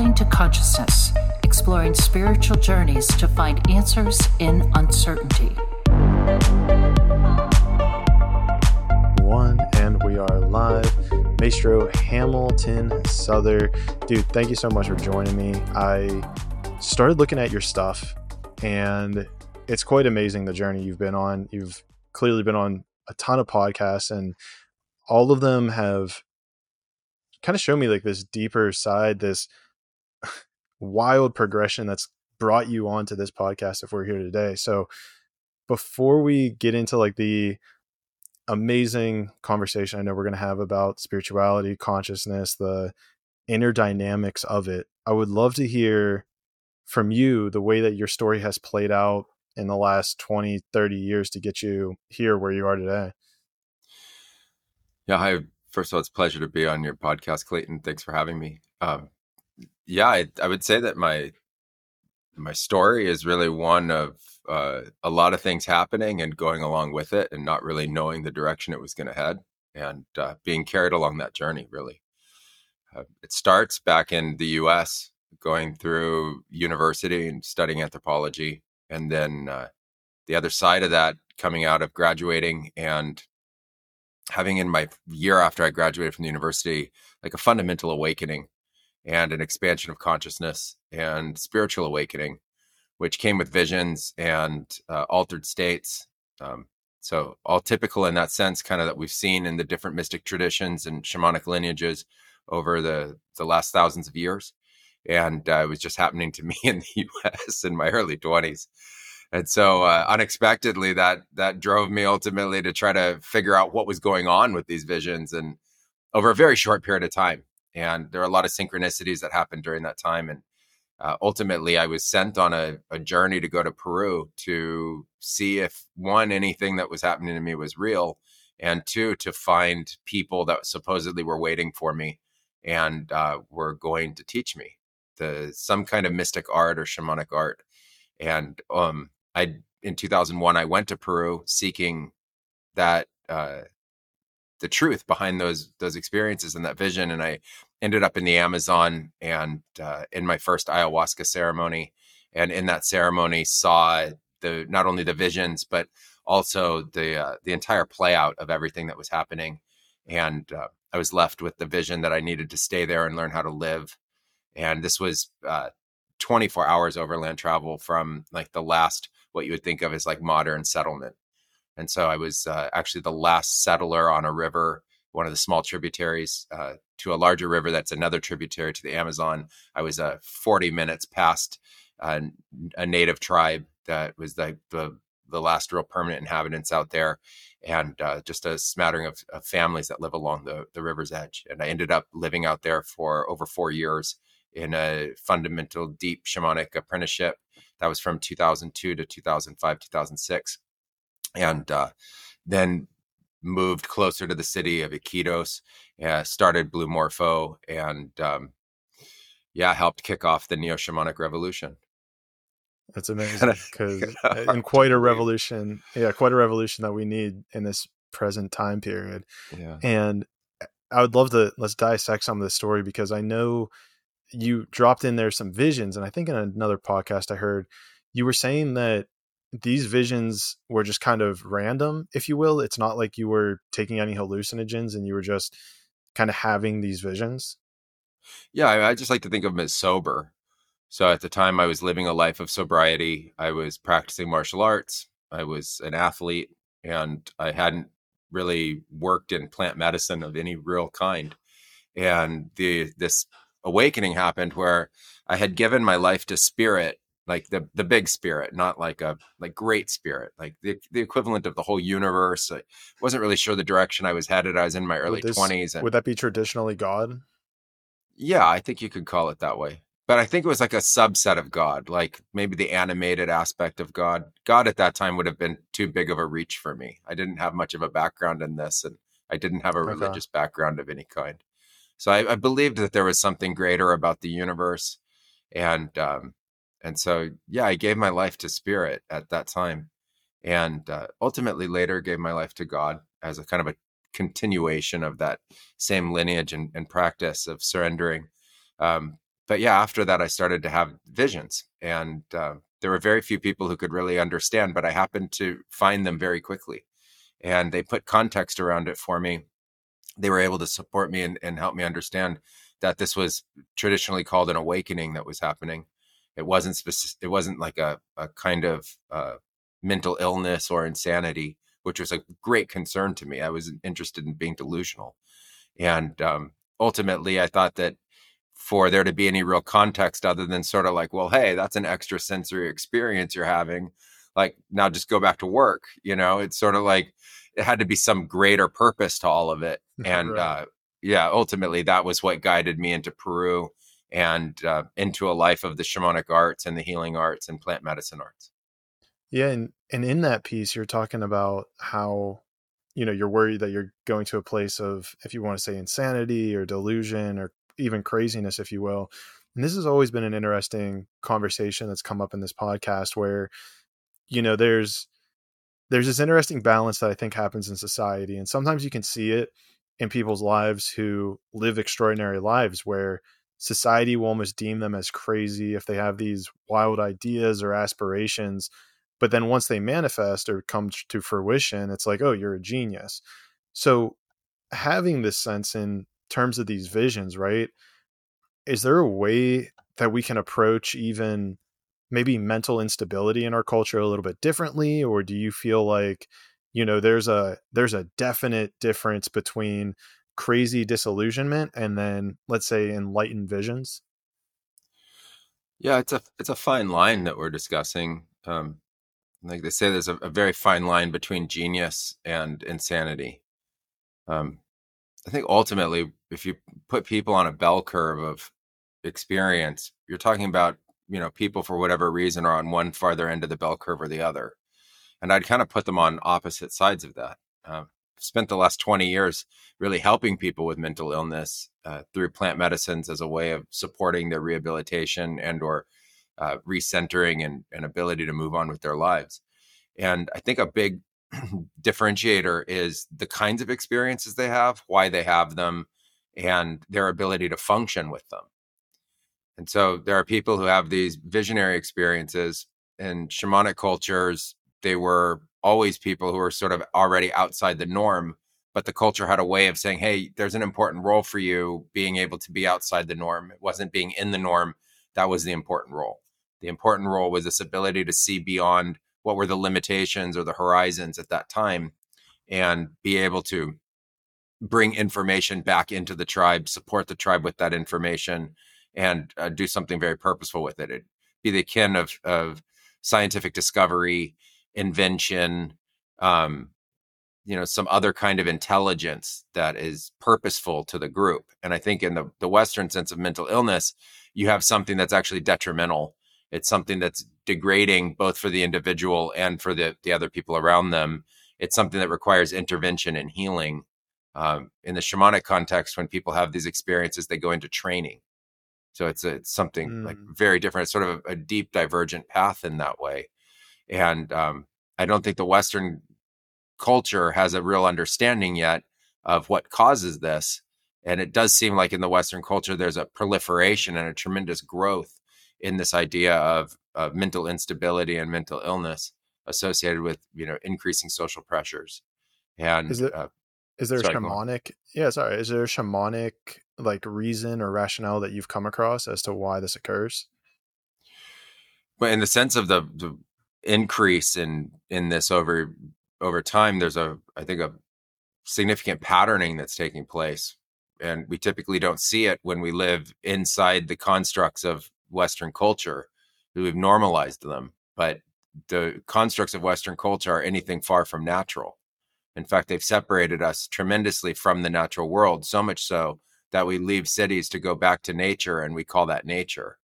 Traveling to consciousness, exploring spiritual journeys to find answers in uncertainty. One, and we are live. Maestro Hamilton Souther. Dude, thank you so much for joining me. I started looking at your stuff, and it's quite amazing the journey you've been on. You've clearly been on a ton of podcasts, and all of them have kind of shown me like this deeper side, this wild progression that's brought you onto this podcast if we're here today. So before we get into like the amazing conversation I know we're going to have about spirituality, consciousness, the inner dynamics of it, I would love to hear from you the way that your story has played out in the last 20, 30 years to get you here where you are today. Yeah, hi. First of all, it's a pleasure to be on your podcast, Clayton. Thanks for having me. Um, yeah, I, I, would say that my my story is really one of uh, a lot of things happening and going along with it, and not really knowing the direction it was going to head, and uh, being carried along that journey. Really, uh, it starts back in the U.S. going through university and studying anthropology, and then uh, the other side of that coming out of graduating and having in my year after I graduated from the university like a fundamental awakening and an expansion of consciousness and spiritual awakening, which came with visions and uh, altered states. Um, so, all typical in that sense, kind of that we've seen in the different mystic traditions and shamanic lineages over the, the last thousands of years. And uh, it was just happening to me in the US in my early 20s and so uh, unexpectedly that that drove me ultimately to try to figure out what was going on with these visions and over a very short period of time and there are a lot of synchronicities that happened during that time and uh, ultimately i was sent on a, a journey to go to peru to see if one anything that was happening to me was real and two to find people that supposedly were waiting for me and uh, were going to teach me the some kind of mystic art or shamanic art and um, I in 2001 I went to Peru seeking that uh, the truth behind those those experiences and that vision, and I ended up in the Amazon and uh, in my first ayahuasca ceremony, and in that ceremony saw the not only the visions but also the uh, the entire play out of everything that was happening, and uh, I was left with the vision that I needed to stay there and learn how to live, and this was uh, 24 hours overland travel from like the last what you would think of as like modern settlement. And so I was uh, actually the last settler on a river, one of the small tributaries uh, to a larger river that's another tributary to the Amazon. I was uh, 40 minutes past uh, a native tribe that was the, the, the last real permanent inhabitants out there, and uh, just a smattering of, of, families that live along the, the river's edge. And I ended up living out there for over four years in a fundamental, deep shamanic apprenticeship that was from 2002 to 2005, 2006. And uh, then moved closer to the city of Iquitos, uh, started Blue Morpho, and um, yeah, helped kick off the neo shamanic revolution. That's amazing because and quite a revolution, yeah, quite a revolution that we need in this present time period. Yeah. And I would love to let's dissect some of the story because I know you dropped in there some visions and i think in another podcast i heard you were saying that these visions were just kind of random if you will. It's not like you were taking any hallucinogens and you were just kind of having these visions. Yeah i, just like to think of them as sober. So at the time i was living a life of sobriety. I was practicing martial arts. I was an athlete and i hadn't really worked in plant medicine of any real kind. And the this awakening happened where I had given my life to spirit, like the the big spirit, not like a like great spirit, like the the equivalent of the whole universe. I wasn't really sure the direction I was headed. I was in my early twenties. Would that be traditionally God? Yeah, I think you could call it that way. But I think it was like a subset of God, like maybe the animated aspect of God. God at that time would have been too big of a reach for me. I didn't have much of a background in this, and I didn't have a okay. religious background of any kind. So I, I, believed that there was something greater about the universe, and um, and so yeah, I gave my life to spirit at that time, and uh, ultimately later gave my life to God as a kind of a continuation of that same lineage and, and practice of surrendering. Um, but yeah, after that, I started to have visions, and uh, there were very few people who could really understand, but I happened to find them very quickly, and they put context around it for me. They were able to support me and, and help me understand that this was traditionally called an awakening that was happening. It wasn't specific, it wasn't like a, a kind of uh, mental illness or insanity, which was a great concern to me. I was interested in being delusional. And um, ultimately, I thought that for there to be any real context other than sort of like, well, hey, that's an extra sensory experience you're having. Like, now just go back to work. You know, it's sort of like it had to be some greater purpose to all of it. And right. uh, yeah, ultimately, that was what guided me into Peru and uh, into a life of the shamanic arts and the healing arts and plant medicine arts. Yeah, and and in that piece, you're talking about how you know you're worried that you're going to a place of, if you want to say, insanity or delusion or even craziness, if you will. And this has always been an interesting conversation that's come up in this podcast, where you know there's there's this interesting balance that I think happens in society, and sometimes you can see it in people's lives who live extraordinary lives where society will almost deem them as crazy if they have these wild ideas or aspirations but then once they manifest or come to fruition it's like oh you're a genius. So having this sense in terms of these visions right is there a way that we can approach even maybe mental instability in our culture a little bit differently? Or do you feel like you know there's a there's a definite difference between crazy disillusionment and then let's say enlightened visions yeah it's a it's a fine line that we're discussing um like they say there's a, a very fine line between genius and insanity um i think ultimately if you put people on a bell curve of experience you're talking about you know people for whatever reason are on one farther end of the bell curve or the other and I'd kind of put them on opposite sides of that. Uh, spent the last 20 years really helping people with mental illness uh, through plant medicines as a way of supporting their rehabilitation and or uh, recentering and, and ability to move on with their lives. And I think a big differentiator is the kinds of experiences they have, why they have them, and their ability to function with them. And so there are people who have these visionary experiences in shamanic cultures they were always people who are sort of already outside the norm but the culture had a way of saying hey there's an important role for you being able to be outside the norm. It wasn't being in the norm that was the important role. The important role was this ability to see beyond what were the limitations or the horizons at that time and be able to bring information back into the tribe support the tribe with that information and uh, do something very purposeful with it. It'd be the kin of, of scientific discovery invention, um, you know, some other kind of intelligence that is purposeful to the group. And I think in the, the Western sense of mental illness, you have something that's actually detrimental. It's something that's degrading both for the individual and for the, the other people around them. It's something that requires intervention and healing. Um, in the shamanic context, when people have these experiences, they go into training. So it's, a, it's something mm. like very different. It's sort of a, a deep divergent path in that way and um, I don't think the Western culture has a real understanding yet of what causes this. And it does seem like in the Western culture, there's a proliferation and a tremendous growth in this idea of, of mental instability and mental illness associated with you know increasing social pressures. And is it uh, is there sorry, a shamanic? Yeah, sorry. Is there a shamanic like reason or rationale that you've come across as to why this occurs? But in the sense of the, the increase in in this over over time there's a i think a significant patterning that's taking place and we typically don't see it when we live inside the constructs of western culture. We've normalized them but the constructs of western culture are anything far from natural. In fact they've separated us tremendously from the natural world so much so that we leave cities to go back to nature and we call that nature.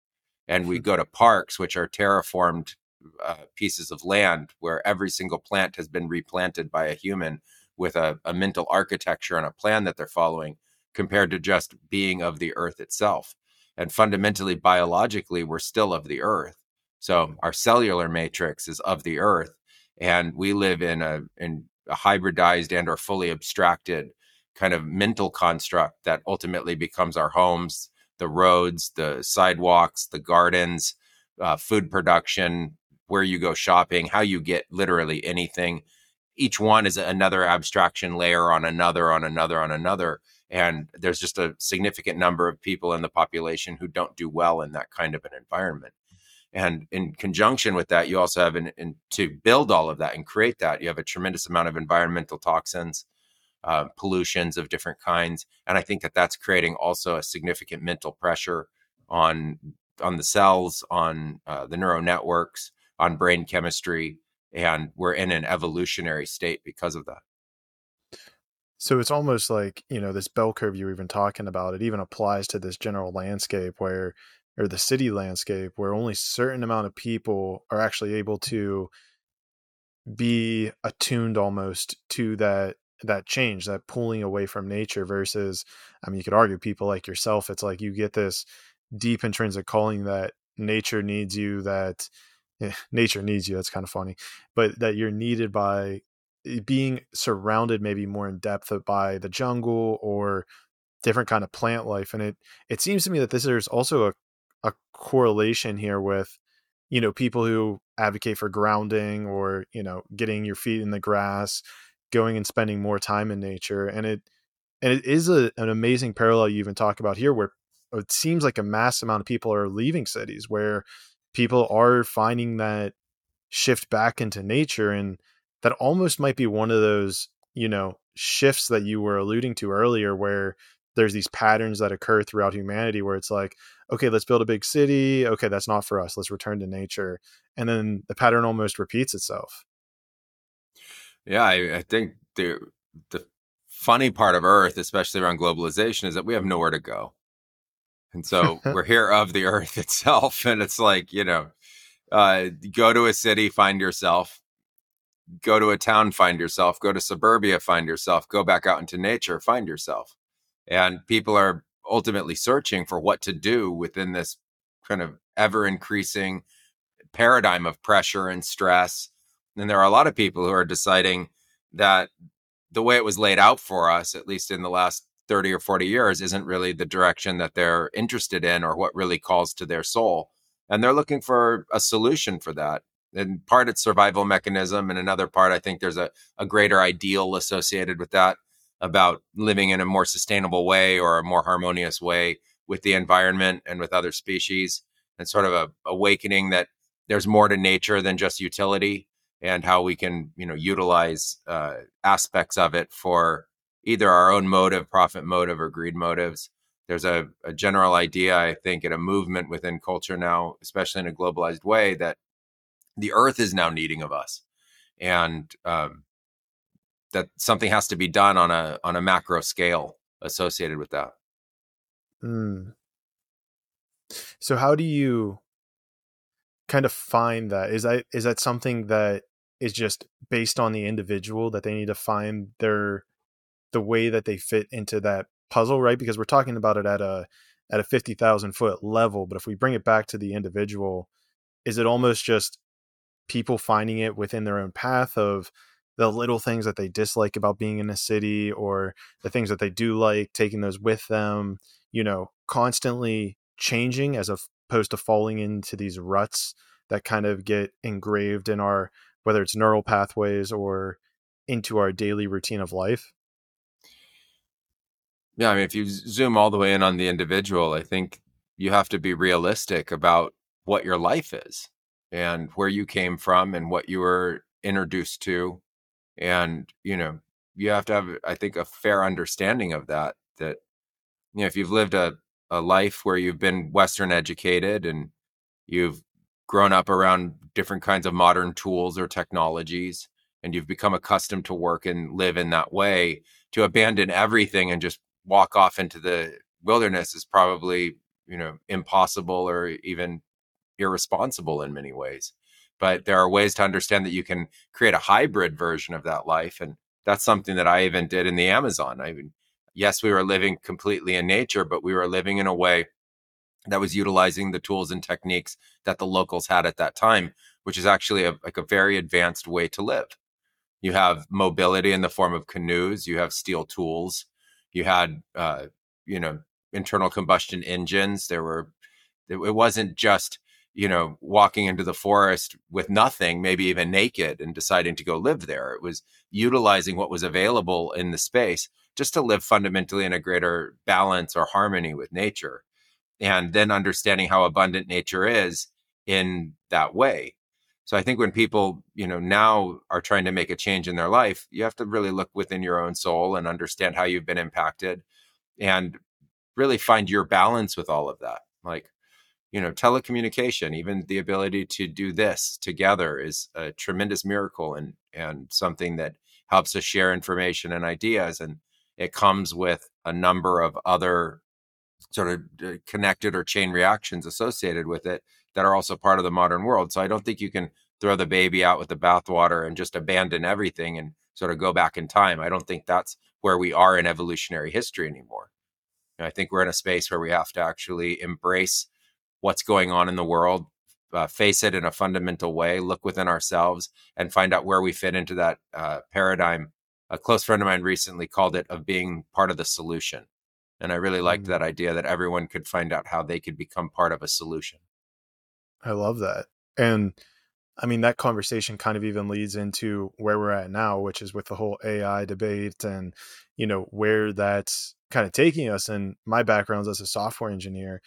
And we go to parks which are terraformed uh, pieces of land where every single plant has been replanted by a human with a, a mental architecture and a plan that they're following compared to just being of the earth itself. And fundamentally, biologically, we're still of the earth. So our cellular matrix is of the earth, and we live in a in a hybridized and or fully abstracted kind of mental construct that ultimately becomes our homes, the roads, the sidewalks, the gardens, uh, food production, where you go shopping, how you get literally anything. Each one is another abstraction layer on another, on another, on another. And there's just a significant number of people in the population who don't do well in that kind of an environment. And in conjunction with that, you also have an, in, to build all of that and create that, you have a tremendous amount of environmental toxins, uh, pollutions of different kinds. And I think that that's creating also a significant mental pressure on on the cells, on uh, the neural networks, on brain chemistry, and we're in an evolutionary state because of that. So it's almost like, you know, this bell curve you were even talking about, it even applies to this general landscape where or the city landscape where only certain amount of people are actually able to be attuned almost to that that change that pulling away from nature versus i mean you could argue people like yourself it's like you get this deep intrinsic calling that nature needs you that nature needs you that's kind of funny but that you're needed by eh, being surrounded maybe more in depth by the jungle or different kind of plant life and it it seems to me that this there's also a, a correlation here with you know people who advocate for grounding or you know getting your feet in the grass going and spending more time in nature and it and it is a, an amazing parallel you even talk about here where it seems like a mass amount of people are leaving cities where people are finding that shift back into nature and that almost might be one of those you know shifts that you were alluding to earlier where there's these patterns that occur throughout humanity where it's like okay let's build a big city. Okay that's not for us. Let's return to nature. And then the pattern almost repeats itself. Yeah i, I think the the funny part of earth especially around globalization is that we have nowhere to go and so we're here of the earth itself and it's like you know uh, go to a city find yourself. Go to a town find yourself. Go to suburbia find yourself. Go back out into nature find yourself. And people are ultimately searching for what to do within this kind of ever increasing paradigm of pressure and stress. And there are a lot of people who are deciding that the way it was laid out for us at least in the last 30 or 40 years isn't really the direction that they're interested in or what really calls to their soul. And they're looking for a solution for that. And part it's survival mechanism and another part i think there's a, a greater ideal associated with that about living in a more sustainable way or a more harmonious way with the environment and with other species and sort of a awakening that there's more to nature than just utility and how we can you know utilize uh, aspects of it for either our own motive profit motive or greed motives there's a, a general idea i think in a movement within culture now especially in a globalized way that the earth is now needing of us and um, that something has to be done on a on a macro scale associated with that. Mm. So how do you kind of find that? Is that is that something that is just based on the individual that they need to find their the way that they fit into that puzzle, right? Because we're talking about it at a at a 50,000 foot level, but if we bring it back to the individual, is it almost just people finding it within their own path of the little things that they dislike about being in a city or the things that they do like taking those with them you know constantly changing as opposed to falling into these ruts that kind of get engraved in our whether it's neural pathways or into our daily routine of life yeah i mean if you zoom all the way in on the individual i think you have to be realistic about what your life is and where you came from and what you were introduced to. And you know you have to have i think a fair understanding of that that you know if you've lived a, a life where you've been western educated and you've grown up around different kinds of modern tools or technologies and you've become accustomed to work and live in that way to abandon everything and just walk off into the wilderness is probably you know impossible or even irresponsible in many ways. But there are ways to understand that you can create a hybrid version of that life and that's something that i even did in the amazon. I mean yes we were living completely in nature but we were living in a way that was utilizing the tools and techniques that the locals had at that time which is actually a, like a very advanced way to live. You have mobility in the form of canoes you have steel tools you had uh, you know internal combustion engines. There were, it wasn't just, you know, walking into the forest with nothing, maybe even naked and deciding to go live there. It was utilizing what was available in the space just to live fundamentally in a greater balance or harmony with nature. And then understanding how abundant nature is in that way. So I think when people, you know, now are trying to make a change in their life, you have to really look within your own soul and understand how you've been impacted and really find your balance with all of that. Like, you know, telecommunication, even the ability to do this together is a tremendous miracle and and something that helps us share information and ideas and it comes with a number of other sort of uh, connected or chain reactions associated with it that are also part of the modern world. So I don't think you can throw the baby out with the bathwater and just abandon everything and sort of go back in time. I don't think that's where we are in evolutionary history anymore. I think we're in a space where we have to actually embrace what's going on in the world, uh, face it in a fundamental way, look within ourselves, and find out where we fit into that uh, paradigm. A close friend of mine recently called it of being part of the solution. And I really liked mm-hmm. that idea that everyone could find out how they could become part of a solution. I love that. And I mean, that conversation kind of even leads into where we're at now, which is with the whole AI debate and, you know, where that's kind of taking us. And my background is as a software engineer.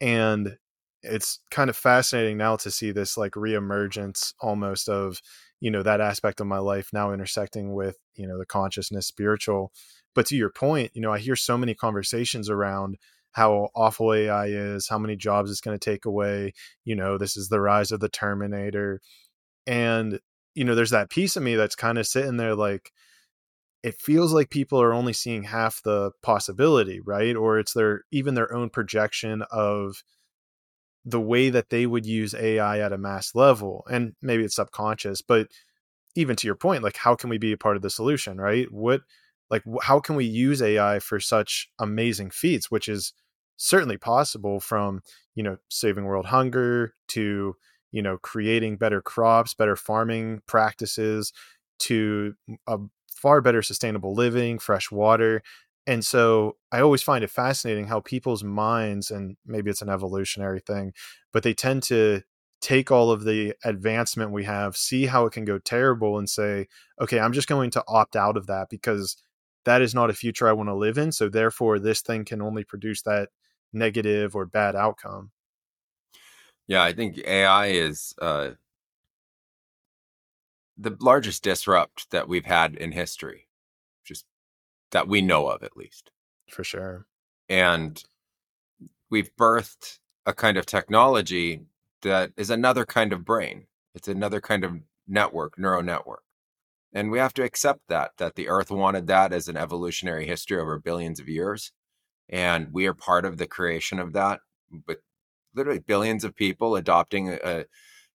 And it's kind of fascinating now to see this like reemergence almost of, you know, that aspect of my life now intersecting with, you know, the consciousness, spiritual. But to your point, you know, I hear so many conversations around, how awful AI is, how many jobs it's going to take away. You know, this is the rise of the Terminator. And, you know, there's that piece of me that's kind of sitting there like, it feels like people are only seeing half the possibility, right? Or it's their even their own projection of the way that they would use AI at a mass level. And maybe it's subconscious, but even to your point, like how can we be a part of the solution, right? What like how can we use ai for such amazing feats which is certainly possible from you know saving world hunger to you know creating better crops better farming practices to a far better sustainable living fresh water and so i always find it fascinating how people's minds and maybe it's an evolutionary thing but they tend to take all of the advancement we have see how it can go terrible and say okay i'm just going to opt out of that because that is not a future I want to live in. So therefore, this thing can only produce that negative or bad outcome. Yeah, I think AI is uh, the largest disrupt that we've had in history, just that we know of, at least. For sure. And we've birthed a kind of technology that is another kind of brain. It's another kind of network, neural network and we have to accept that that the earth wanted that as an evolutionary history over billions of years and we are part of the creation of that with literally billions of people adopting a,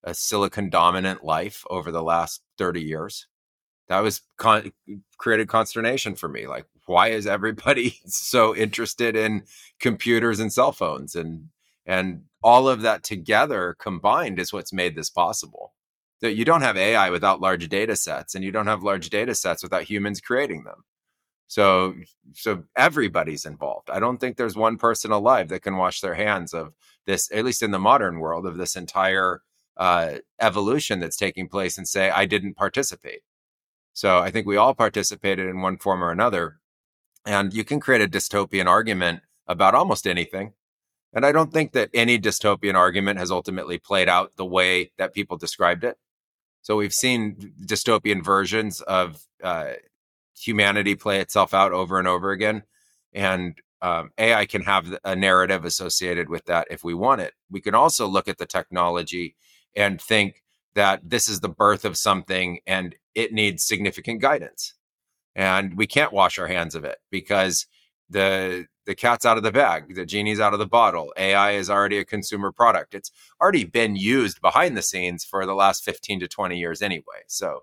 a silicon dominant life over the last 30 years. That was con- created consternation for me like why is everybody so interested in computers and cell phones? And and all of that together combined is what's made this possible. That you don't have AI without large data sets, and you don't have large data sets without humans creating them. So, so everybody's involved. I don't think there's one person alive that can wash their hands of this, at least in the modern world, of this entire uh, evolution that's taking place and say, I didn't participate. So I think we all participated in one form or another. And you can create a dystopian argument about almost anything. And I don't think that any dystopian argument has ultimately played out the way that people described it. So we've seen dystopian versions of uh, humanity play itself out over and over again. And um, AI can have a narrative associated with that if we want it. We can also look at the technology and think that this is the birth of something and it needs significant guidance. And we can't wash our hands of it because the the cat's out of the bag, the genie's out of the bottle. AI is already a consumer product. It's already been used behind the scenes for the last 15 to 20 years anyway. So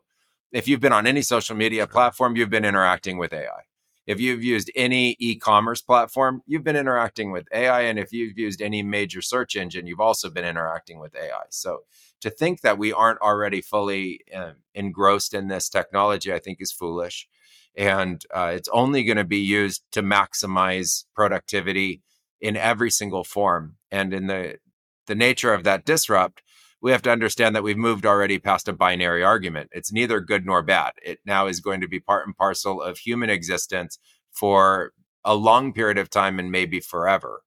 if you've been on any social media platform, you've been interacting with AI. If you've used any e commerce platform, you've been interacting with AI. And if you've used any major search engine, you've also been interacting with AI. So to think that we aren't already fully uh, engrossed in this technology, I think is foolish and uh, it's only going to be used to maximize productivity in every single form. And in the the nature of that disrupt, we have to understand that we've moved already past a binary argument. It's neither good nor bad. It now is going to be part and parcel of human existence for a long period of time and maybe forever.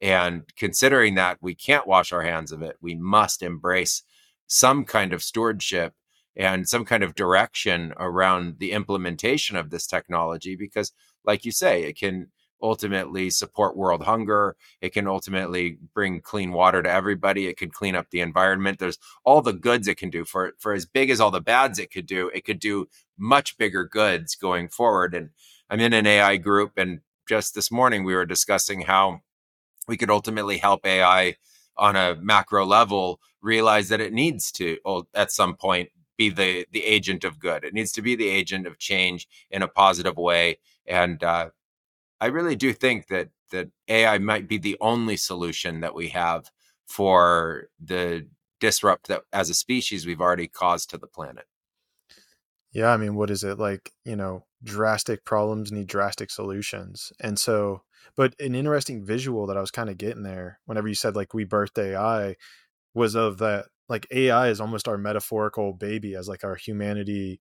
And considering that we can't wash our hands of it, we must embrace some kind of stewardship and some kind of direction around the implementation of this technology because like you say it can ultimately support world hunger. It can ultimately bring clean water to everybody. It could clean up the environment. There's all the goods it can do. For for as big as all the bads it could do it could do much bigger goods going forward. And i'm in an ai group and just this morning we were discussing how we could ultimately help ai on a macro level realize that it needs to at some point be the the agent of good. It needs to be the agent of change in a positive way. And uh, I really do think that that AI might be the only solution that we have for the disrupt that as a species we've already caused to the planet. Yeah, I mean, what is it like? You know, drastic problems need drastic solutions, and so. But an interesting visual that I was kind of getting there whenever you said like we birthed AI was of that like AI is almost our metaphorical baby as like our humanity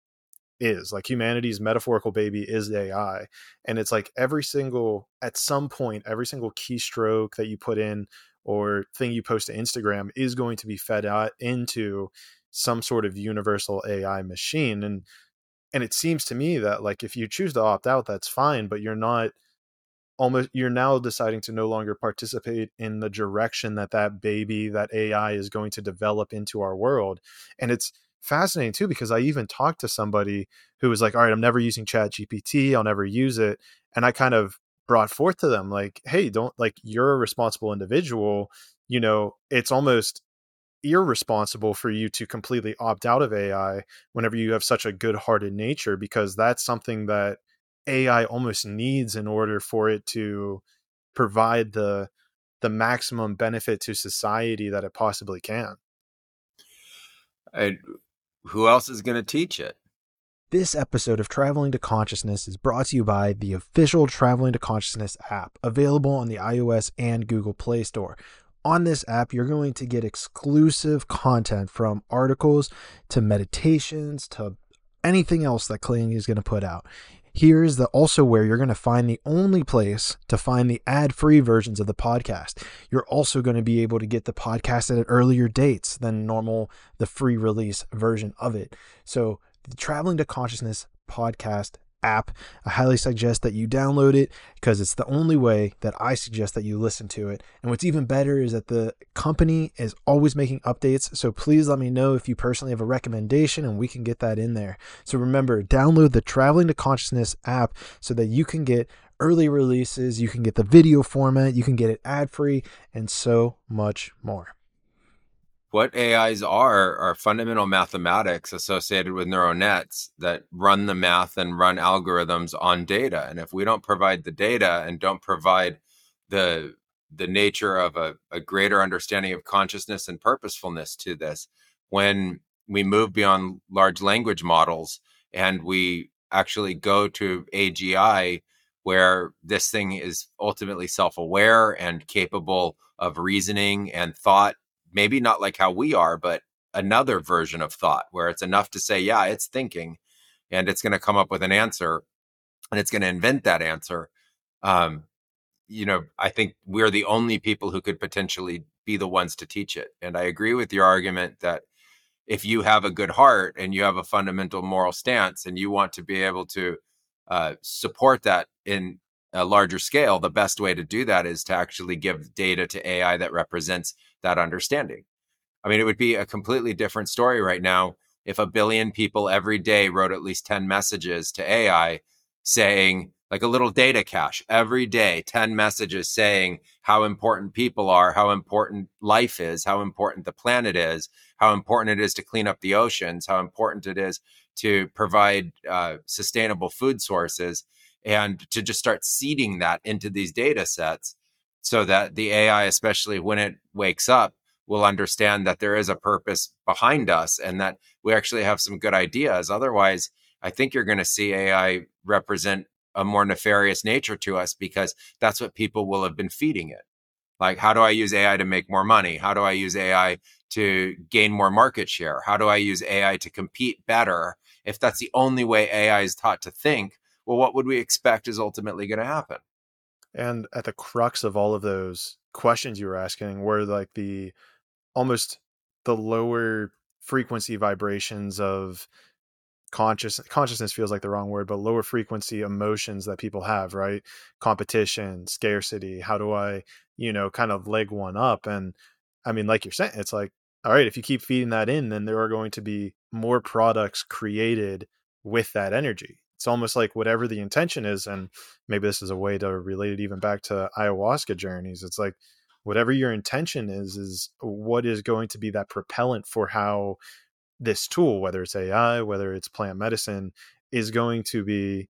is like humanity's metaphorical baby is AI. And it's like every single, at some point, every single keystroke that you put in or thing you post to Instagram is going to be fed out into some sort of universal AI machine. And, and it seems to me that like if you choose to opt out, that's fine, but you're not almost you're now deciding to no longer participate in the direction that that baby that ai is going to develop into our world and it's fascinating too because i even talked to somebody who was like all right i'm never using chat gpt i'll never use it and i kind of brought forth to them like hey don't like you're a responsible individual you know it's almost irresponsible for you to completely opt out of ai whenever you have such a good-hearted nature because that's something that AI almost needs in order for it to provide the the maximum benefit to society that it possibly can. And who else is going to teach it? This episode of Traveling to Consciousness is brought to you by the official Traveling to Consciousness app, available on the iOS and Google Play Store. On this app, you're going to get exclusive content from articles to meditations to anything else that Clayton is going to put out. Here is the also where you're going to find the only place to find the ad-free versions of the podcast. You're also going to be able to get the podcast at earlier dates than normal the free release version of it. So, the Traveling to Consciousness podcast app. I highly suggest that you download it because it's the only way that I suggest that you listen to it. And what's even better is that the company is always making updates. So please let me know if you personally have a recommendation and we can get that in there. So remember, download the Traveling to Consciousness app so that you can get early releases, you can get the video format, you can get it ad free, and so much more what AIs are are fundamental mathematics associated with neural nets that run the math and run algorithms on data. And if we don't provide the data and don't provide the the nature of a, a greater understanding of consciousness and purposefulness to this, when we move beyond large language models and we actually go to AGI, where this thing is ultimately self aware and capable of reasoning and thought maybe not like how we are, but another version of thought where it's enough to say, yeah, it's thinking and it's going to come up with an answer and it's going to invent that answer. Um, you know, I think we're the only people who could potentially be the ones to teach it. And I agree with your argument that if you have a good heart and you have a fundamental moral stance and you want to be able to uh, support that in a larger scale, the best way to do that is to actually give data to AI that represents that understanding. I mean, it would be a completely different story right now if a billion people every day wrote at least 10 messages to AI saying, like a little data cache every day, 10 messages saying how important people are, how important life is, how important the planet is, how important it is to clean up the oceans, how important it is to provide uh, sustainable food sources and to just start seeding that into these data sets so that the AI, especially when it wakes up, will understand that there is a purpose behind us and that we actually have some good ideas. Otherwise, I think you're going to see AI represent a more nefarious nature to us because that's what people will have been feeding it. Like, how do I use AI to make more money? How do I use AI to gain more market share? How do I use AI to compete better? If that's the only way AI is taught to think, well, what would we expect is ultimately going to happen? And at the crux of all of those questions you were asking were like the almost the lower frequency vibrations of conscious consciousness feels like the wrong word but lower frequency emotions that people have right? Competition scarcity how do i you know kind of leg one up? And i mean like you're saying it's like all right if you keep feeding that in then there are going to be more products created with that energy it's almost like whatever the intention is and maybe this is a way to relate it even back to ayahuasca journeys it's like whatever your intention is is what is going to be that propellant for how this tool, whether it's AI, whether it's plant medicine, is going to be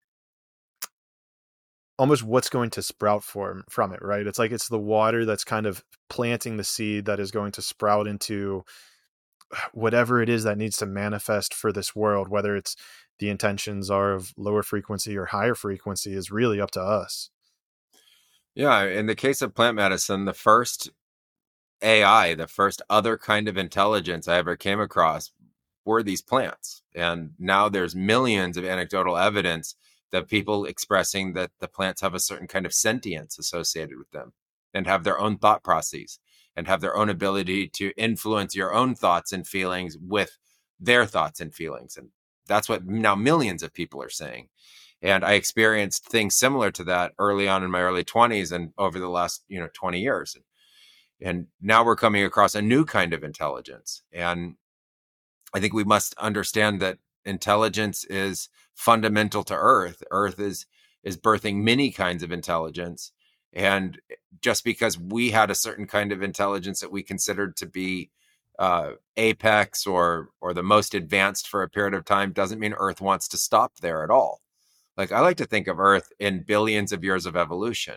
almost what's going to sprout from from it, right? It's like it's the water that's kind of planting the seed that is going to sprout into whatever it is that needs to manifest for this world, whether it's the intentions are of lower frequency or higher frequency is really up to us. Yeah, in the case of plant medicine, the first AI, the first other kind of intelligence I ever came across were these plants. And now there's millions of anecdotal evidence that people expressing that the plants have a certain kind of sentience associated with them and have their own thought processes and have their own ability to influence your own thoughts and feelings with their thoughts and feelings. And that's what now millions of people are saying. And I experienced things similar to that early on in my early 20s and over the last, you know, 20 years. And now we're coming across a new kind of intelligence. And I think we must understand that intelligence is fundamental to Earth. Earth is is birthing many kinds of intelligence, and eh, just because we had a certain kind of intelligence that we considered to be uh, apex or or the most advanced for a period of time doesn't mean Earth wants to stop there at all. Like I like to think of Earth in billions of years of evolution.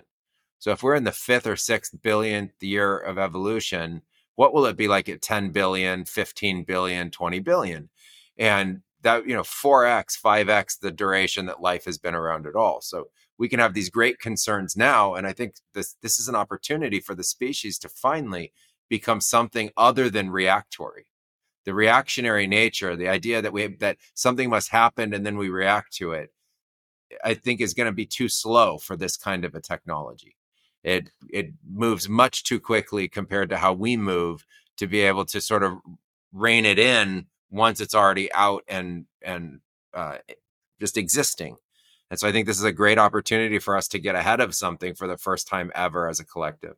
So if we're in the fifth or sixth billionth year of evolution, what will it be like at 10 billion 15 billion 20 billion and that you know 4x 5x the duration that life has been around at all so we can have these great concerns now and i think this this is an opportunity for the species to finally become something other than reactory the reactionary nature the idea that we that something must happen and then we react to it i think is going to be too slow for this kind of a technology it it moves much too quickly compared to how we move to be able to sort of rein it in once it's already out and and uh, just existing. And so I think this is a great opportunity for us to get ahead of something for the first time ever as a collective.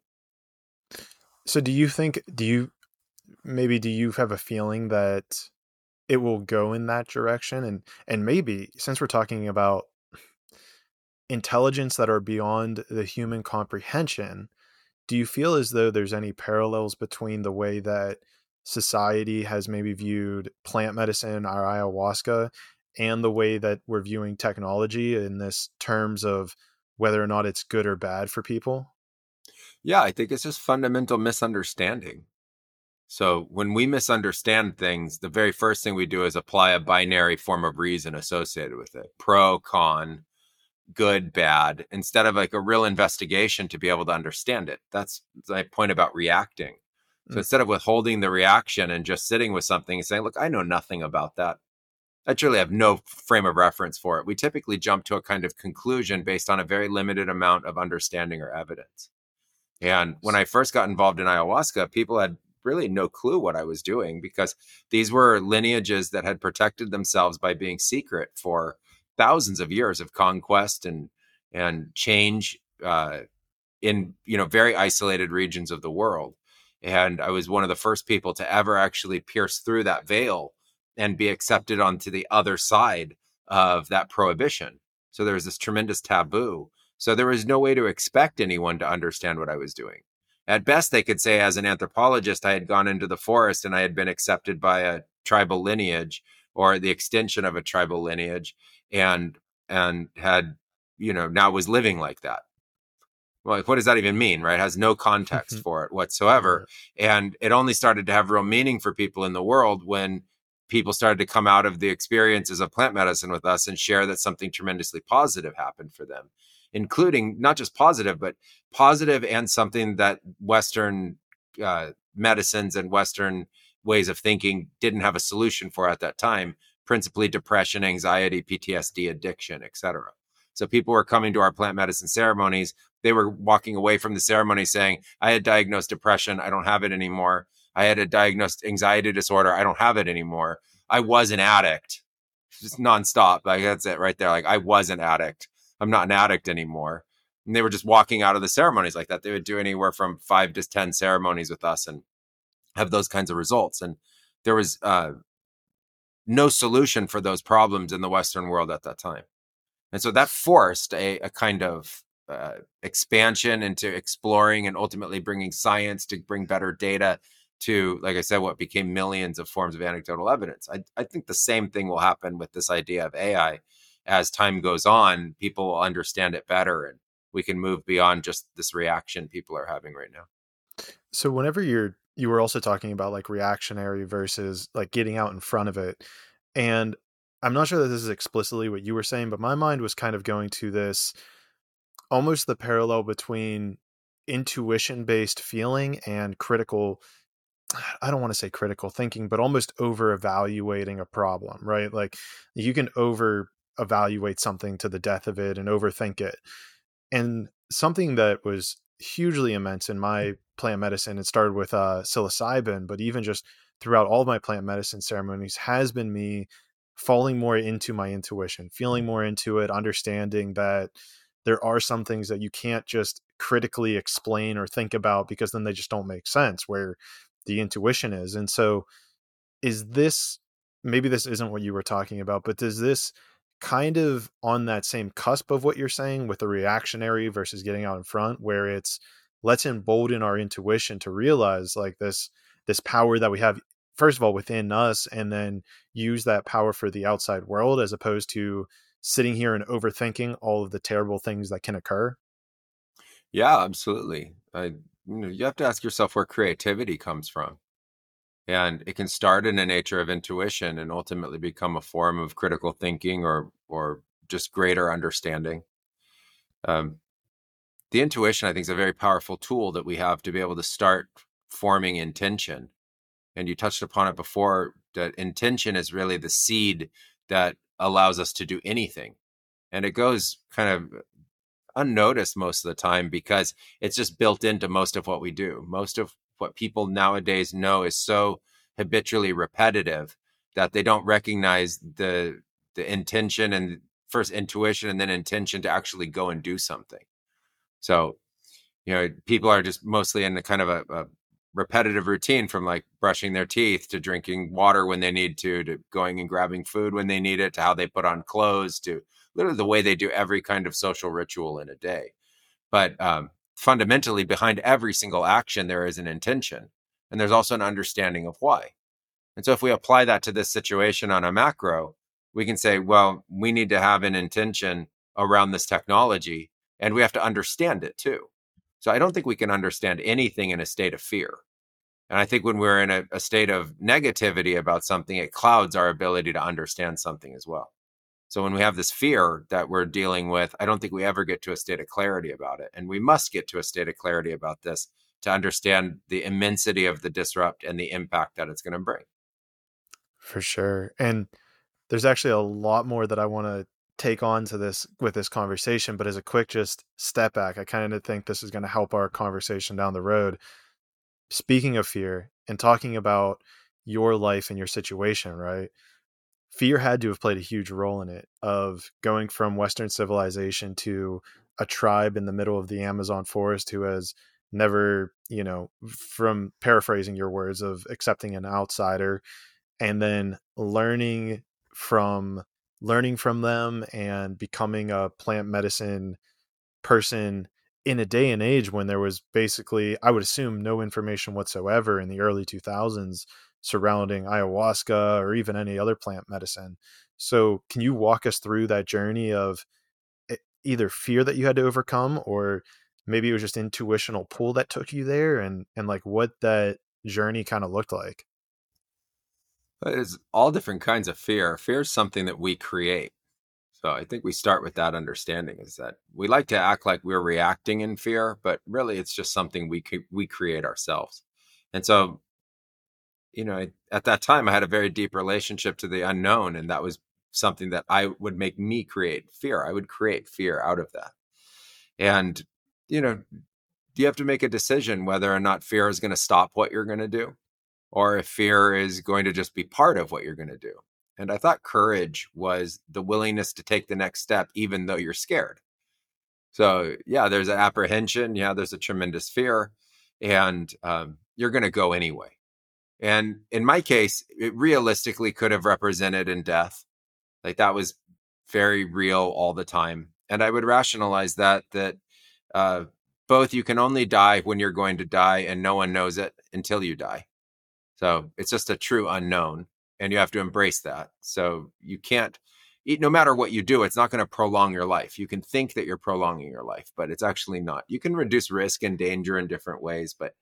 So do you think do you maybe do you have a feeling that it will go in that direction and and maybe since we're talking about intelligence that are beyond the human comprehension, do you feel as though there's any parallels between the way that society has maybe viewed plant medicine or ayahuasca and the way that we're viewing technology in this terms of whether or not it's good or bad for people? Yeah, I think it's just fundamental misunderstanding. So when we misunderstand things, the very first thing we do is apply a binary form of reason associated with it pro, con, good, bad, instead of like a real investigation to be able to understand it. That's my point about reacting. So mm. instead of withholding the reaction and just sitting with something and saying, look, I know nothing about that. I truly have no frame of reference for it. We typically jump to a kind of conclusion based on a very limited amount of understanding or evidence. And when I first got involved in ayahuasca, people had really no clue what I was doing because these were lineages that had protected themselves by being secret for thousands of years of conquest and and change uh, in you know very isolated regions of the world. And I was one of the first people to ever actually pierce through that veil and be accepted onto the other side of that prohibition. So there was this tremendous taboo. So there was no way to expect anyone to understand what I was doing. At best, they could say, as an anthropologist, I had gone into the forest and I had been accepted by a tribal lineage or the extension of a tribal lineage and and had you know now was living like that. Well, like what does that even mean right? It has no context mm-hmm. for it whatsoever. And it only started to have real meaning for people in the world when people started to come out of the experiences of plant medicine with us and share that something tremendously positive happened for them, including not just positive, but positive and something that Western uh, medicines and Western ways of thinking didn't have a solution for at that time, principally depression, anxiety, PTSD, addiction, etc. So people were coming to our plant medicine ceremonies. They were walking away from the ceremony saying, I had diagnosed depression. I don't have it anymore. I had a diagnosed anxiety disorder. I don't have it anymore. I was an addict, just nonstop. Like that's it right there. Like I was an addict. I'm not an addict anymore. And they were just walking out of the ceremonies like that. They would do anywhere from five to 10 ceremonies with us and have those kinds of results. And there was uh, no solution for those problems in the Western world at that time. And so that forced a, a kind of uh, expansion into exploring and ultimately bringing science to bring better data to, like I said, what became millions of forms of anecdotal evidence. I, I think the same thing will happen with this idea of AI. As time goes on, people will understand it better and we can move beyond just this reaction people are having right now. So whenever you're you were also talking about like reactionary versus like getting out in front of it. And I'm not sure that this is explicitly what you were saying, but my mind was kind of going to this almost the parallel between intuition based feeling and critical I don't want to say critical thinking, but almost over evaluating a problem, right? Like you can over evaluate something to the death of it and overthink it. And something that was hugely immense in my plant medicine, it started with uh, psilocybin, but even just throughout all my plant medicine ceremonies has been me falling more into my intuition, feeling more into it, understanding that there are some things that you can't just critically explain or think about because then they just don't make sense. Where the intuition is. And so is this maybe this isn't what you were talking about, but does this kind of on that same cusp of what you're saying with the reactionary versus getting out in front where it's let's embolden our intuition to realize like this this power that we have first of all within us and then use that power for the outside world as opposed to sitting here and overthinking all of the terrible things that can occur yeah absolutely i you know you have to ask yourself where creativity comes from. And it can start in a nature of intuition and ultimately become a form of critical thinking or or just greater understanding. Um, the intuition, I think, is a very powerful tool that we have to be able to start forming intention. And you touched upon it before that intention is really the seed that allows us to do anything. And it goes kind of unnoticed most of the time because it's just built into most of what we do. Most of what people nowadays know is so habitually repetitive that they don't recognize the the intention and first intuition and then intention to actually go and do something. So, you know, people are just mostly in the kind of a, a repetitive routine from like brushing their teeth to drinking water when they need to to going and grabbing food when they need it to how they put on clothes to literally the way they do every kind of social ritual in a day. But um, fundamentally, behind every single action, there is an intention, and there's also an understanding of why. And so, if we apply that to this situation on a macro, we can say, well, we need to have an intention around this technology, and we have to understand it too. So, I don't think we can understand anything in a state of fear. And I think when we're in a, a state of negativity about something, it clouds our ability to understand something as well. So when we have this fear that we're dealing with, I don't think we ever get to a state of clarity about it. And we must get to a state of clarity about this to understand the immensity of the disrupt and the impact that it's going to bring. For sure. And there's actually a lot more that I want to take on to this with this conversation, but as a quick just step back, I kind of think this is going to help our conversation down the road. Speaking of fear and talking about your life and your situation, right? Fear had to have played a huge role in it of going from western civilization to a tribe in the middle of the amazon forest who has never you know from paraphrasing your words of accepting an outsider and then learning from learning from them and becoming a plant medicine person in a day and age when there was basically i would assume no information whatsoever in the early 2000s surrounding ayahuasca or even any other plant medicine. So, can you walk us through that journey of either fear that you had to overcome or maybe it was just intuitional pull that took you there and and like what that journey kind of looked like? It's all different kinds of fear. Fear is something that we create. So I think we start with that understanding is that we like to act like we're reacting in fear, but really it's just something we we create ourselves. And so, you know, at that time I had a very deep relationship to the unknown, and that was something that I would make me create fear. I would create fear out of that. And you know, you have to make a decision whether or not fear is going to stop what you're going to do or if fear is going to just be part of what you're going to do. And I thought courage was the willingness to take the next step, even though you're scared. So, yeah, there's an apprehension. Yeah, there's a tremendous fear, and um, you're going to go anyway. And in my case, it realistically could have represented in death. Like that was very real all the time. And I would rationalize that, that uh, both you can only die when you're going to die, and no one knows it until you die. So it's just a true unknown and you have to embrace that. So you can't no matter what you do, it's not going to prolong your life. You can think that you're prolonging your life, but it's actually not. You can reduce risk and danger in different ways, but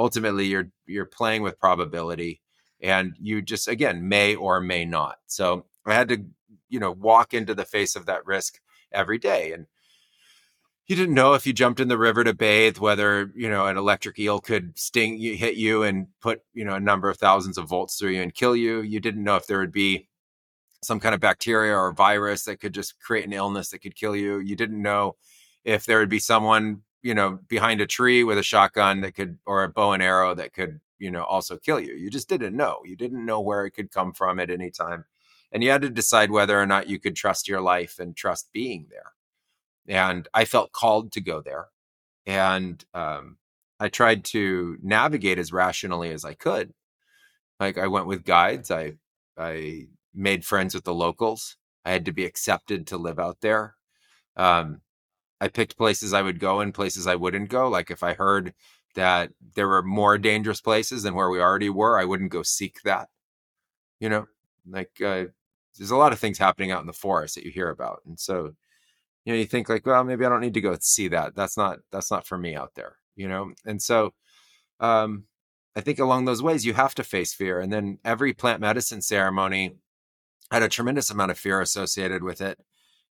ultimately you're you're playing with probability and you just again may or may not. So I had to, you know, walk into the face of that risk every day and you didn't know if you jumped in the river to bathe whether you know an electric eel could sting you hit you and put you know a number of thousands of volts through you and kill you you didn't know if there would be some kind of bacteria or virus that could just create an illness that could kill you you didn't know if there would be someone you know behind a tree with a shotgun that could or a bow and arrow that could you know also kill you you just didn't know you didn't know where it could come from at any time and you had to decide whether or not you could trust your life and trust being there and I felt called to go there. And um, I tried to navigate as rationally as I could. Like I went with guides. I I made friends with the locals. I had to be accepted to live out there. Um, I picked places I would go and places I wouldn't go. Like if I heard that there were more dangerous places than where we already were, I wouldn't go seek that. You know, like uh, there's a lot of things happening out in the forest that you hear about, and so you know you think like well maybe i don't need to go see that that's not that's not for me out there you know and so um i think along those ways you have to face fear and then every plant medicine ceremony had a tremendous amount of fear associated with it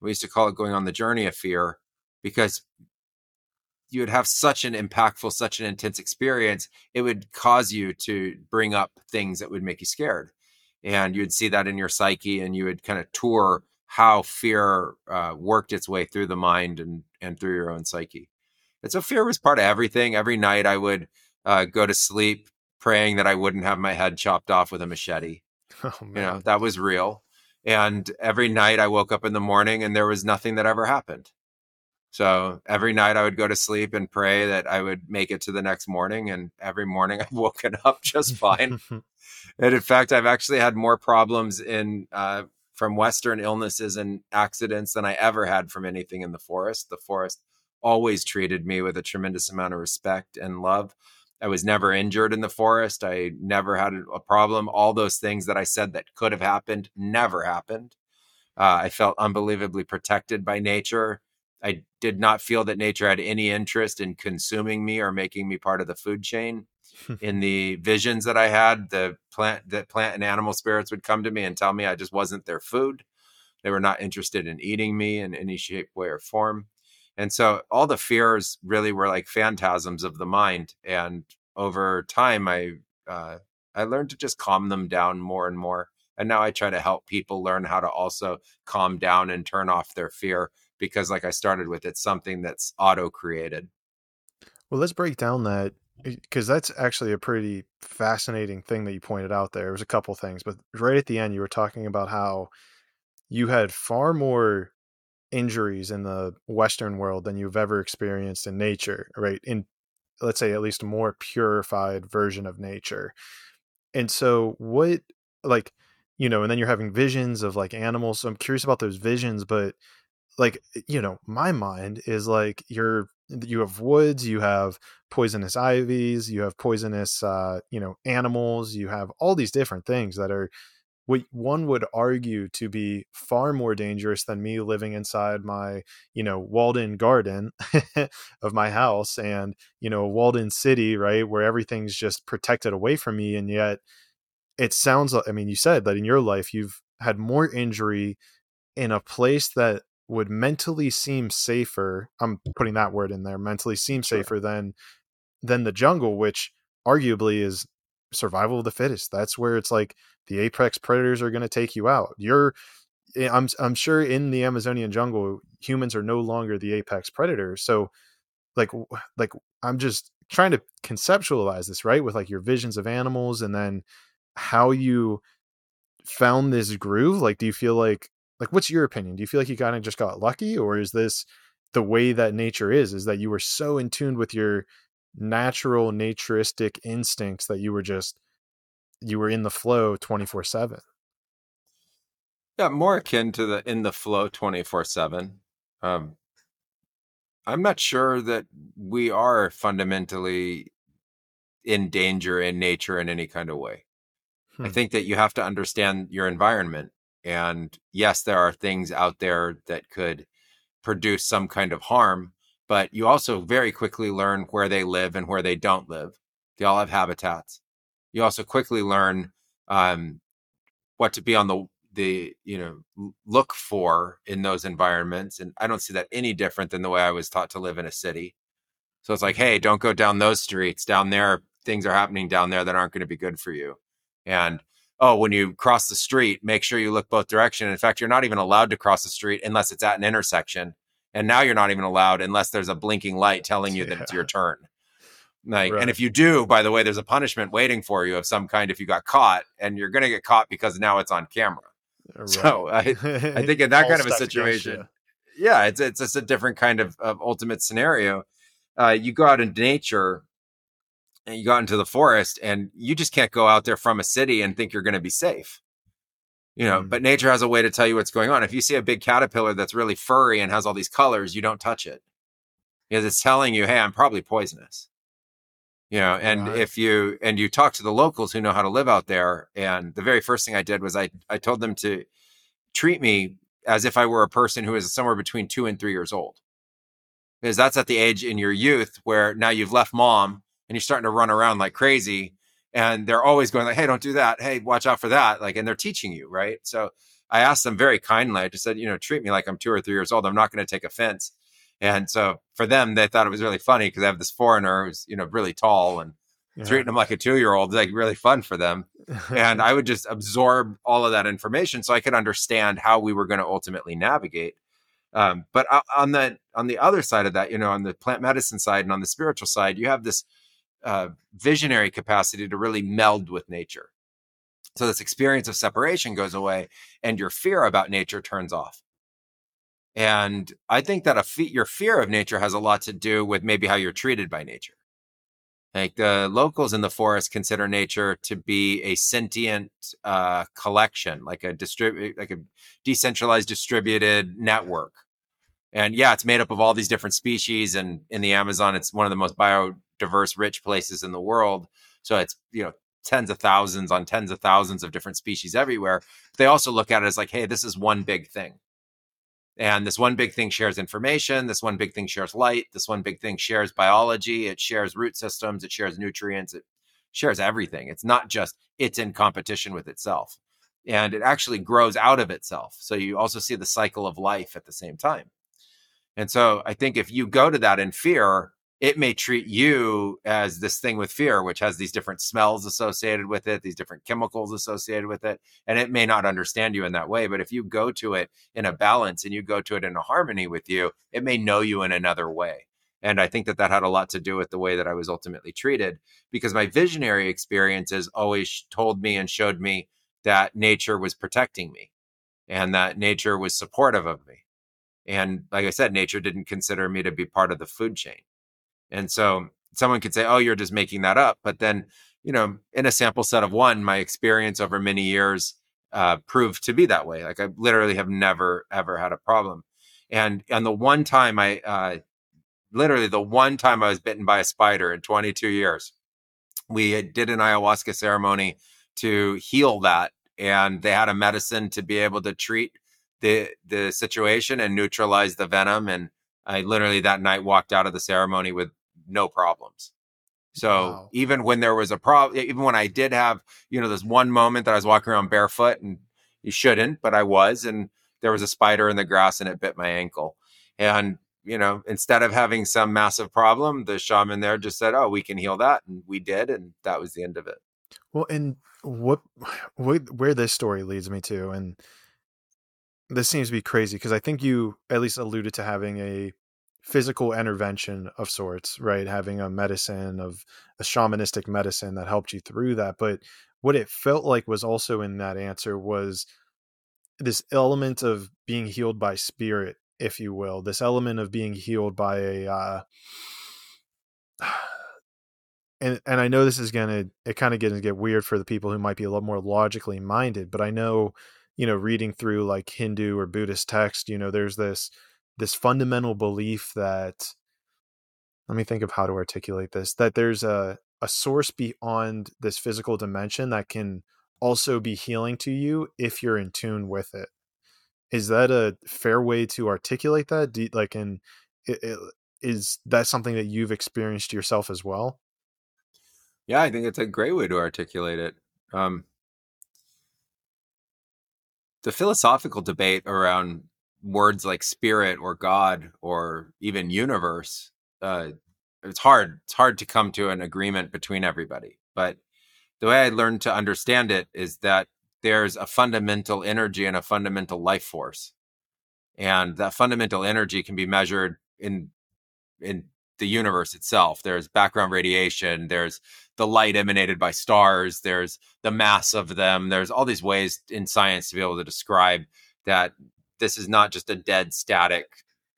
we used to call it going on the journey of fear because you would have such an impactful such an intense experience it would cause you to bring up things that would make you scared and you'd see that in your psyche and you would kind of tour how fear uh, worked its way through the mind and and through your own psyche. And so fear was part of everything. Every night I would uh, go to sleep praying that I wouldn't have my head chopped off with a machete. Oh, you know that was real. And every night I woke up in the morning and there was nothing that ever happened. So every night I would go to sleep and pray that I would make it to the next morning. And every morning I've woken up just fine. and in fact, I've actually had more problems in uh, from Western illnesses and accidents than I ever had from anything in the forest. The forest always treated me with a tremendous amount of respect and love. I was never injured in the forest. I never had a problem. All those things that I said that could have happened never happened. Uh, I felt unbelievably protected by nature. I did not feel that nature had any interest in consuming me or making me part of the food chain. in the visions that I had, the plant that plant and animal spirits would come to me and tell me I just wasn't their food. They were not interested in eating me in any shape, way, or form. And so all the fears really were like phantasms of the mind. And over time, I uh, I learned to just calm them down more and more. And now I try to help people learn how to also calm down and turn off their fear because, like I started with, it's something that's auto created. Well, let's break down that eh, because that's actually a pretty fascinating thing that you pointed out there. There was a couple things, but right at the end, you were talking about how you had far more injuries in the Western world than you've ever experienced in nature, right? In let's say at least a more purified version of nature. And so, what like you know, and then you're having visions of like animals. So I'm curious about those visions, but like you know, my mind is like you're you have woods, you have poisonous ivies, you have poisonous, uh, you know, animals, you have all these different things that are what one would argue to be far more dangerous than me living inside my, you know, walled-in garden of my house and, you know, walled-in city, right, where everything's just protected away from me, and yet it sounds like, I mean, you said that in your life, you've had more injury in a place that would mentally seem safer. I'm putting that word in there, mentally seem safer sure. than, than the jungle, which arguably is survival of the fittest. That's where it's like the apex predators are going to take you out. You're, eh, I'm, I'm sure in the Amazonian jungle, humans are no longer the apex predator. So, like, like I'm just trying to conceptualize this right with like your visions of animals and then how you found this groove like do you feel like like what's your opinion do you feel like you kind of just got lucky or is this the way that nature is is that you were so in tune with your natural naturistic instincts that you were just you were in the flow 24 7 yeah more akin to the in the flow 24 7 um i'm not sure that we are fundamentally in danger in nature in any kind of way Hmm. I think that you have to understand your environment. And yes, there are things out there that could produce some kind of harm, but you also very quickly learn where they live and where they don't live. They all have habitats. You also quickly learn um, what to be on the the you know look for in those environments and i don't see that any different than the way i was taught to live in a city so it's like hey don't go down those streets down there things are happening down there that aren't going to be good for you and oh, when you cross the street, make sure you look both directions. In fact, you're not even allowed to cross the street unless it's at an intersection. And now you're not even allowed unless there's a blinking light telling you yeah. that it's your turn. Like, right. and if you do, by the way, there's a punishment waiting for you of some kind if you got caught, and you're going to get caught because now it's on camera. Right. So I, I think in that kind of a situation, yeah, it's it's just a different kind of, of ultimate scenario. Uh, you go out into nature and you go out into the forest and you just can't go out there from a city and think you're going to be safe. You know mm. but nature has a way to tell you what's going on. If you see a big caterpillar that's really furry and has all these colors you don't touch it. Because it's telling you hey i'm probably poisonous. You know and right. if you and you talk to the locals who know how to live out there and the very first thing i did was i i told them to treat me as if i were a person who is somewhere between 2 and 3 years old. Because that's at the age in your youth where now you've left mom and you're starting to run around like crazy and they're always going like hey don't do that. Hey watch out for that. Like and they're teaching you right? So i asked them very kindly i just said you know treat me like i'm two or three years old. I'm not going to take offense. And so for them they thought it was really funny because i have this foreigner who's you know really tall and yeah. treating them like a two year old like really fun for them. And i would just absorb all of that information so i could understand how we were going to ultimately navigate. Um, but on the on the other side of that you know on the plant medicine side and on the spiritual side you have this uh, visionary capacity to really meld with nature. So this experience of separation goes away, and your fear about nature turns off. And I think that fe- your fear of nature has a lot to do with maybe how you're treated by nature. Like the locals in the forest consider nature to be a sentient uh, collection, like a distrib- like a decentralized distributed network. And yeah, it's made up of all these different species. And in the Amazon, it's one of the most bio diverse, rich places in the world. So it's, you know, tens of thousands on tens of thousands of different species everywhere. But they also look at it as like, hey, this is one big thing. And this one big thing shares information. This one big thing shares light. This one big thing shares biology. It shares root systems. It shares nutrients. It shares everything. It's not just it's in competition with itself. And it actually grows out of itself. So you also see the cycle of life at the same time. And so I think if you go to that in fear, it may treat you as this thing with fear, which has these different smells associated with it, these different chemicals associated with it, and it may not understand you in that way. But if you go to it in a balance and you go to it in a harmony with you, it may know you in another way. And I think that that had a lot to do with the way that I was ultimately treated because my visionary experiences always told me and showed me that nature was protecting me and that nature was supportive of me. And like I said, nature didn't consider me to be part of the food chain. And so someone could say, oh, you're just making that up. But then, you know, in a sample set of one, my experience over many years uh, proved to be that way. Like I literally have never, ever had a problem. And and the one time I, uh, literally the one time I was bitten by a spider in 22 years, we did an ayahuasca ceremony to heal that. And they had a medicine to be able to treat the the situation and neutralize the venom. And I literally that night walked out of the ceremony with no problems. So Wow. even when there was a problem, even when I did have, you know, this one moment that I was walking around barefoot and you shouldn't, but I was, and there was a spider in the grass and it bit my ankle. And, you know, instead of having some massive problem, the shaman there just said, Oh, we can heal that. And we did. And that was the end of it. Well, and what, what where this story leads me to, and this seems to be crazy because I think you at least alluded to having a physical intervention of sorts, right? Having a medicine of a shamanistic medicine that helped you through that. But what it felt like was also in that answer was this element of being healed by spirit, if you will, this element of being healed by a uh and and I know this is gonna it kind of gets get weird for the people who might be a little more logically minded, but I know, you know, reading through like Hindu or Buddhist text, you know, there's this this fundamental belief that let me think of how to articulate this that there's a a source beyond this physical dimension that can also be healing to you if you're in tune with it is that a fair way to articulate that Do like and it, it, is that something that you've experienced yourself as well Yeah, I think it's a great way to articulate it. Um, the philosophical debate around words like spirit or God or even universe, uh, it's hard. It's hard to come to an agreement between everybody. But the way I learned to understand it is that there's a fundamental energy and a fundamental life force, and that fundamental energy can be measured in in the universe itself. There's background radiation. There's the light emanated by stars. There's the mass of them. There's all these ways in science to be able to describe that this is not just a dead static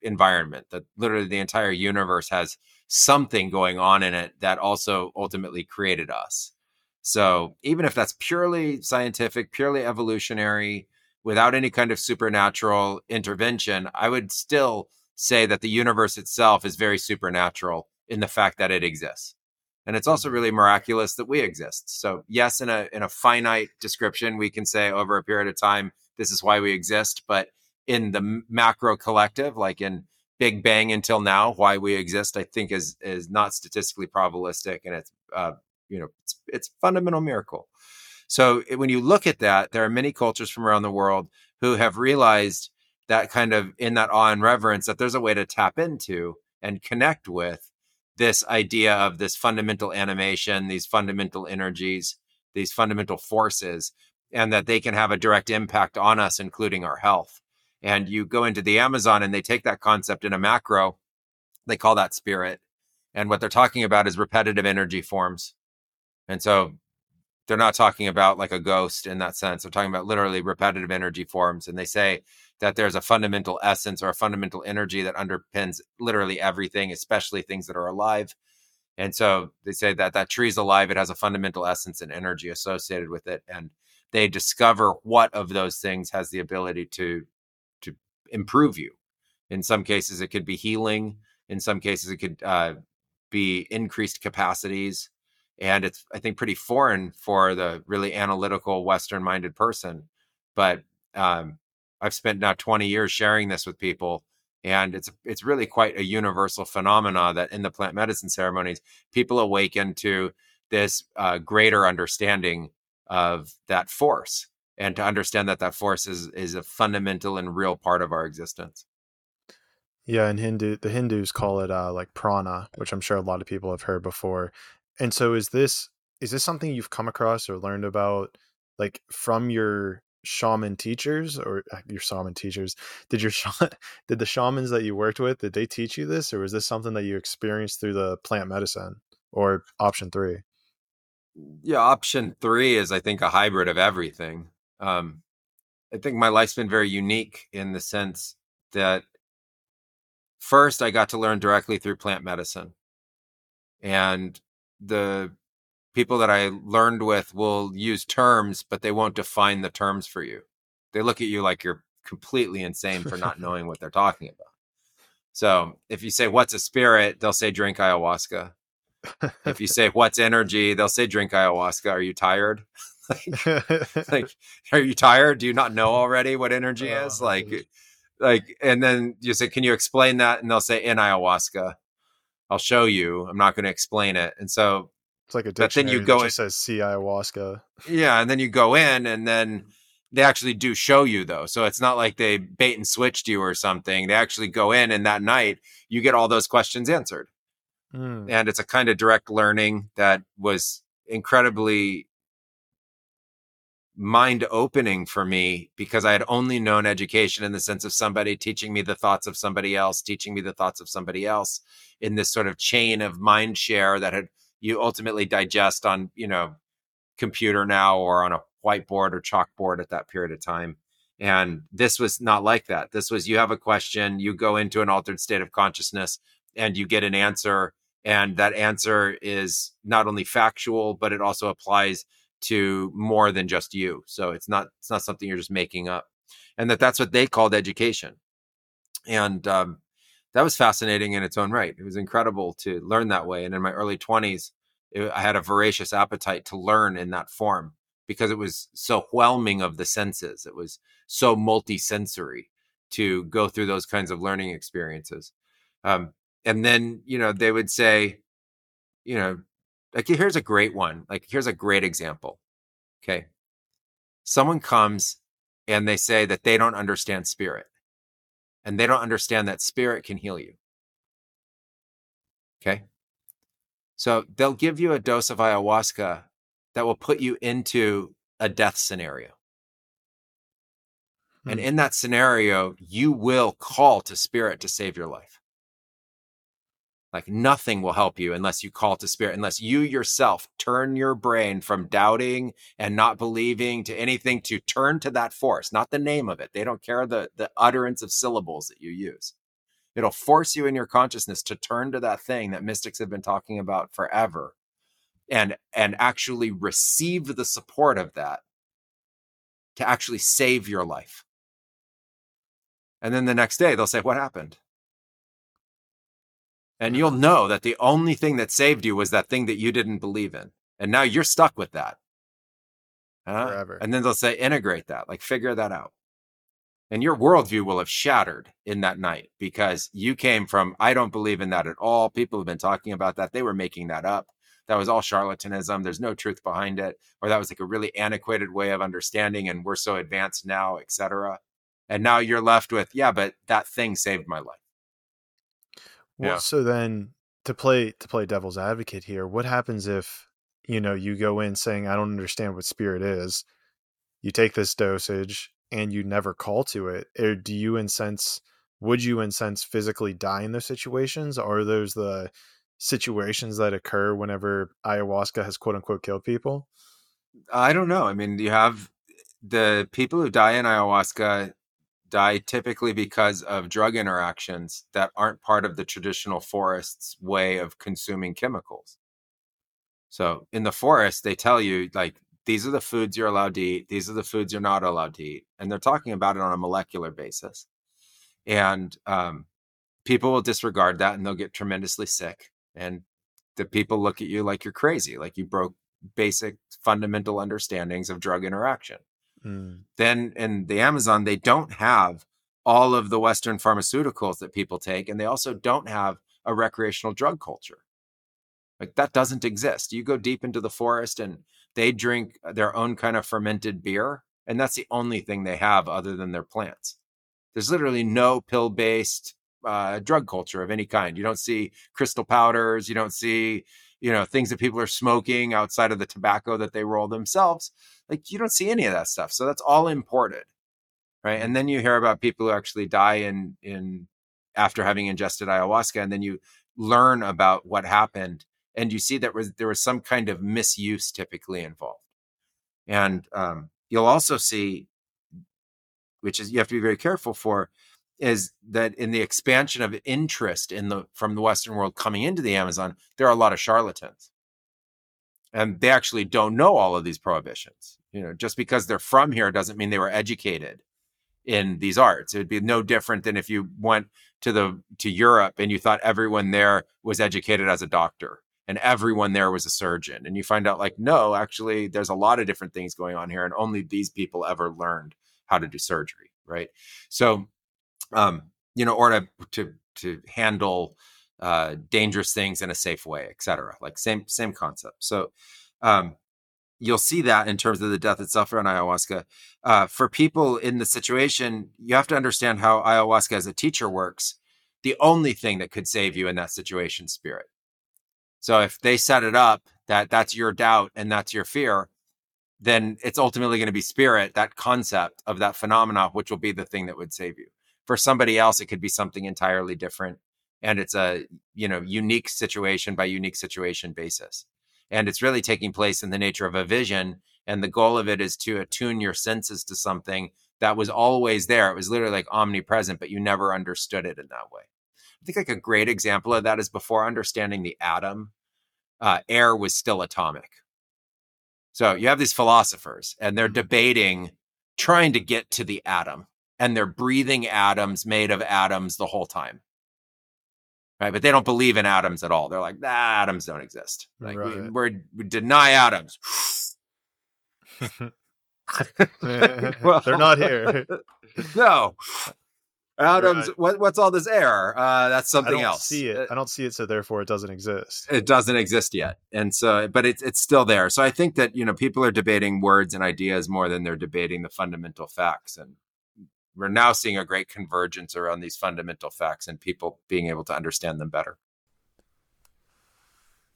environment, that literally the entire universe has something going on in it that also ultimately created us. So even if that's purely scientific, purely evolutionary, without any kind of supernatural intervention, I would still say that the universe itself is very supernatural in the fact that it exists. And it's also mm-hmm. really miraculous that we exist. So yes, in a in a finite description, we can say over a period of time, this is why we exist. But in the macro collective, like in Big Bang until now, why we exist, I think is is not statistically probabilistic, and it's uh, you know it's, it's fundamental miracle. So when you look at that, there are many cultures from around the world who have realized that kind of in that awe and reverence that there's a way to tap into and connect with this idea of this fundamental animation, these fundamental energies, these fundamental forces, and that they can have a direct impact on us, including our health. And you go into the Amazon and they take that concept in a macro, they call that spirit. And what they're talking about is repetitive energy forms. And so they're not talking about like a ghost in that sense. They're talking about literally repetitive energy forms. And they say that there's a fundamental essence or a fundamental energy that underpins literally everything, especially things that are alive. And so they say that that tree is alive. It has a fundamental essence and energy associated with it. And they discover what of those things has the ability to improve you. In some cases, it could be healing. In some cases, it could uh, be increased capacities. And it's, I think, pretty foreign for the really analytical Western minded person. But um, I've spent now 20 years sharing this with people. And it's it's really quite a universal phenomena that in the plant medicine ceremonies, people awaken to this uh, greater understanding of that force, and to understand that that force is is a fundamental and real part of our existence. Yeah, and Hindu the Hindus call it uh, like prana, which I'm sure a lot of people have heard before. And so is this is this something you've come across or learned about like from your shaman teachers or uh, your shaman teachers? Did your shaman did the shamans that you worked with did they teach you this or was this something that you experienced through the plant medicine or option 3? Yeah, option 3 is I think a hybrid of everything. Um I think my life's been very unique in the sense that first I got to learn directly through plant medicine. And the people that I learned with will use terms, but they won't define the terms for you. They look at you like you're completely insane for not knowing what they're talking about. So if you say, What's a spirit? they'll say, Drink ayahuasca. if you say, What's energy? they'll say, Drink ayahuasca. Are you tired? Like, like, are you tired? Do you not know already what energy Oh, is? Like, like, and then you say, Can you explain that? And they'll say, In ayahuasca. I'll show you. I'm not going to explain it. And so It's like a dictionary But then you that go just says see ayahuasca. yeah, and then you go in and then they actually do show you though. So it's not like they bait and switched you or something. They actually go in and that night you get all those questions answered. Mm. And it's a kind of direct learning that was incredibly mind opening for me because I had only known education in the sense of somebody teaching me the thoughts of somebody else, teaching me the thoughts of somebody else in this sort of chain of mind share that had you ultimately digest on, you know, computer now or on a whiteboard or chalkboard at that period of time. And this was not like that. This was you have a question, you go into an altered state of consciousness and you get an answer. And that answer is not only factual, but it also applies to more than just you. So it's not it's not something you're just making up. And that that's what they called education. And um, that was fascinating in its own right. It was incredible to learn that way. And in my early 20s, I had a voracious appetite to learn in that form because it was so whelming of the senses. It was so multi-sensory to go through those kinds of learning experiences. Um, and then, you know, they would say, you know, like here's a great one. Like here's a great example. Okay. Someone comes and they say that they don't understand spirit and they don't understand that spirit can heal you. Okay. So they'll give you a dose of ayahuasca that will put you into a death scenario. And Hmm. in that scenario, you will call to spirit to save your life. Like nothing will help you unless you call to spirit, unless you yourself turn your brain from doubting and not believing to anything to turn to that force, not the name of it. They don't care the, the utterance of syllables that you use. It'll force you in your consciousness to turn to that thing that mystics have been talking about forever and and actually receive the support of that to actually save your life. And then the next day they'll say, What happened? And you'll know that the only thing that saved you was that thing that you didn't believe in. And now you're stuck with that. Huh? Forever. And then they'll say, integrate that, like figure that out. And your worldview will have shattered in that night because you came from, I don't believe in that at all. People have been talking about that. They were making that up. That was all charlatanism. There's no truth behind it. Or that was like a really antiquated way of understanding. And we're so advanced now, et cetera. And now you're left with, yeah, but that thing saved my life. Well, Yeah. so then to play to play devil's advocate here, what happens if you know you go in saying I don't understand what spirit is, you take this dosage and you never call to it, or do you incense? Would you incense physically die in those situations? Are those the situations that occur whenever ayahuasca has quote unquote killed people? I don't know. I mean, you have the people who die in ayahuasca die typically because of drug interactions that aren't part of the traditional forest's way of consuming chemicals. So in the forest, they tell you, like, these are the foods you're allowed to eat, these are the foods you're not allowed to eat. And they're talking about it on a molecular basis. And um, people will disregard that and they'll get tremendously sick. And the people look at you like you're crazy, like you broke basic fundamental understandings of drug interaction. Mm. Then in the Amazon, they don't have all of the Western pharmaceuticals that people take, and they also don't have a recreational drug culture. Like that doesn't exist. You go deep into the forest and they drink their own kind of fermented beer, and that's the only thing they have other than their plants. There's literally no pill based uh, drug culture of any kind. You don't see crystal powders. You don't see, you know, things that people are smoking outside of the tobacco that they roll themselves. Like you don't see any of that stuff. So that's all imported, right? And then you hear about people who actually die in in after having ingested ayahuasca, and then you learn about what happened, and you see that was there was some kind of misuse typically involved, and um, you'll also see, which is you have to be very careful for, is that in the expansion of interest in the from the Western world coming into the Amazon, there are a lot of charlatans. And they actually don't know all of these prohibitions. You know, just because they're from here doesn't mean they were educated in these arts. It would be no different than if you went to the to Europe and you thought everyone there was educated as a doctor and everyone there was a surgeon. And you find out like, no, actually there's a lot of different things going on here, and only these people ever learned how to do surgery, right? So um, you know, or to to to handle uh, dangerous things in a safe way, etc. Like same same concept. So um, you'll see that in terms of the death itself on ayahuasca. Uh, for people in the situation, you have to understand how ayahuasca as a teacher works. The only thing that could save you in that situation, spirit. So if they set it up that that's your doubt and that's your fear, then it's ultimately going to be spirit, that concept of that phenomena, which will be the thing that would save you. For somebody else, it could be something entirely different. And it's a, you know, unique situation by unique situation basis. And it's really taking place in the nature of a vision. And the goal of it is to attune your senses to something that was always there. It was literally like omnipresent, but you never understood it in that way. I think like a great example of that is before understanding the atom, uh, air was still atomic so you have these philosophers and they're mm-hmm. debating trying to get to the atom and they're breathing atoms made of atoms the whole time. Right. But they don't believe in atoms at all. They're like, nah, atoms don't exist. Like right. we, we're, we deny atoms. well, they're not here. no. Atoms. Right. What, what's all this air? Uh, that's something else. See it. Uh, I don't see it, so therefore it doesn't exist. It doesn't exist yet, and so, but it's it's still there. So I think that you know people are debating words and ideas more than they're debating the fundamental facts, and we're now seeing a great convergence around these fundamental facts and people being able to understand them better.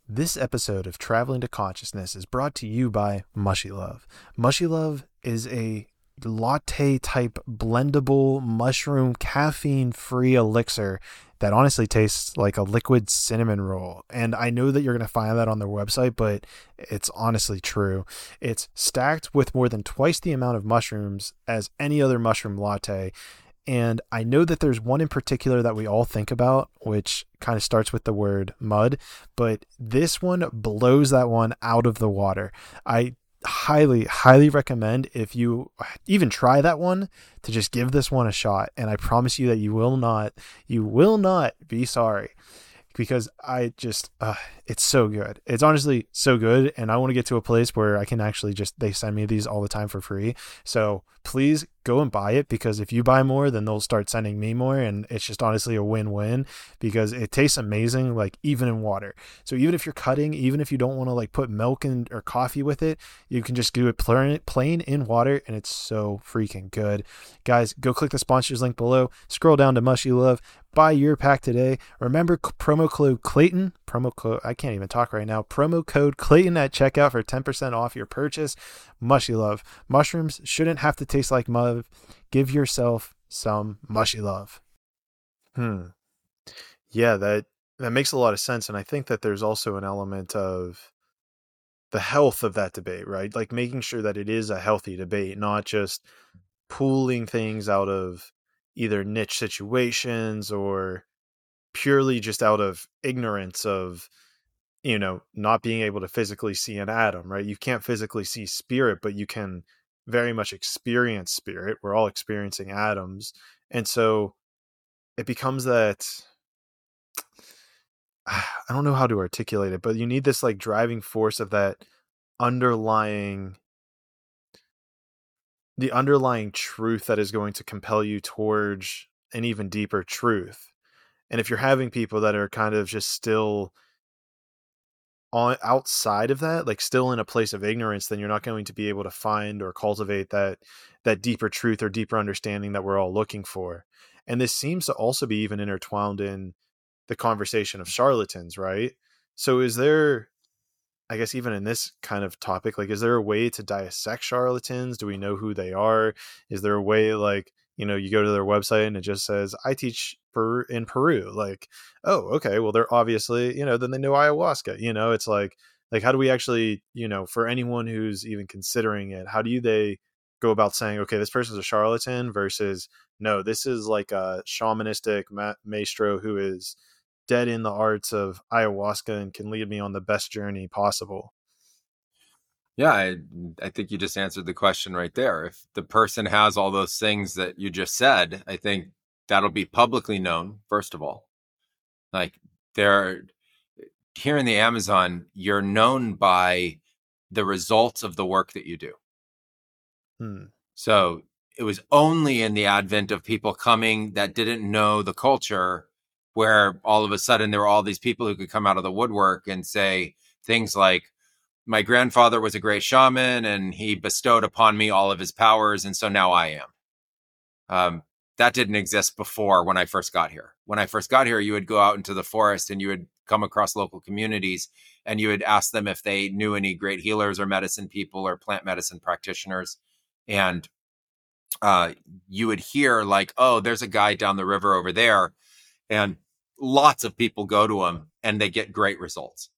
This episode of Traveling to Consciousness is brought to you by Mushy Love. Mushy Love is a latte type blendable mushroom caffeine free elixir that honestly tastes like a liquid cinnamon roll. And I know that you're going to find that on their website, but it's honestly true. It's stacked with more than twice the amount of mushrooms as any other mushroom latte. And I know that there's one in particular that we all think about, which kind of starts with the word mud, but this one blows that one out of the water. I highly highly recommend if you even try that one to just give this one a shot. And i promise you that you will not you will not be sorry because i just uh, it's so good it's honestly so good and i want to get to a place where i can actually just they send me these all the time for free so please go and buy it because if you buy more, then they'll start sending me more. And it's just honestly a win win because it tastes amazing, like even in water. So even if you're cutting, even if you don't want to like put milk and or coffee with it, you can just do it plain, plain in water and it's so freaking good. Guys, go click the sponsors link below, scroll down to Mushy Love, buy your pack today. Remember promo code Clayton, promo code, I can't even talk right now, promo code Clayton at checkout for 10% off your purchase. Mushy love. Mushrooms shouldn't have to taste like mud. Give yourself some mushy love. Hmm. Yeah, that that makes a lot of sense and I think that there's also an element of the health of that debate, right? Like making sure that it is a healthy debate, not just pulling things out of either niche situations or purely just out of ignorance of you know not being able to physically see an atom right? You can't physically see spirit but you can very much experience spirit. We're all experiencing atoms. And so it becomes that i don't know how to articulate it but you need this like driving force of that underlying the underlying truth that is going to compel you towards an even deeper truth. And if you're having people that are kind of just still on outside of that like still in a place of ignorance then you're not going to be able to find or cultivate that that deeper truth or deeper understanding that we're all looking for. And this seems to also be even intertwined in the conversation of charlatans right? So is there i guess even in this kind of topic like is there a way to dissect charlatans? Do we know who they are? Is there a way like you know you go to their website and it just says i teach per in peru like oh okay well they're obviously you know then they know ayahuasca you know? It's like like how do we actually you know for anyone who's even considering it how do you they go about saying okay this person's a charlatan versus no this is like a shamanistic ma- maestro who is dead in the arts of ayahuasca and can lead me on the best journey possible yeah, I, I think you just answered the question right there. If the person has all those things that you just said, I think that'll be publicly known, first of all. Like there here in the Amazon, you're known by the results of the work that you do. Hmm. So it was only in the advent of people coming that didn't know the culture where all of a sudden there were all these people who could come out of the woodwork and say things like, my grandfather was a great shaman and he bestowed upon me all of his powers. And so now I am. Um, that didn't exist before when I first got here. When I first got here, you would go out into the forest and you would come across local communities and you would ask them if they knew any great healers or medicine people or plant medicine practitioners. And uh, you would hear, like, oh, there's a guy down the river over there. And lots of people go to them and they get great results.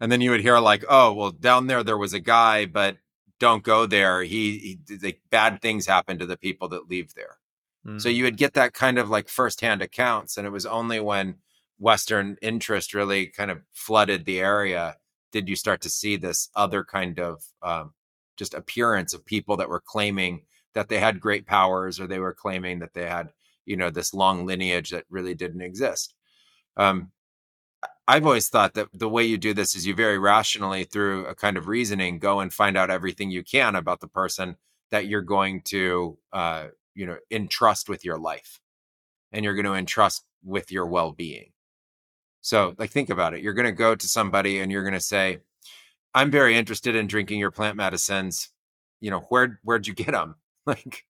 And then you would hear, like, oh, well, down there, there was a guy, but don't go there. He, he the bad things happen to the people that leave there. Mm. So you would get that kind of like firsthand accounts. And it was only when Western interest really kind of flooded the area did you start to see this other kind of um, just appearance of people that were claiming that they had great powers or they were claiming that they had you know this long lineage that really didn't exist. Um, i've always thought that the way you do this is you very rationally through a kind of reasoning go and find out everything you can about the person that you're going to uh, you know entrust with your life and you're going to entrust with your well-being. So like think about it. You're going to go to somebody and you're going to say i'm very interested in drinking your plant medicines. You know where where'd you get them like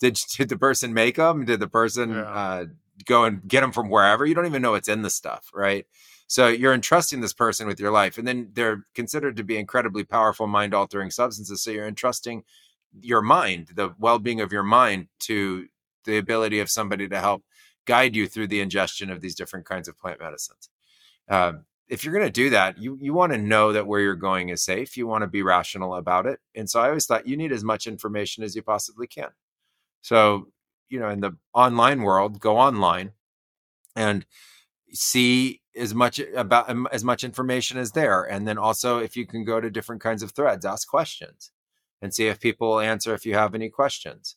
did did the person make them did the person yeah. uh, go and get them from wherever you don't even know what's in the stuff right so you're entrusting this person with your life and then they're considered to be incredibly powerful mind altering substances so you're entrusting your mind, the well being of your mind, to the ability of somebody to help guide you through the ingestion of these different kinds of plant medicines. Uh, if you're going to do that, you you want to know that where you're going is safe. You want to be rational about it. And so I always thought you need as much information as you possibly can. So, you know, in the online world, go online and see as much about um, as much information as there. And then also if you can go to different kinds of threads, ask questions and see if people answer if you have any questions.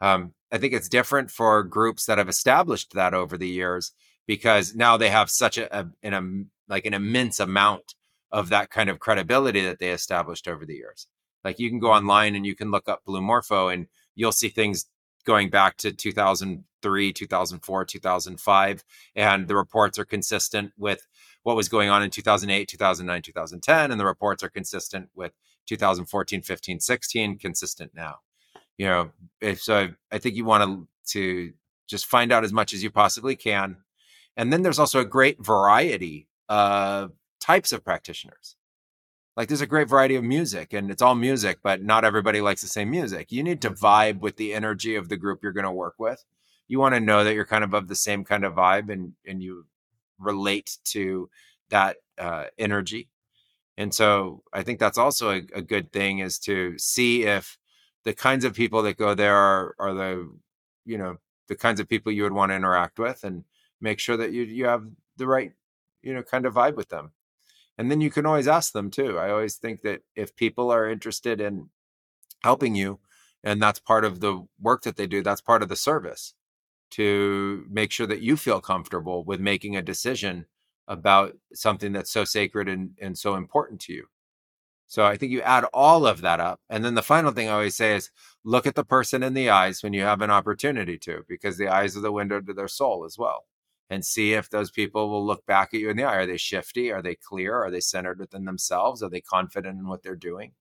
Um, I think it's different for groups that have established that over the years because now they have such a, a, an, a like an immense amount of that kind of credibility that they established over the years. Like you can go online and you can look up Blue Morpho and you'll see things going back to 2003, 2004, 2005, and the reports are consistent with what was going on in 2008, 2009, 2010, and the reports are consistent with 2014, 15, 16, consistent now. You know, if so, I think you want to to just find out as much as you possibly can, and then there's also a great variety of types of practitioners. Like there's a great variety of music, and it's all music, but not everybody likes the same music. You need to mm-hmm. vibe with the energy of the group you're going to work with. You want to know that you're kind of of the same kind of vibe, and and you relate to that uh, energy and so I think that's also a, a, good thing is to see if the kinds of people that go there are, are the, you know, the kinds of people you would want to interact with and make sure that you, you have the right, you know, kind of vibe with them. And then you can always ask them too. I always think that if people are interested in helping you, and that's part of the work that they do, that's part of the service to make sure that you feel comfortable with making a decision about something that's so sacred and, and so important to you. So I think you add all of that up. And then the final thing I always say is look at the person in the eyes when you have an opportunity to, because the eyes are the window to their soul as well. And see if those people will look back at you in the eye. Are they shifty? Are they clear? Are they centered within themselves? Are they confident in what they're doing?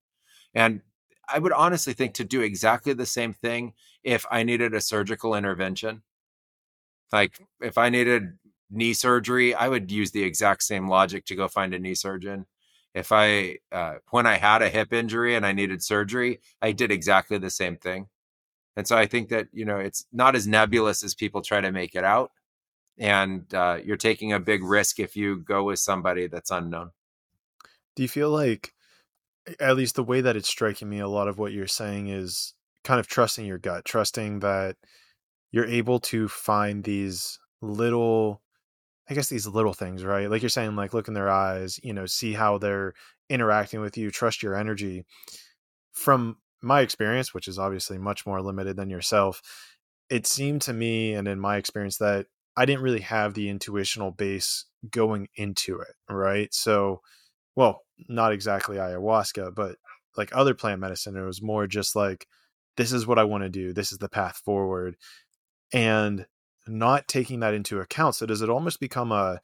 And I would honestly think to do exactly the same thing if I needed a surgical intervention. Like if I needed knee surgery, I would use the exact same logic to go find a knee surgeon. If I, uh, when I had a hip injury and I needed surgery, I did exactly the same thing. And so I think that, you know, it's not as nebulous as people try to make it out. And uh, you're taking a big risk if you go with somebody that's unknown. Do you feel like, at least the way that it's striking me, a lot of what you're saying is kind of trusting your gut, trusting that you're able to find these little I guess these little things, right? Like you're saying, like look in their eyes, you know, see how they're interacting with you, trust your energy. From my experience, which is obviously much more limited than yourself, it seemed to me and in my experience that I didn't really have the intuitional base going into it, right? So, well, not exactly ayahuasca, but like other plant medicine, it was more just like, this is what I want to do, this is the path forward. And not taking that into account. So does it almost become a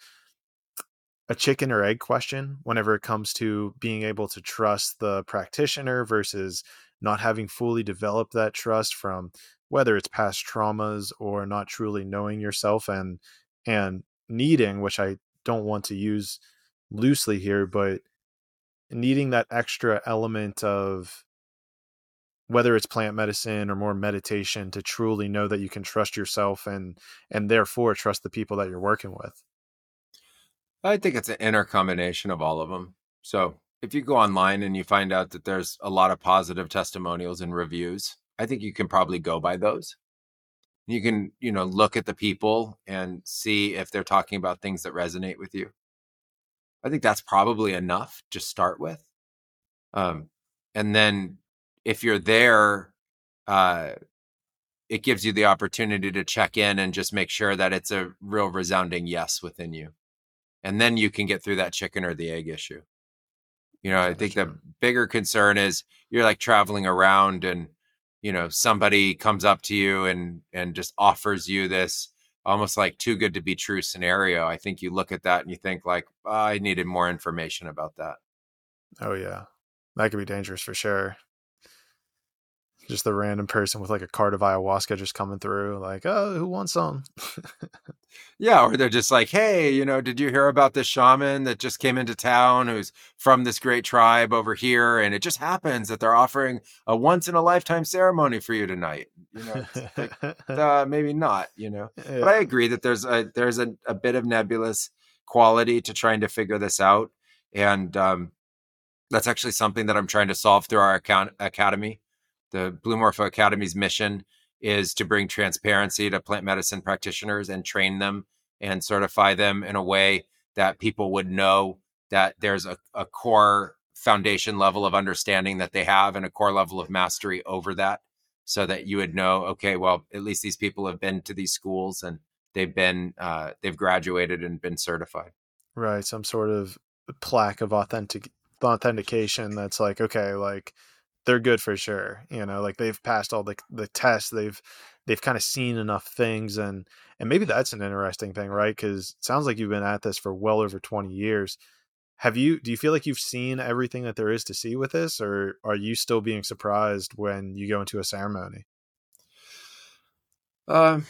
a chicken or egg question whenever it comes to being able to trust the practitioner versus not having fully developed that trust from whether it's past traumas or not truly knowing yourself and and needing which i don't want to use loosely here but needing that extra element of whether it's plant medicine or more meditation to truly know that you can trust yourself and and therefore trust the people that you're working with. I think it's an inner combination of all of them so if you go online and you find out that there's a lot of positive testimonials and reviews i think you can probably go by those you can you know look at the people and see if they're talking about things that resonate with you i think that's probably enough to start with um, and then if you're there, uh, it gives you the opportunity to check in and just make sure that it's a real resounding yes within you. And then you can get through that chicken or the egg issue. You know, I think the bigger concern is you're like traveling around and you know somebody comes up to you and and just offers you this almost like too good to be true scenario. I think you look at that and you think like oh, I needed more information about that. Oh yeah. That could be dangerous for sure just the random person with like a cart of ayahuasca just coming through, like, oh, who wants some? yeah, or they're just like, hey, you know, did you hear about this shaman that just came into town who's from this great tribe over here? And it just happens that they're offering a once in a lifetime ceremony for you tonight. You know, like, uh, maybe not, you know. Yeah. But I agree that there's a there's a, a bit of nebulous quality to trying to figure this out. And um, that's actually something that I'm trying to solve through our account academy the Blue Morpho Academy's mission is to bring transparency to plant medicine practitioners and train them and certify them in a way that people would know that there's a, a core foundation level of understanding that they have and a core level of mastery over that so that you would know okay well at least these people have been to these schools and they've been uh, they've graduated and been certified. Right some sort of plaque of authentic authentication that's like okay like they're good for sure. You know, like they've passed all the the tests. They've they've kind of seen enough things, and and maybe that's an interesting thing, right? Because it sounds like you've been at this for well over twenty years. Have you? Do you feel like you've seen everything that there is to see with this, or are you still being surprised when you go into a ceremony? Um,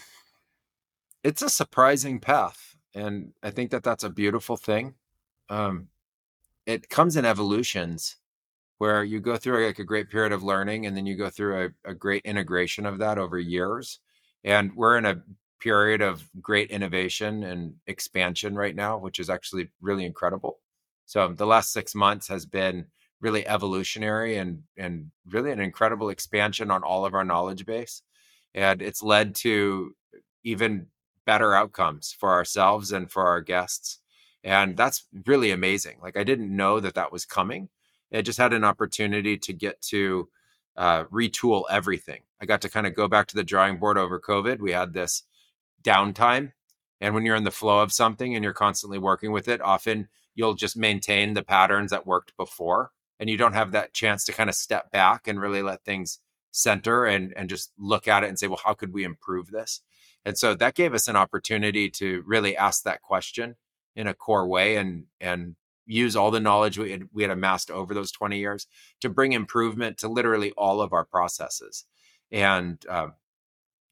it's a surprising path, and I think that that's a beautiful thing. Um, it comes in evolutions where you go through like a great period of learning and then you go through a, a great integration of that over years. And we're in a period of great innovation and expansion right now, which is actually really incredible. So the last six months has been really evolutionary and and really an incredible expansion on all of our knowledge base. And it's led to even better outcomes for ourselves and for our guests. And that's really amazing. Like I didn't know that that was coming I just had an opportunity to get to uh, retool everything. I got to kind of go back to the drawing board over COVID. We had this downtime. And when you're in the flow of something and you're constantly working with it, often you'll just maintain the patterns that worked before. And you don't have that chance to kind of step back and really let things center and, and just look at it and say, well, how could we improve this? And so that gave us an opportunity to really ask that question in a core way and and use all the knowledge we had, we had amassed over those 20 years to bring improvement to literally all of our processes. And uh,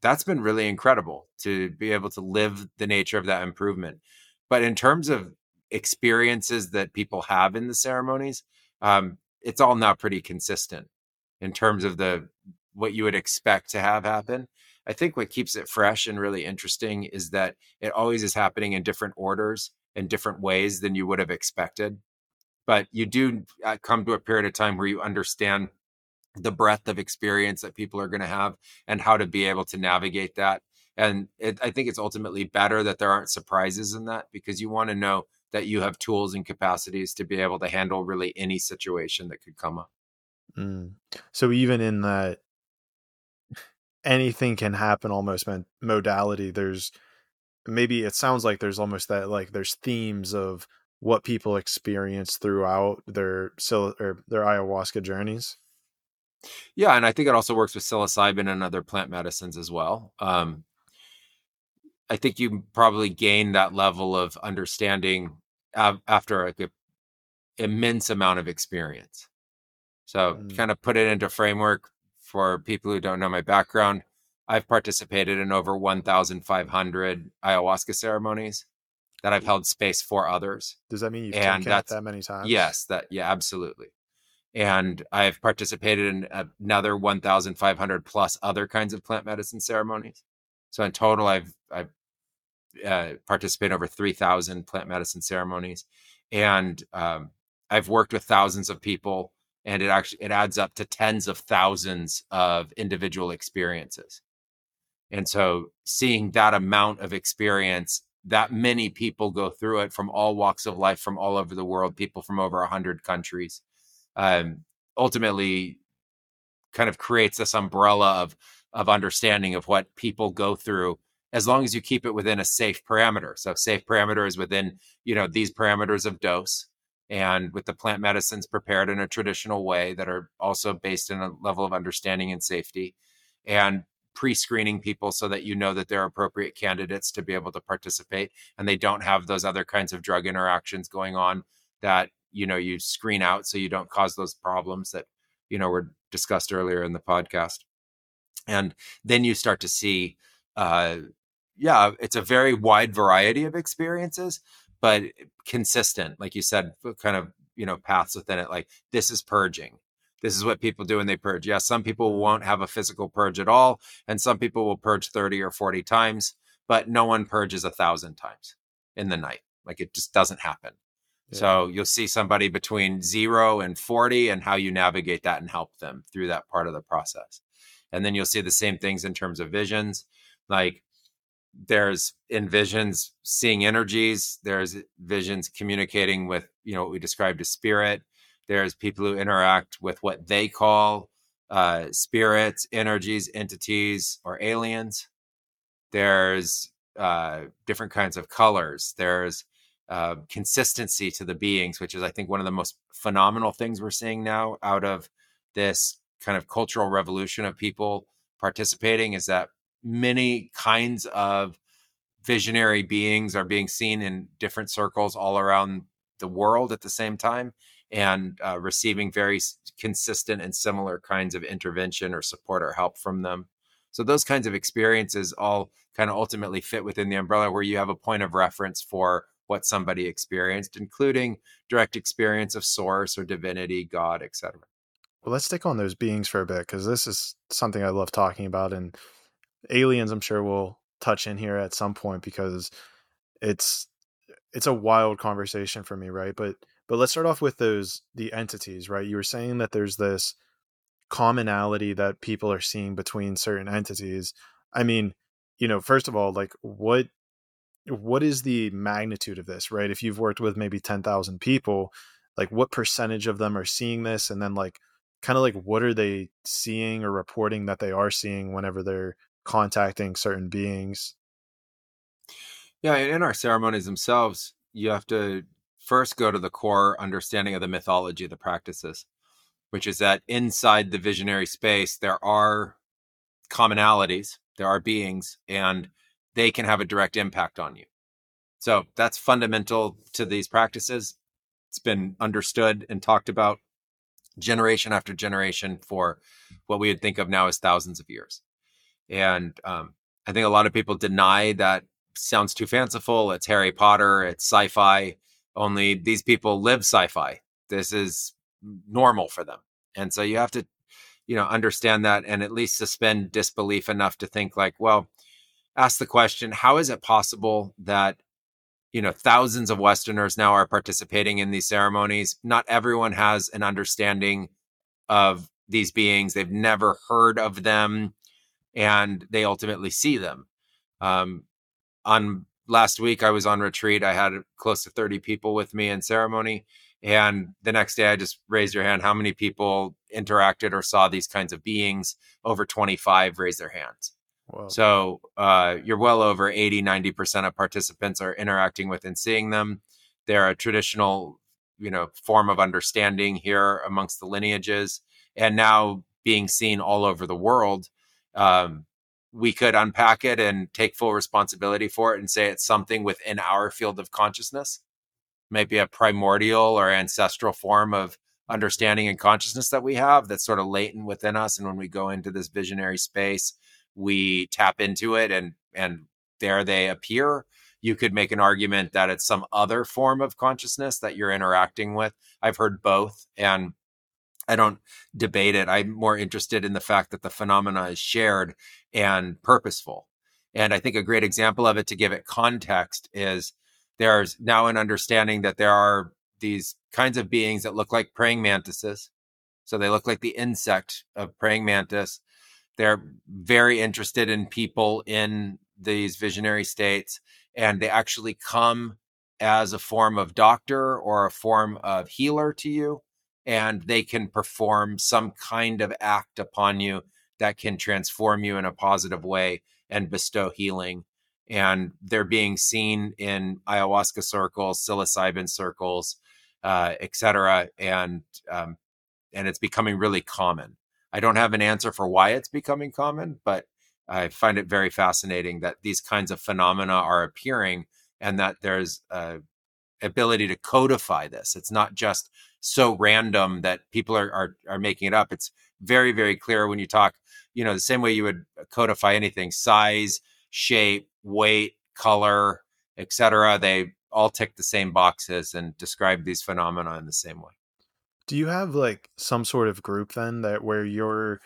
that's been really incredible to be able to live the nature of that improvement. But in terms of experiences that people have in the ceremonies, um, it's all now pretty consistent in terms of the what you would expect to have happen. I think what keeps it fresh and really interesting is that it always is happening in different orders in different ways than you would have expected. But you do uh, come to a period of time where you understand the breadth of experience that people are going to have and how to be able to navigate that. And it, I think it's ultimately better that there aren't surprises in that because you want to know that you have tools and capacities to be able to handle really any situation that could come up. Mm. So even in that anything can happen almost modality, there's maybe it sounds like there's almost that like there's themes of what people experience throughout their or their ayahuasca journeys. Yeah, and I think it also works with psilocybin and other plant medicines as well. Um, I think you probably gain that level of understanding after like a immense amount of experience. So, mm. kind of put it into framework for people who don't know my background. I've participated in over 1,500 ayahuasca ceremonies that I've held space for others. Does that mean you've and taken that many times? Yes, that yeah, absolutely. And I've participated in another 1,500 plus other kinds of plant medicine ceremonies. So in total, I've I've uh, participated in over 3,000 plant medicine ceremonies, and um, I've worked with thousands of people, and it actually it adds up to tens of thousands of individual experiences. And so, seeing that amount of experience that many people go through it from all walks of life from all over the world people from over 100 countries um, ultimately kind of creates this umbrella of of understanding of what people go through as long as you keep it within a safe parameter. So safe parameter is within you know these parameters of dose and with the plant medicines prepared in a traditional way that are also based in a level of understanding and safety. And pre-screening people so that you know that they're appropriate candidates to be able to participate and they don't have those other kinds of drug interactions going on that you know you screen out so you don't cause those problems that you know were discussed earlier in the podcast. And then you start to see uh yeah it's a very wide variety of experiences but consistent like you said kind of you know paths within it like this is purging this is what people do when they purge. Yes, some people won't have a physical purge at all, and some people will purge 30 or 40 times, but no one purges a thousand times in the night. Like it just doesn't happen. Yeah. So you'll see somebody between zero and 40 and how you navigate that and help them through that part of the process. And then you'll see the same things in terms of visions. Like there's in visions seeing energies, there's visions communicating with, you know, what we described as spirit there's people who interact with what they call uh, spirits, energies, entities, or aliens. There's uh, different kinds of colors. There's uh, consistency to the beings, which is, I think, one of the most phenomenal things we're seeing now out of this kind of cultural revolution of people participating is that many kinds of visionary beings are being seen in different circles all around the world at the same time and uh, receiving very consistent and similar kinds of intervention or support or help from them. So those kinds of experiences all kind of ultimately fit within the umbrella where you have a point of reference for what somebody experienced, including direct experience of source or divinity, God, etc. Well, let's stick on those beings for a bit because this is something I love talking about, and aliens, I'm sure we'll touch in here at some point because it's it's a wild conversation for me, right? But but let's start off with those the entities, right? You were saying that there's this commonality that people are seeing between certain entities. I mean, you know, first of all, like what what is the magnitude of this, right? If you've worked with maybe 10,000 people, like what percentage of them are seeing this and then like kind of like what are they seeing or reporting that they are seeing whenever they're contacting certain beings? Yeah, in our ceremonies themselves, you have to first go to the core understanding of the mythology of the practices, which is that inside the visionary space, there are commonalities, there are beings, and they can have a direct impact on you. So that's fundamental to these practices. It's been understood and talked about generation after generation for what we would think of now as thousands of years. And um, I think a lot of people deny that sounds too fanciful. It's Harry Potter, it's sci fi. Only these people live sci-fi. This is normal for them. And so you have to, you know, understand that and at least suspend disbelief enough to think like, well, ask the question, how is it possible that you know thousands of westerners now are participating in these ceremonies not everyone has an understanding of these beings they've never heard of them and they ultimately see them um, on last week I was on retreat. I had close to 30 people with me in ceremony. And the next day I just raised your hand. How many people interacted or saw these kinds of beings? Over 25 raised their hands. So uh, you're well over 80, 90% of participants are interacting with and seeing them. They're a traditional, you know, form of understanding here amongst the lineages and now being seen all over the world. Um, we could unpack it and take full responsibility for it and say it's something within our field of consciousness, maybe a primordial or ancestral form of understanding and consciousness that we have that's sort of latent within us. And when we go into this visionary space, we tap into it and and there they appear. You could make an argument that it's some other form of consciousness that you're interacting with. I've heard both and I don't debate it. I'm more interested in the fact that the phenomena is shared and purposeful. And I think a great example of it to give it context is there's now an understanding that there are these kinds of beings that look like praying mantises. So they look like the insect of praying mantis. They're very interested in people in these visionary states, and they actually come as a form of doctor or a form of healer to you and they can perform some kind of act upon you that can transform you in a positive way and bestow healing. And they're being seen in ayahuasca circles, psilocybin circles, uh, etc. And um, and it's becoming really common. I don't have an answer for why it's becoming common, but I find it very fascinating that these kinds of phenomena are appearing and that there's a ability to codify this. It's not just so random that people are, are are making it up. It's very very clear when you talk, you know, the same way you would uh, codify anything: size, shape, weight, color, etc. They all tick the same boxes and describe these phenomena in the same way. Do you have like some sort of group then that where you're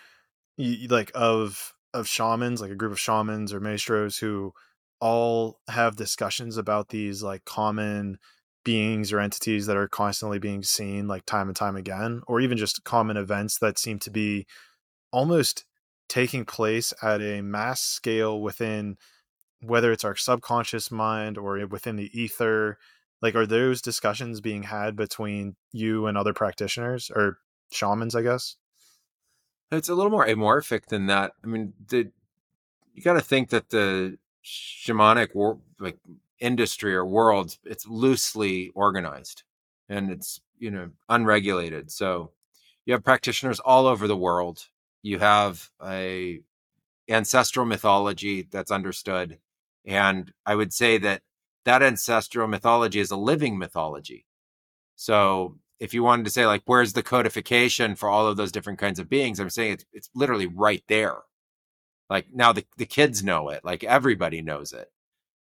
you, like of of shamans, like a group of shamans or maestros who all have discussions about these like common beings or entities that are constantly being seen like time and time again or even just common events that seem to be almost taking place at a mass scale within whether it's our subconscious mind or within the ether like are those discussions being had between you and other practitioners or shamans i guess? It's a little more amorphic than that. I mean the you got to think that the shamanic war like industry or world, it's loosely organized and it's, you know, unregulated. So you have practitioners all over the world. You have a ancestral mythology that's understood. And I would say that that ancestral mythology is a living mythology. So if you wanted to say like where's the codification for all of those different kinds of beings, I'm saying it's it's literally right there. Like now the, the kids know it, like everybody knows it.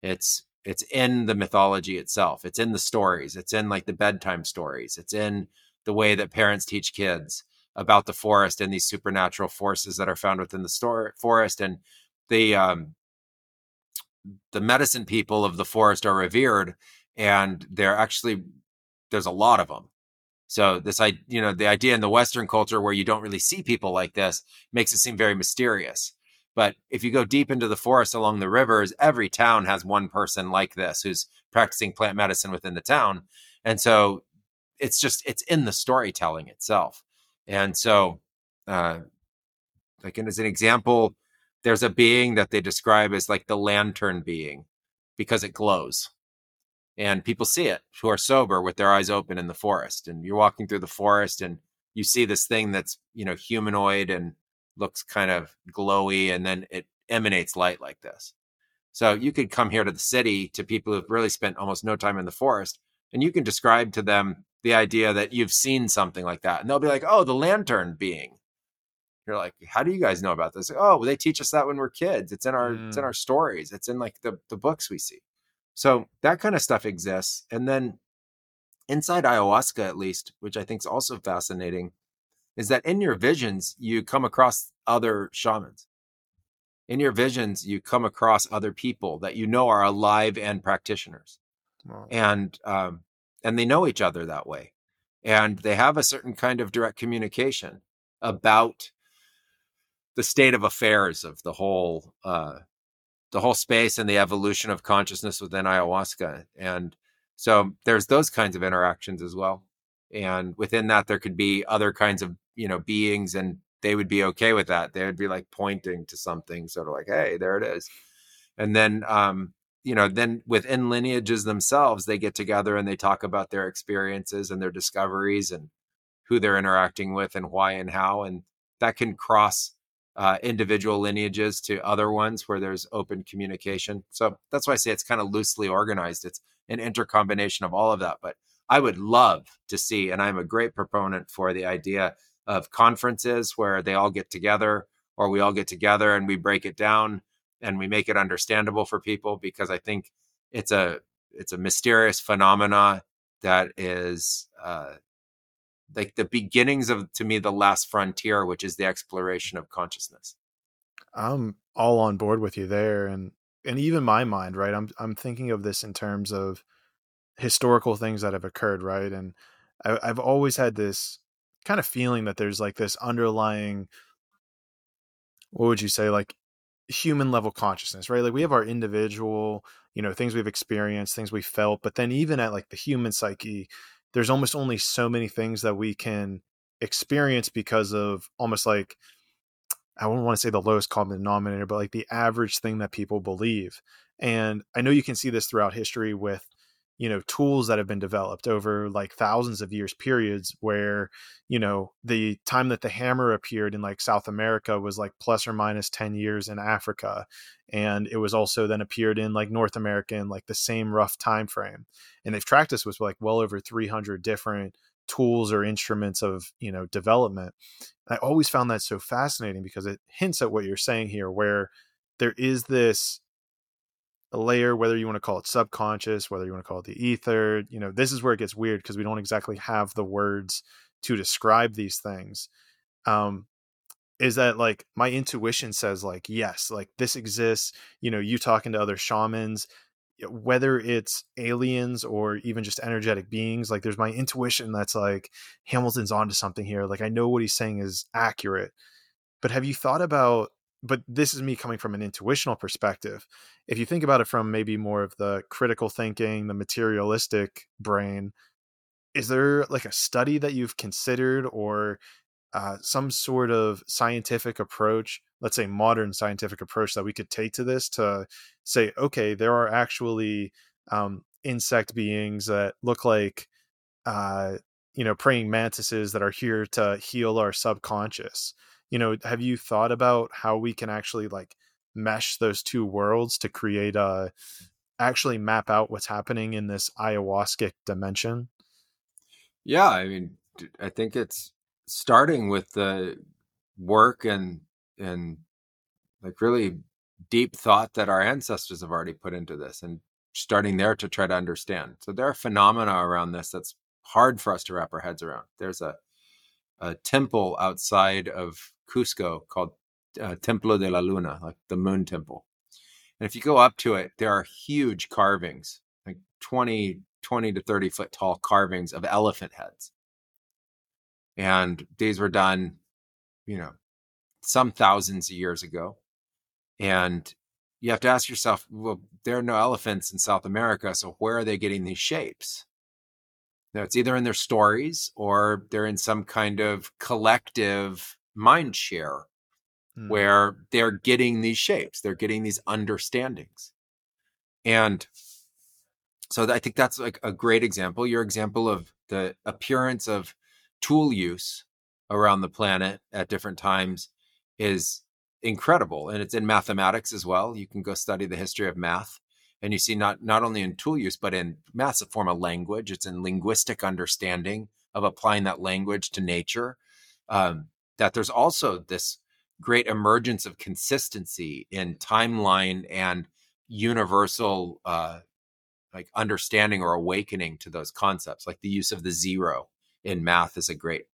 It's it's in the mythology itself it's in the stories it's in like the bedtime stories it's in the way that parents teach kids about the forest and these supernatural forces that are found within the store, forest and the um, the medicine people of the forest are revered and they're actually there's a lot of them so this i you know the idea in the western culture where you don't really see people like this makes it seem very mysterious but if you go deep into the forest along the rivers, every town has one person like this who's practicing plant medicine within the town. And so it's just, it's in the storytelling itself. And so, uh, like and as an example, there's a being that they describe as like the lantern being because it glows. And people see it who are sober with their eyes open in the forest. And you're walking through the forest and you see this thing that's, you know, humanoid and looks kind of glowy and then it emanates light like this. So you could come here to the city to people who've really spent almost no time in the forest and you can describe to them the idea that you've seen something like that. And they'll be like, oh, the lantern being. You're like, how do you guys know about this? Oh, well, they teach us that when we're kids. It's in our mm. it's in mm. our stories. It's in like the, the books we see. So that kind of stuff exists. And then inside ayahuasca, at least, which I think is also fascinating, is that in your visions, you come across other shamans. In your visions, you come across other people that you know are alive and practitioners. Wow. And um, and they know each other that way. And they have a certain kind of direct communication about the state of affairs of the whole uh, the whole space and the evolution of consciousness within ayahuasca. And so there's those kinds of interactions as well. And within that, there could be other kinds of you know beings and they would be okay with that they would be like pointing to something sort of like hey there it is and then um you know then within lineages themselves they get together and they talk about their experiences and their discoveries and who they're interacting with and why and how and that can cross uh, individual lineages to other ones where there's open communication. So that's why I say it's kind of loosely organized. It's an intercombination of all of that. But I would love to see, and I'm a great proponent for the idea of conferences where they all get together or we all get together and we break it down and we make it understandable for people because I think it's a it's a mysterious phenomena that is uh, like the beginnings of to me the last frontier which is the exploration of consciousness. I'm all on board with you there and and even my mind right? I'm i'm thinking of this in terms of historical things that have occurred right? And I, i've always had this kind of feeling that there's like this underlying what would you say? Like human level consciousness right? Like we have our individual you know things we've experienced things we felt but then even at like the human psyche there's almost only so many things that we can experience because of almost like I wouldn't want to say the lowest common denominator, but like the average thing that people believe. And I know you can see this throughout history with you know tools that have been developed over like thousands of years periods where you know the time that the hammer appeared in like south america was like plus or minus 10 years in africa and it was also then appeared in like north america in like the same rough time frame and they've tracked this with like well over 300 different tools or instruments of you know development. I always found that so fascinating because it hints at what you're saying here where there is this a layer, whether you want to call it subconscious, whether you want to call it the ether. You know, this is where it gets weird because we don't exactly have the words to describe these things. Um, is that like my intuition says like yes like this exists you know you talking to other shamans whether it's aliens or even just energetic beings like there's my intuition that's like hamilton's onto something here like i know what he's saying is accurate but have you thought about but this is me coming from an intuitional perspective. If you think about it from maybe more of the critical thinking, the materialistic brain, is there like a study that you've considered or uh, some sort of scientific approach, let's say modern scientific approach that we could take to this to say, okay, there are actually um, insect beings that look like, uh, you know, praying mantises that are here to heal our subconscious you know have you thought about how we can actually like mesh those two worlds to create a actually map out what's happening in this ayahuasca dimension? Yeah i mean i think it's starting with the work and and like really deep thought that our ancestors have already put into this and starting there to try to understand. So there are phenomena around this that's hard for us to wrap our heads around. There's a a temple outside of Cusco called uh, Templo de la Luna, like the moon temple. And if you go up to it, there are huge carvings, like 20, 20 to 30 foot tall carvings of elephant heads. And these were done, you know, some thousands of years ago. And you have to ask yourself, well, there are no elephants in South America, so where are they getting these shapes? Now, it's either in their stories or they're in some kind of collective mind share mm. where they're getting these shapes, they're getting these understandings. And so I think that's like a great example. Your example of the appearance of tool use around the planet at different times is incredible. And it's in mathematics as well. You can go study the history of math and you see not not only in tool use but in a form of language. It's in linguistic understanding of applying that language to nature um, that there's also this great emergence of consistency in timeline and universal uh, like understanding or awakening to those concepts. Like the use of the zero in math is a great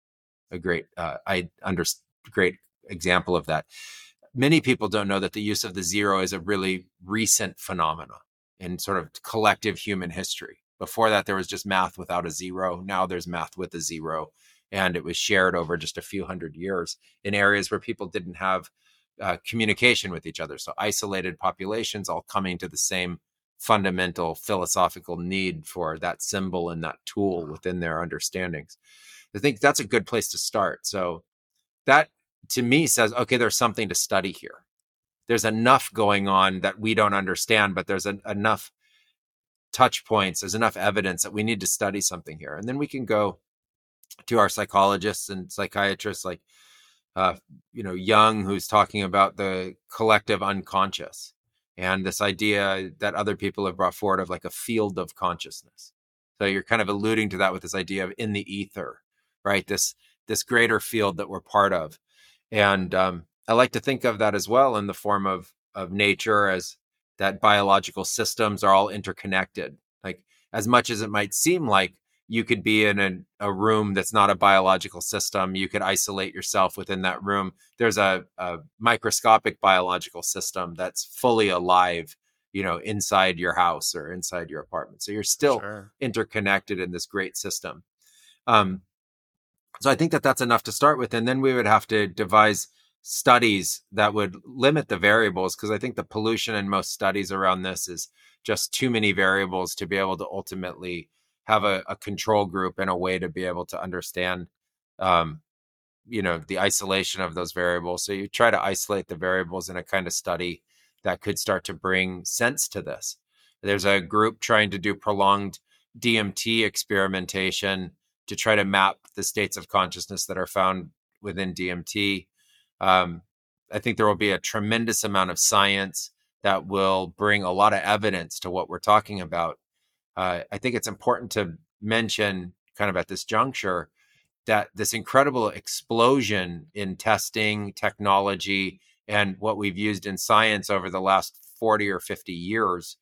a great uh, i under great example of that. Many people don't know that the use of the zero is a really recent phenomenon in sort of collective human history before that there was just math without a zero now there's math with a zero and it was shared over just a few hundred years in areas where people didn't have uh, communication with each other. So isolated populations all coming to the same fundamental philosophical need for that symbol and that tool within their understandings. I think that's a good place to start. So that to me says, okay, there's something to study here. There's enough going on that we don't understand, but there's enough touch points, there's enough evidence that we need to study something here. And then we can go to our psychologists and psychiatrists like uh, you know, Jung, who's talking about the collective unconscious and this idea that other people have brought forward of like a field of consciousness. So you're kind of alluding to that with this idea of in the ether, right? This this greater field that we're part of, and um, I like to think of that as well in the form of of nature as that biological systems are all interconnected. Like as much as it might seem like you could be in a, a room that's not a biological system, you could isolate yourself within that room. There's a, a microscopic biological system that's fully alive you know inside your house or inside your apartment so you're still sure. interconnected in this great system um, so i think that that's enough to start with and then we would have to devise studies that would limit the variables because I think the pollution in most studies around this is just too many variables to be able to ultimately have a, a control group and a way to be able to understand um, you know the isolation of those variables. So you try to isolate the variables in a kind of study that could start to bring sense to this. There's a group trying to do prolonged dmt experimentation to try to map the states of consciousness that are found within dmt um, I think there will be a tremendous amount of science that will bring a lot of evidence to what we're talking about. Uh, I think it's important to mention, kind of at this juncture, that this incredible explosion in testing, technology, and what we've used in science over the last 40 or 50 years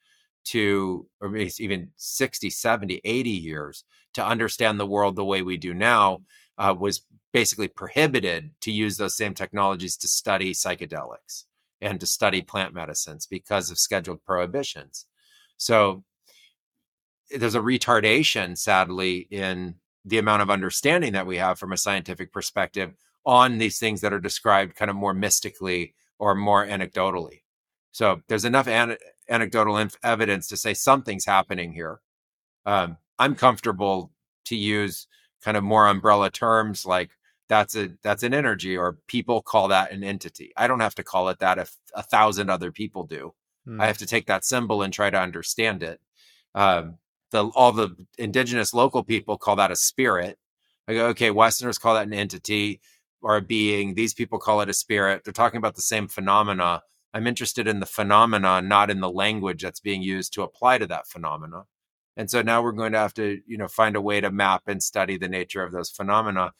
to, or even 60, 70, 80 years to understand the world the way we do now uh, was basically prohibited to use those same technologies to study psychedelics and to study plant medicines because of scheduled prohibitions. So there's a retardation, sadly, in the amount of understanding that we have from a scientific perspective on these things that are described kind of more mystically or more anecdotally. So there's enough an- anecdotal inf- evidence to say something's happening here. Um, I'm comfortable to use kind of more umbrella terms like that's a that's an energy or people call that an entity. I don't have to call it that if a thousand other people do. Mm. i have to take that symbol and try to understand it. Um, the all the indigenous local people call that a spirit. I go okay westerners call that an entity or a being. These people call it a spirit. They're talking about the same phenomena. I'm interested in the phenomena not in the language that's being used to apply to that phenomena. And so now we're going to have to you know find a way to map and study the nature of those phenomena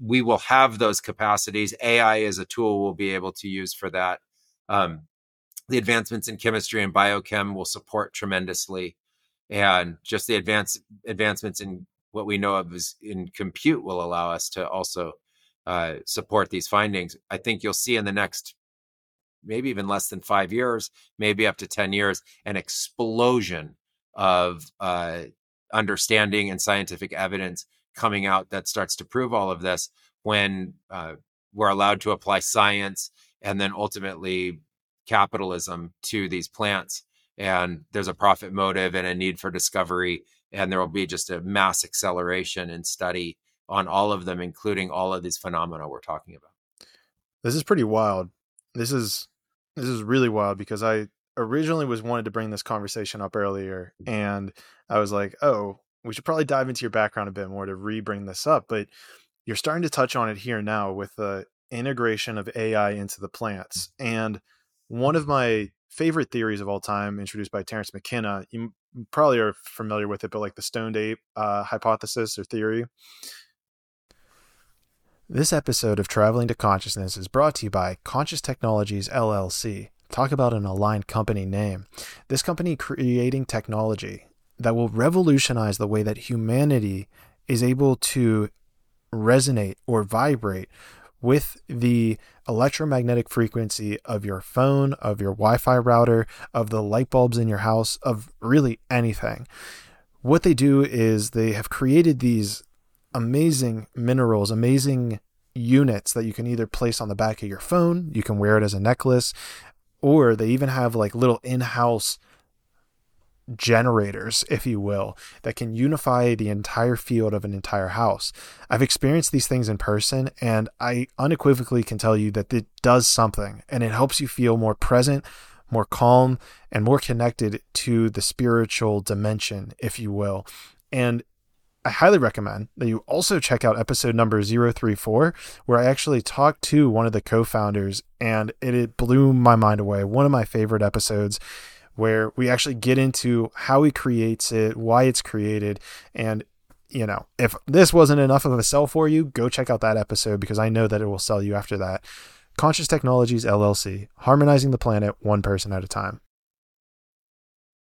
we will have those capacities. AI is a tool we'll be able to use for that. Um, the advancements in chemistry and biochem will support tremendously, and just the advance advancements in what we know of as in compute will allow us to also uh, support these findings. I think you'll see in the next maybe even less than five years, maybe up to ten years, an explosion of uh, understanding and scientific evidence coming out that starts to prove all of this when uh, we're allowed to apply science and then ultimately capitalism to these plants and there's a profit motive and a need for discovery and there will be just a mass acceleration in study on all of them including all of these phenomena we're talking about. This is pretty wild. This is this is really wild because i originally was wanted to bring this conversation up earlier and i was like oh we should probably dive into your background a bit more to re-bring this up but you're starting to touch on it here now with the integration of ai into the plants and one of my favorite theories of all time introduced by terence mckenna you probably are familiar with it but like the stoned ape uh, hypothesis or theory this episode of Traveling to Consciousness is brought to you by Conscious Technologies LLC. Talk about an aligned company name. This company creating technology that will revolutionize the way that humanity is able to resonate or vibrate with the electromagnetic frequency of your phone, of your Wi Fi router, of the light bulbs in your house, of really anything. What they do is they have created these amazing minerals, amazing units that you can either place on the back of your phone, you can wear it as a necklace, or they even have like little in house generators, if you will, that can unify the entire field of an entire house. I've experienced these things in person, and I unequivocally can tell you that it does something and it helps you feel more present, more calm, and more connected to the spiritual dimension, if you will. And I highly recommend that you also check out episode number 034, where I actually talked to one of the co founders, and it, it blew my mind away. One of my favorite episodes where we actually get into how he creates it, why it's created, and you know, if this wasn't enough of a sell for you, go check out that episode because I know that it will sell you after that. Conscious Technologies LLC, harmonizing the planet one person at a time.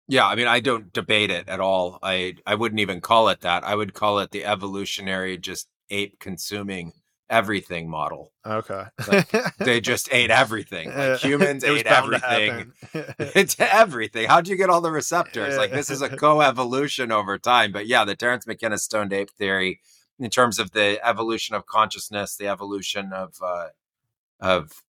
Yeah, I mean, I don't debate it at all. I I wouldn't even call it that. I would call it the evolutionary, just ape consuming everything model. Okay, like, they just ate everything. Like humans ate everything. it's everything. How'd you get all the receptors? Like this is a co-evolution over time. But yeah, the Terence McKenna stoned ape theory, in terms of the evolution of consciousness, the evolution of uh, of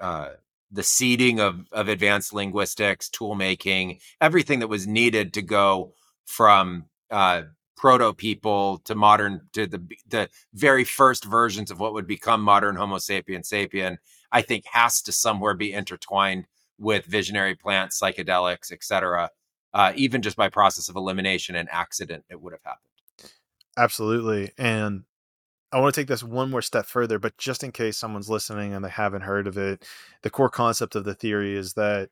uh, the seeding of, of advanced linguistics, tool making, everything that was needed to go from uh, proto people to modern to the the very first versions of what would become modern Homo sapien sapien. I think has to somewhere be intertwined with visionary plants, psychedelics, etc. Uh, even just by process of elimination and accident, it would have happened. Absolutely, and I want to take this one more step further, but just in case someone's listening and they haven't heard of it, the core concept of the theory is that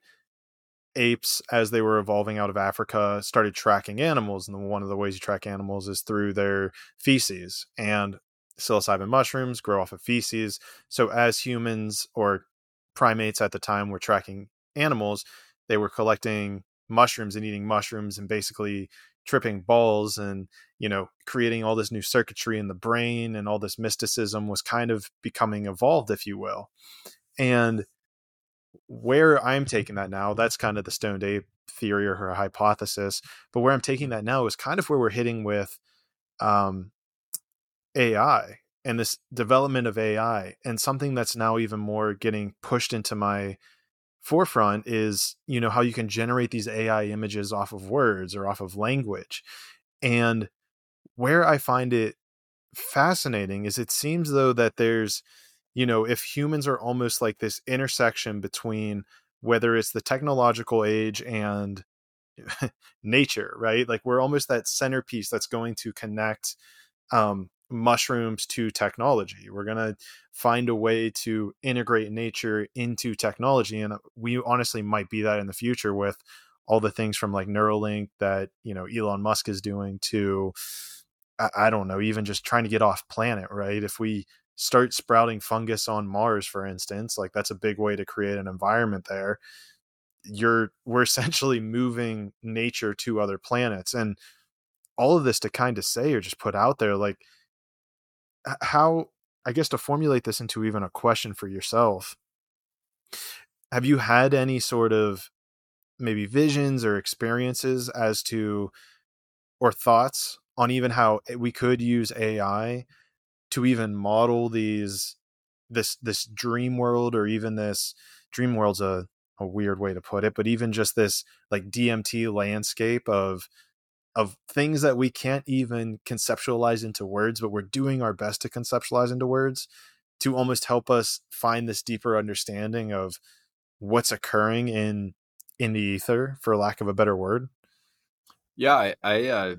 apes, as they were evolving out of Africa, started tracking animals. And one of the ways you track animals is through their feces. And psilocybin mushrooms grow off of feces. So, as humans or primates at the time were tracking animals, they were collecting mushrooms and eating mushrooms and basically tripping balls and you know creating all this new circuitry in the brain and all this mysticism was kind of becoming evolved if you will and where i'm taking that now that's kind of the Stoned Ape theory or her hypothesis but where i'm taking that now is kind of where we're hitting with um ai and this development of ai and something that's now even more getting pushed into my forefront is you know how you can generate these ai images off of words or off of language and where i find it fascinating is it seems though that there's you know if humans are almost like this intersection between whether it's the technological age and nature right like we're almost that centerpiece that's going to connect um mushrooms to technology. We're going to find a way to integrate nature into technology. And we honestly might be that in the future with all the things from like Neuralink that, you know, Elon Musk is doing to, I, don't know, even just trying to get off planet, right? If we start sprouting fungus on Mars, for instance, like that's a big way to create an environment there. You're, we're essentially moving nature to other planets. And all of this to kind of say or just put out there, like, how I guess to formulate this into even a question for yourself, have you had any sort of maybe visions or experiences as to or thoughts on even how eh, we could use AI to even model these this this dream world or even this dream world's a a weird way to put it, but even just this like DMT landscape of of things that we can't even conceptualize into words, but we're doing our best to conceptualize into words to almost help us find this deeper understanding of what's occurring in in the ether, for lack of a better word. Yeah, I I, uh,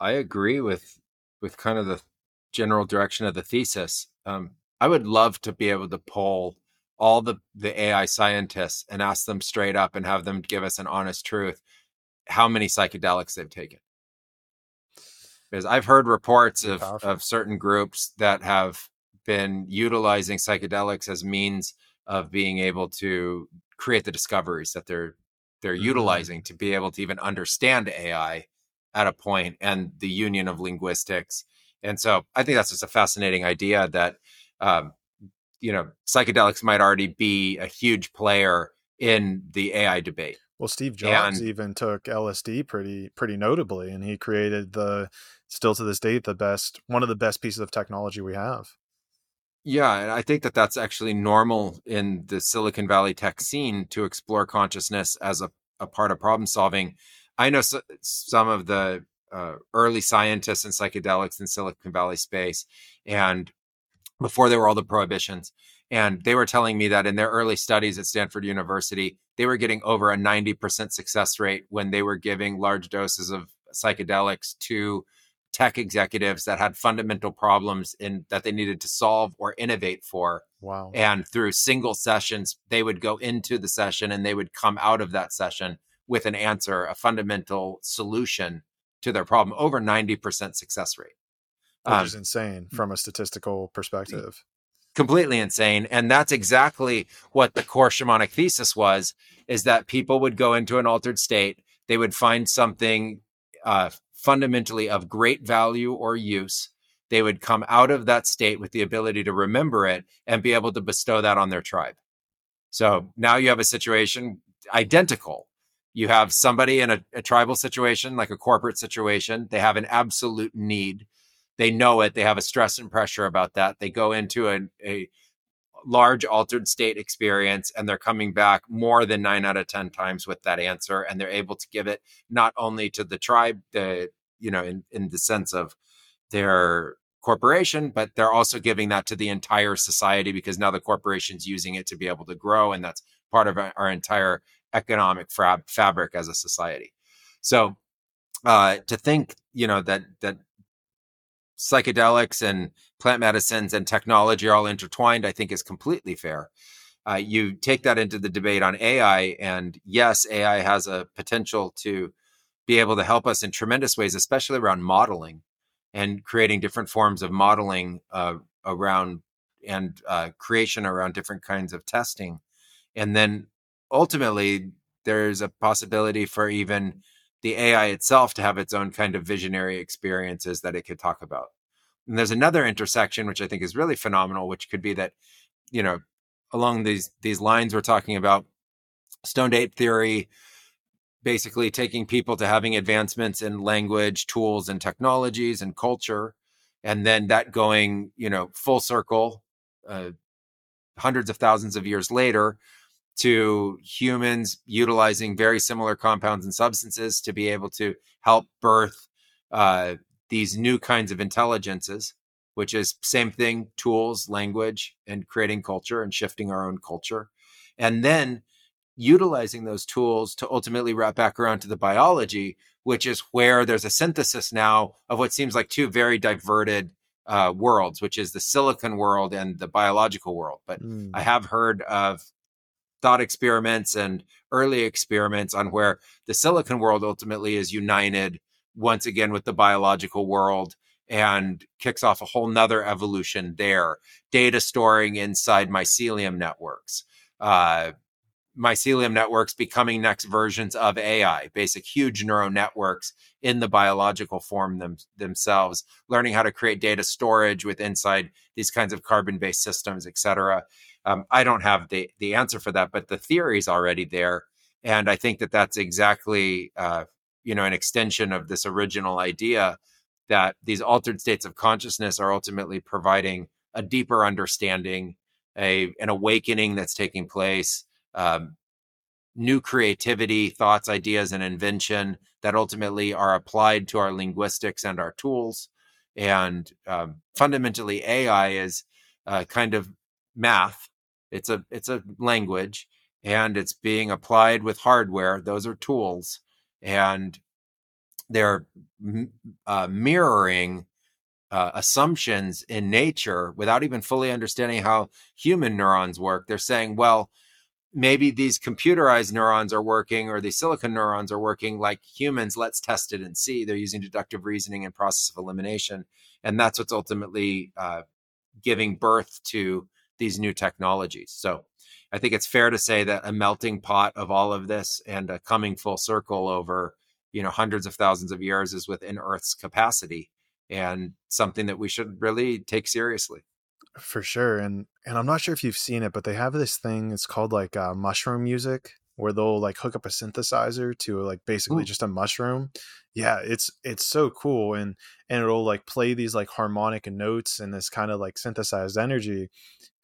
I agree with with kind of the general direction of the thesis. Um, I would love to be able to pull all the the AI scientists and ask them straight up and have them give us an honest truth how many psychedelics they've taken. Because I've heard reports of, of certain groups that have been utilizing psychedelics as means of being able to create the discoveries that they're they're mm-hmm. utilizing to be able to even understand AI at a point and the union of linguistics. And so I think that's just a fascinating idea that um, you know psychedelics might already be a huge player in the AI debate. Well, Steve Jobs and, even took LSD pretty pretty notably, and he created the still to this date the best one of the best pieces of technology we have. Yeah, and I think that that's actually normal in the Silicon Valley tech scene to explore consciousness as a, a part of problem solving. I know so, some of the uh, early scientists in psychedelics in Silicon Valley space, and before there were all the prohibitions, and they were telling me that in their early studies at Stanford University, they were getting over a 90% success rate when they were giving large doses of psychedelics to tech executives that had fundamental problems in that they needed to solve or innovate for. Wow. And through single sessions, they would go into the session and they would come out of that session with an answer, a fundamental solution to their problem, over 90% success rate. Which um, is insane from a statistical perspective. Completely insane. And that's exactly what the core shamanic thesis was, is that people would go into an altered state. They would find something uh, fundamentally of great value or use, they would come out of that state with the ability to remember it and be able to bestow that on their tribe. So now you have a situation identical. You have somebody in a, a tribal situation, like a corporate situation. They have an absolute need. They know it. They have a stress and pressure about that. They go into a, a large altered state experience and they're coming back more than nine out of 10 times with that answer. And they're able to give it not only to the tribe, the, you know, in, in the sense of their corporation, but they're also giving that to the entire society because now the corporation's using it to be able to grow. And that's part of our, entire economic fab- fabric as a society. So uh, to think, you know, that, that psychedelics and plant medicines and technology are all intertwined, I think is completely fair. Uh, you take that into the debate on AI, and yes, AI has a potential to be able to help us in tremendous ways, especially around modeling and creating different forms of modeling uh, around and uh, creation around different kinds of testing. And then ultimately, there's a possibility for even the AI itself to have its own kind of visionary experiences that it could talk about. And there's another intersection which I think is really phenomenal, which could be that, you know, along these these lines we're talking about stoned ape theory, basically taking people to having advancements in language, tools, and technologies and culture, and then that going, you know, full circle, uh, hundreds of thousands of years later, to humans utilizing very similar compounds and substances to be able to help birth uh, these new kinds of intelligences, which is same thing, tools, language, and creating culture and shifting our own culture. And then utilizing those tools to ultimately wrap back around to the biology, which is where there's a synthesis now of what seems like two very diverted uh, worlds, which is the silicon world and the biological world. But mm. I have heard of thought experiments and early experiments on where the silicon world ultimately is united once again with the biological world and kicks off a whole nother evolution there. Data storing inside mycelium networks. Uh, mycelium networks becoming next versions of AI, basic huge neural networks in the biological form them, themselves, learning how to create data storage with inside these kinds of carbon-based systems, et cetera. Um, I don't have the the answer for that, but the theory is already there, and I think that that's exactly uh, you know an extension of this original idea that these altered states of consciousness are ultimately providing a deeper understanding a an awakening that's taking place um, new creativity thoughts ideas and invention that ultimately are applied to our linguistics and our tools and um, fundamentally ai is uh, kind of math it's a it's a language and it's being applied with hardware those are tools and they're uh, mirroring uh, assumptions in nature without even fully understanding how human neurons work. They're saying, well, maybe these computerized neurons are working or these silicon neurons are working like humans. Let's test it and see. They're using deductive reasoning and process of elimination. And that's what's ultimately uh, giving birth to these new technologies. So I think it's fair to say that a melting pot of all of this and a coming full circle over, you know, hundreds of thousands of years is within Earth's capacity and something that we should really take seriously. For sure. And and I'm not sure if you've seen it, but they have this thing, it's called like uh, mushroom music where they'll like hook up a synthesizer to like basically Ooh. just a mushroom. Yeah, it's it's so cool and and it'll like play these like harmonic notes and this kind of like synthesized energy.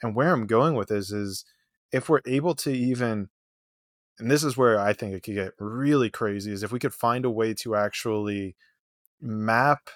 And where I'm going with this is if we're able to even and this is where I think it could get really crazy is if we could find a way to actually map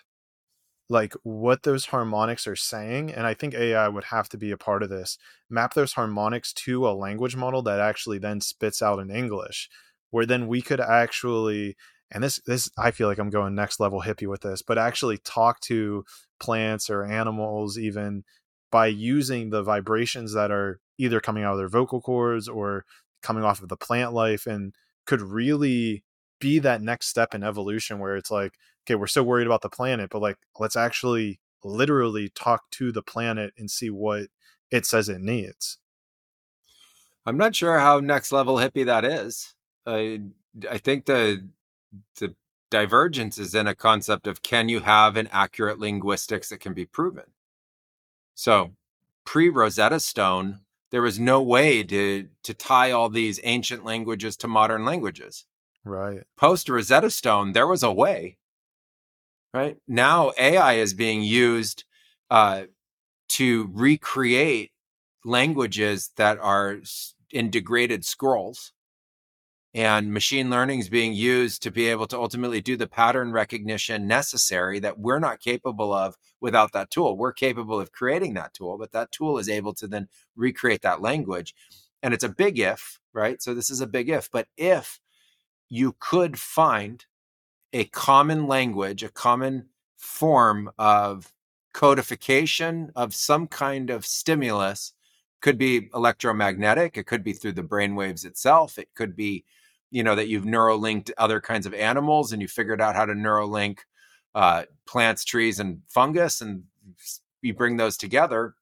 like what those harmonics are saying and i think ai would have to be a part of this map those harmonics to a language model that actually then spits out in english where then we could actually and this this I feel like I'm going next level hippie with this, but actually talk to plants or animals even by using the vibrations that are either coming out of their vocal cords or coming off of the plant life and could really be that next step in evolution where it's like okay we're so worried about the planet but like let's actually literally talk to the planet and see what it says it needs. I'm not sure how next level hippie that is. I i think the the divergence is in a concept of can you have an accurate linguistics that can be proven so pre rosetta stone there was no way to to tie all these ancient languages to modern languages Right. Post Rosetta Stone, there was a way. Right now, AI is being used uh, to recreate languages that are in degraded scrolls. And machine learning is being used to be able to ultimately do the pattern recognition necessary that we're not capable of without that tool. We're capable of creating that tool, but that tool is able to then recreate that language. And it's a big if, right? So this is a big if. But if you could find a common language, a common form of codification of some kind of stimulus. Could be electromagnetic, it could be through the brain waves itself, it could be, you know, that you've neurolinked other kinds of animals and you figured out how to neurolink uh, plants, trees, and fungus, and you bring those together.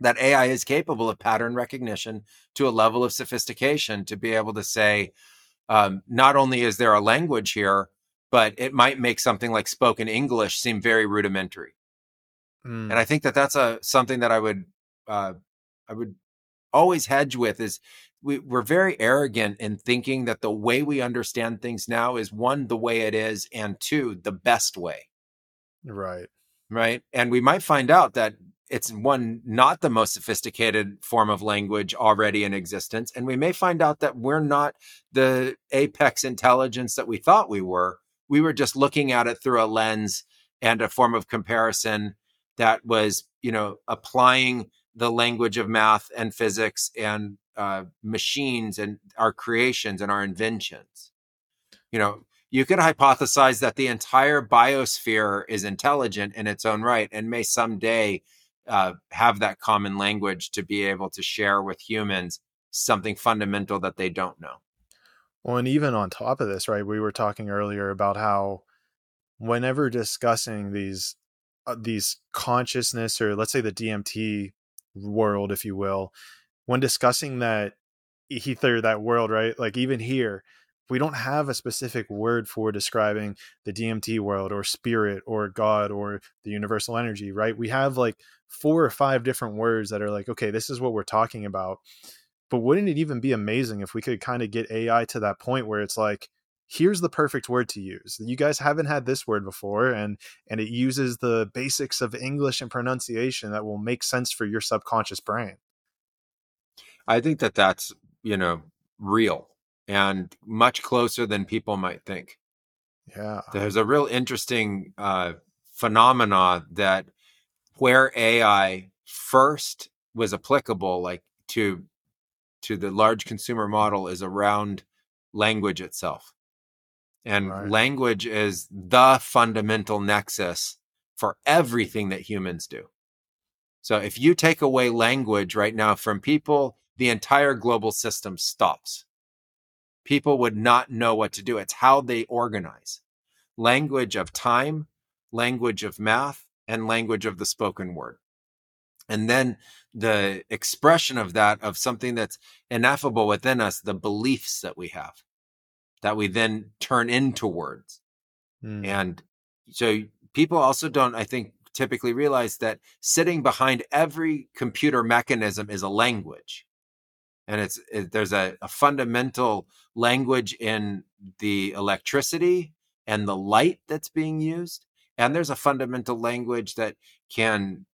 That AI is capable of pattern recognition to a level of sophistication to be able to say, um, not only is there a language here, but it might make something like spoken English seem very rudimentary. Mm. And I think that that's a something that I would uh, I would always hedge with is we, we're very arrogant in thinking that the way we understand things now is one the way it is, and two the best way. Right. Right. And we might find out that it's one not the most sophisticated form of language already in existence and we may find out that we're not the apex intelligence that we thought we were we were just looking at it through a lens and a form of comparison that was you know applying the language of math and physics and uh, machines and our creations and our inventions you know you could hypothesize that the entire biosphere is intelligent in its own right and may someday uh, have that common language to be able to share with humans something fundamental that they don't know. Well, and even on top of this, right? We were talking earlier about how whenever discussing these uh, these consciousness or let's say the DMT world, if you will, when discussing that ether, that world, right? Like even here, we don't have a specific word for describing the DMT world or spirit or God or the universal energy, right? We have like four or five different words that are like, okay, this is what we're talking about. But wouldn't it even be amazing if we could kind of get AI to that point where it's like, here's the perfect word to use. You guys haven't had this word before and and it uses the basics of English and pronunciation that will make sense for your subconscious brain. I think that that's, you know, real and much closer than people might think. Yeah. There's a real interesting uh, phenomena that where AI first was applicable, like to to the large consumer model, is around language itself. And right. language is the fundamental nexus for everything that humans do. So if you take away language right now from people, the entire global system stops people would not know what to do. It's how they organize language of time, language of math, and language of the spoken word. And then the expression of that, of something that's ineffable within us, the beliefs that we have, that we then turn into words. Mm. And so people also don't, I think, typically realize that sitting behind every computer mechanism is a language and it's it, there's a, a fundamental language in the electricity and the light that's being used and there's a fundamental language that can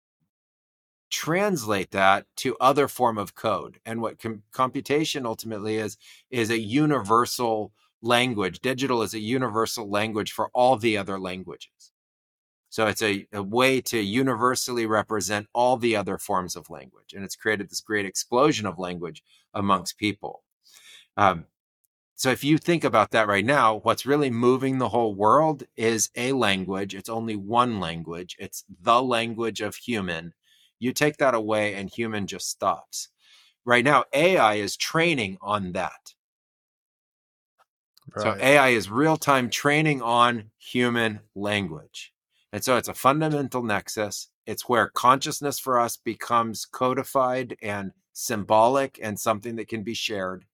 translate that to other form of code and what com- computation ultimately is is a universal language digital is a universal language for all the other languages so it's a, a way to universally represent all the other forms of language. And it's created this great explosion of language amongst people. Um, so if you think about that right now, what's really moving the whole world is a language. It's only one language. It's the language of human. You take that away and human just stops. Right now, AI is training on that. Right. So AI is real time training on human language. And so it's a fundamental nexus. It's where consciousness for us becomes codified and symbolic and something that can be shared.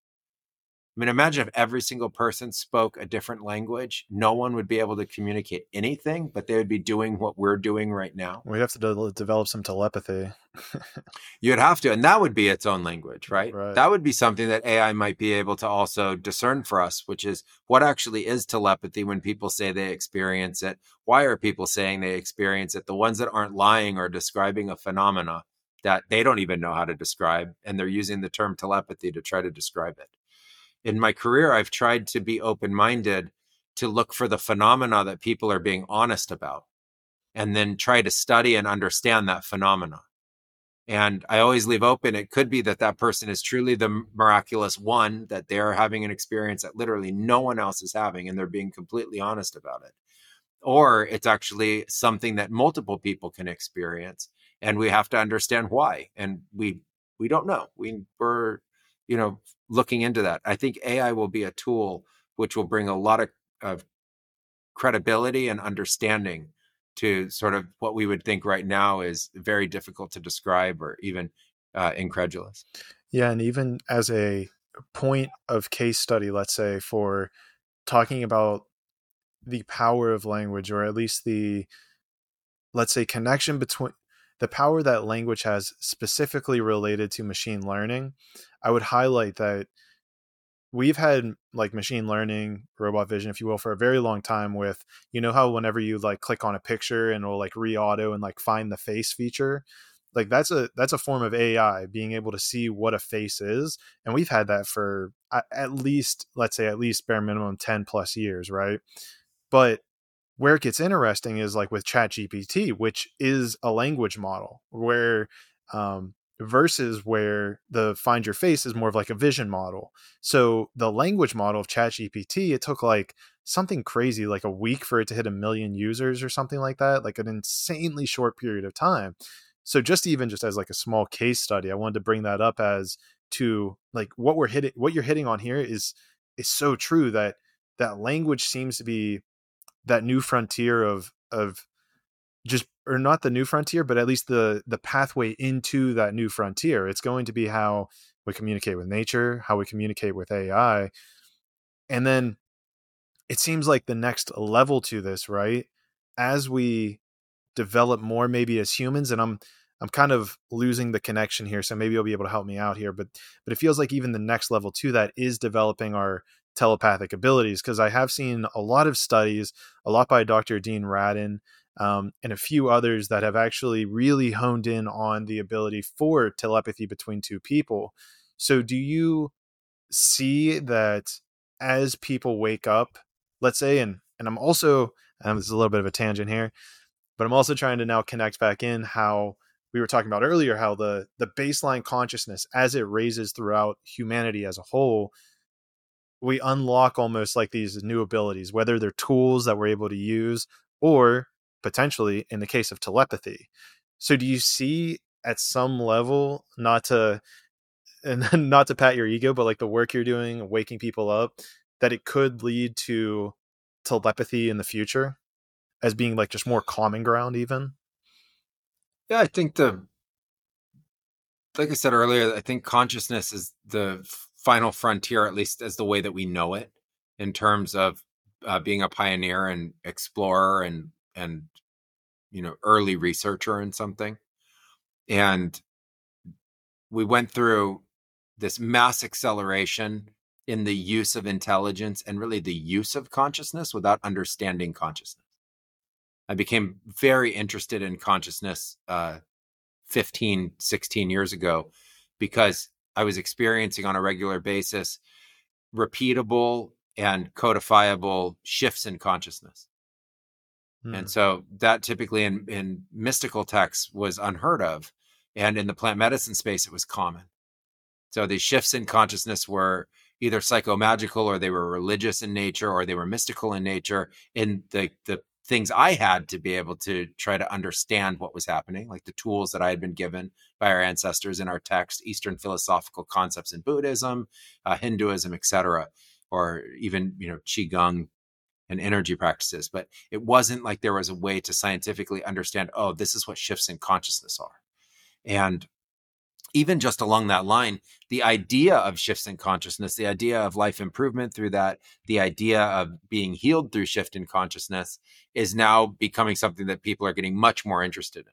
I mean, imagine if every single person spoke a different language. No one would be able to communicate anything, but they would be doing what we're doing right now. We'd have to de- develop some telepathy. You'd have to, and that would be its own language, right? right? That would be something that AI might be able to also discern for us, which is what actually is telepathy when people say they experience it. Why are people saying they experience it? The ones that aren't lying are describing a phenomena that they don't even know how to describe, and they're using the term telepathy to try to describe it in my career, I've tried to be open minded to look for the phenomena that people are being honest about and then try to study and understand that phenomena. And I always leave open it could be that that person is truly the miraculous one, that they're having an experience that literally no one else is having, and they're being completely honest about it. Or it's actually something that multiple people can experience, and we have to understand why. And we we don't know. We we're you know looking into that. I think AI will be a tool which will bring a lot of, of credibility and understanding to sort of what we would think right now is very difficult to describe or even uh, incredulous. Yeah, and even as a point of case study, let's say for talking about the power of language, or at least the let's say connection between the power that language has specifically related to machine learning, I would highlight that we've had like machine learning, robot vision, if you will, for a very long time with, you know, how whenever you like click on a picture and it'll like re auto and like find the face feature, like that's a that's a form of AI being able to see what a face is, and we've had that for at least let's say at least bare minimum ten plus years, right? But where it gets interesting is like with ChatGPT, which is a language model, where um, versus where the find your face is more of like a vision model. So the language model of ChatGPT, it took like something crazy, like a week for it to hit a million users or something like that, like an insanely short period of time. So just even just as like a small case study, I wanted to bring that up as to like what we're hitting, what you're hitting on here is is so true that that language seems to be that new frontier of of just or not the new frontier but at least the the pathway into that new frontier it's going to be how we communicate with nature how we communicate with ai and then it seems like the next level to this right as we develop more maybe as humans and i'm i'm kind of losing the connection here so maybe you'll be able to help me out here but but it feels like even the next level to that is developing our telepathic abilities because I have seen a lot of studies, a lot by Dr. Dean Radin, um, and a few others that have actually really honed in on the ability for telepathy between two people. So, do you see that as people wake up, let's say, and and I'm also, and this is a little bit of a tangent here, but I'm also trying to now connect back in how we were talking about earlier, how the the baseline consciousness as it raises throughout humanity as a whole we unlock almost like these new abilities, whether they're tools that we're able to use or potentially in the case of telepathy. So do you see at some level not to and not to pat your ego, but like the work you're doing, waking people up, that it could lead to telepathy in the future as being like just more common ground even? Yeah, I think the like I said earlier, I think consciousness is the final frontier, at least as the way that we know it, in terms of uh, being a pioneer and explorer and and you know early researcher in something. And we went through this mass acceleration in the use of intelligence and really the use of consciousness without understanding consciousness. I became very interested in consciousness uh, 15, 16 years ago because I was experiencing on a regular basis repeatable and codifiable shifts in consciousness. And hmm. so that typically in, in mystical texts was unheard of. And in the plant medicine space, it was common. So these shifts in consciousness were either psychomagical or they were religious in nature or they were mystical in nature in the the things I had to be able to try to understand what was happening, like the tools that I had been given by our ancestors in our text, Eastern philosophical concepts in Buddhism, uh, Hinduism, etc., or even you know qigong and energy practices. But it wasn't like there was a way to scientifically understand. Oh, this is what shifts in consciousness are, and even just along that line, the idea of shifts in consciousness, the idea of life improvement through that, the idea of being healed through shift in consciousness is now becoming something that people are getting much more interested in.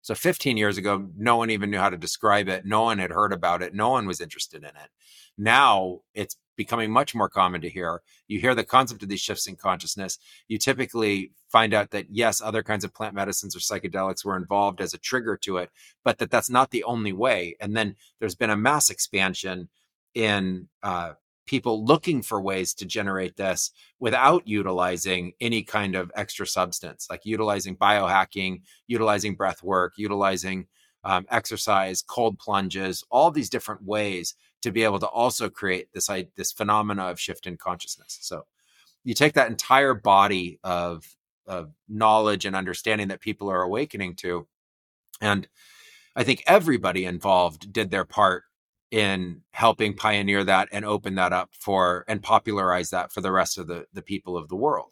So 15 years ago, no one even knew how to describe it. No one had heard about it. No one was interested in it. Now it's becoming much more common to hear. You hear the concept of these shifts in consciousness. You typically find out that yes, other kinds of plant medicines or psychedelics were involved as a trigger to it, but that that's not the only way. And then there's been a mass expansion in uh, people looking for ways to generate this without utilizing any kind of extra substance, like utilizing biohacking, utilizing breath work, utilizing um, exercise, cold plunges, all these different ways to be able to also create this this phenomena of shift in consciousness. So you take that entire body of of knowledge and understanding that people are awakening to, and I think everybody involved did their part in helping pioneer that and open that up for and popularize that for the rest of the the people of the world.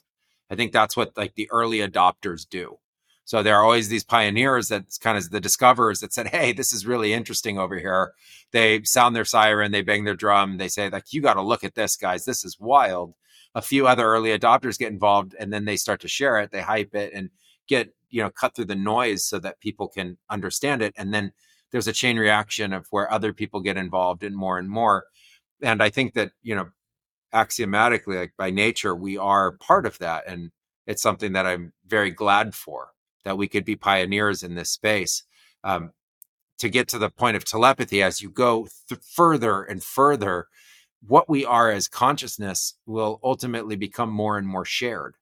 I think that's what like the early adopters do. So there are always these pioneers that's kind of the discoverers that said, Hey, this is really interesting over here. They sound their siren, they bang their drum, they say, like, you got to look at this, guys. This is wild. A few other early adopters get involved and then they start to share it, they hype it and get, you know, cut through the noise so that people can understand it. And then there's a chain reaction of where other people get involved in more and more. And I think that, you know, axiomatically, like by nature, we are part of that. And it's something that I'm very glad for that we could be pioneers in this space. Um, to get to the point of telepathy, as you go th- further and further, what we are as consciousness will ultimately become more and more shared.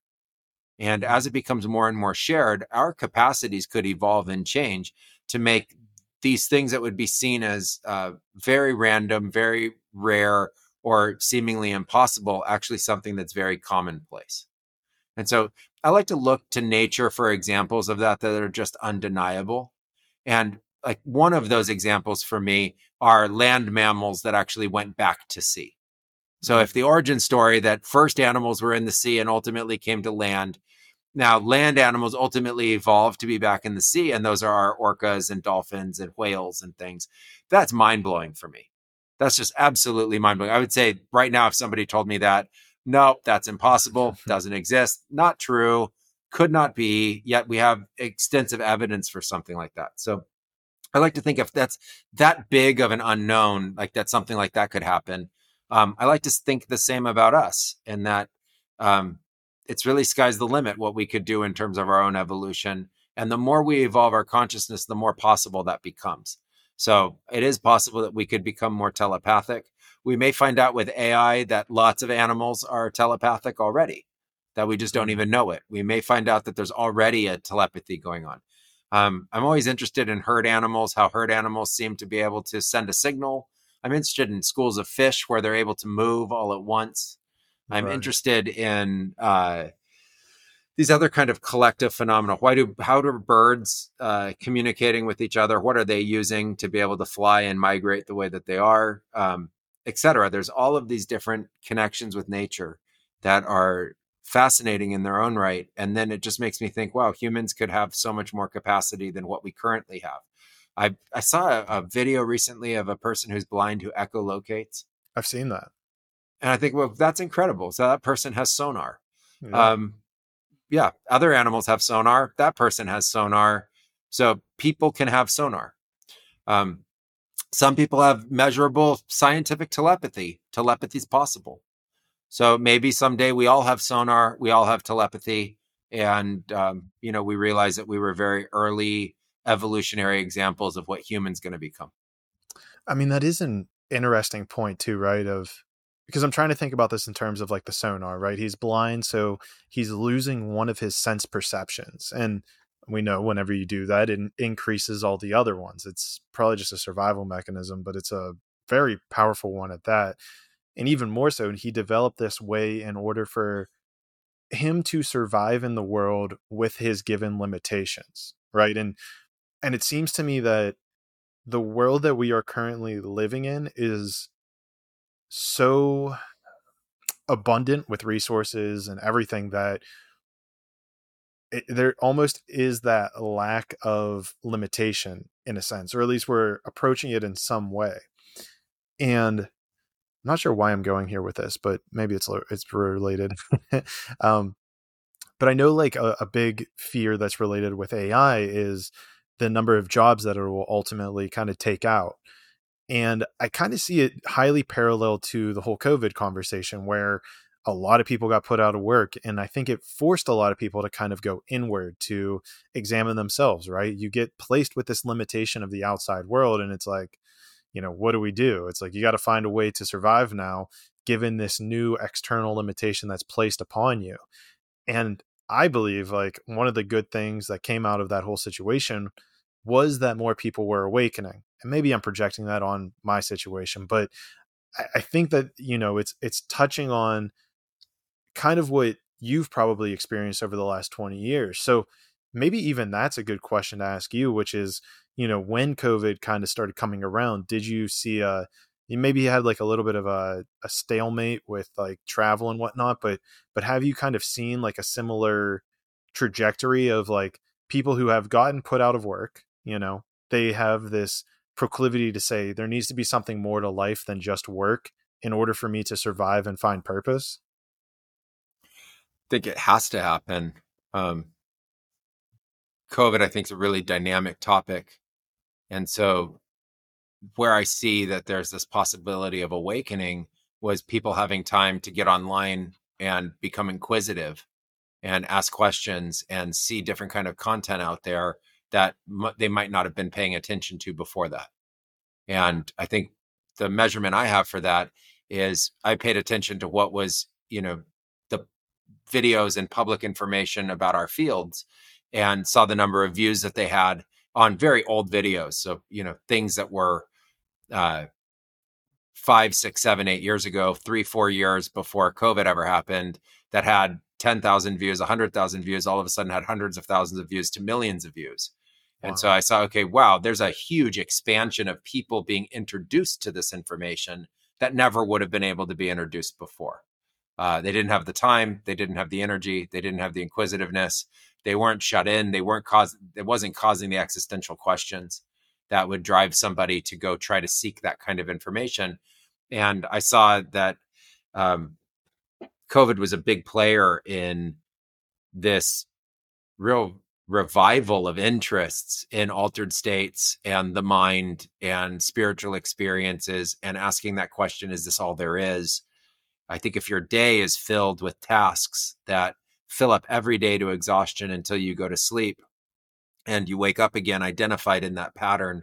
And as it becomes more and more shared, our capacities could evolve and change to make these things that would be seen as uh, very random, very rare, or seemingly impossible actually something that's very commonplace. And so I like to look to nature for examples of that that are just undeniable. And like one of those examples for me are land mammals that actually went back to sea. So mm-hmm. if the origin story that first animals were in the sea and ultimately came to land, now land animals ultimately evolved to be back in the sea, and those are our orcas and dolphins and whales and things. That's mind blowing for me. That's just absolutely mind blowing. I would say right now, if somebody told me that, no, that's impossible, doesn't exist, not true, could not be, yet we have extensive evidence for something like that. So I like to think if that's that big of an unknown, like that something like that could happen. Um, I like to think the same about us and that um, it's really sky's the limit what we could do in terms of our own evolution. And the more we evolve our consciousness, the more possible that becomes. So it is possible that we could become more telepathic. We may find out with AI that lots of animals are telepathic already, that we just don't mm-hmm. even know it. We may find out that there's already a telepathy going on. Um, I'm always interested in herd animals, how herd animals seem to be able to send a signal. I'm interested in schools of fish where they're able to move all at once. I'm right. interested in uh, these other kind of collective phenomena. Why do how do birds uh, communicating with each other? What are they using to be able to fly and migrate the way that they are, um, etc. There's all of these different connections with nature that are fascinating in their own right, and then it just makes me think, wow, humans could have so much more capacity than what we currently have. I I saw a, a video recently of a person who's blind who echolocates. I've seen that, and I think, well, that's incredible. So that person has sonar. Yeah. Um, yeah, other animals have sonar. That person has sonar. So people can have sonar. Um, some people have measurable scientific telepathy. Telepathy is possible. So maybe someday we all have sonar, we all have telepathy, and um, you know we realize that we were very early evolutionary examples of what humans going to become. I mean, that is an interesting point too, right? Of because I'm trying to think about this in terms of like the sonar, right? He's blind, so he's losing one of his sense perceptions. And we know whenever you do that, it increases all the other ones. It's probably just a survival mechanism, but it's a very powerful one at that. and even more so, he developed this way in order for him to survive in the world with his given limitations, right? And and it seems to me that the world that we are currently living in is so abundant with resources and everything that it, there almost is that lack of limitation in a sense, or at least we're approaching it in some way. And I'm not sure why I'm going here with this, but maybe it's it's related. um, but I know like a, a big fear that's related with AI is the number of jobs that it will ultimately kind of take out. And I kind of see it highly parallel to the whole COVID conversation where a lot of people got put out of work and i think it forced a lot of people to kind of go inward to examine themselves right? You get placed with this limitation of the outside world and it's like you know what do we do? It's like you got to find a way to survive now given this new external limitation that's placed upon you. And i believe like one of the good things that came out of that whole situation was that more people were awakening and maybe i'm projecting that on my situation but I think that you know it's it's touching on kind of what you've probably experienced over the last 20 years. So maybe even that's a good question to ask you, which is, you know, when COVID kind of started coming around, did you see a you maybe had like a little bit of a, a stalemate with like travel and whatnot, but but have you kind of seen like a similar trajectory of like people who have gotten put out of work, you know, they have this proclivity to say there needs to be something more to life than just work in order for me to survive and find purpose? Think it has to happen. Um, COVID, I think, is a really dynamic topic. And so, where I see that there's this possibility of awakening was people having time to get online and become inquisitive and ask questions and see different kind of content out there that m- they might not have been paying attention to before that. And I think the measurement I have for that is I paid attention to what was, you know, videos and public information about our fields and saw the number of views that they had on very old videos. So, you know, things that were uh, five, six, seven, eight years ago, three, four years before COVID ever happened, that had 10,000 views, 100,000 views, all of a sudden had hundreds of thousands of views to millions of views. Wow. And so I saw, okay, wow, there's a huge expansion of people being introduced to this information that never would have been able to be introduced before. Uh, they didn't have the time, they didn't have the energy, they didn't have the inquisitiveness. They weren't shut in. They weren't causing. It wasn't causing the existential questions that would drive somebody to go try to seek that kind of information. And I saw that um, COVID was a big player in this real revival of interests in altered states and the mind and spiritual experiences and asking that question is this all there is I think if your day is filled with tasks that fill up every day to exhaustion until you go to sleep and you wake up again identified in that pattern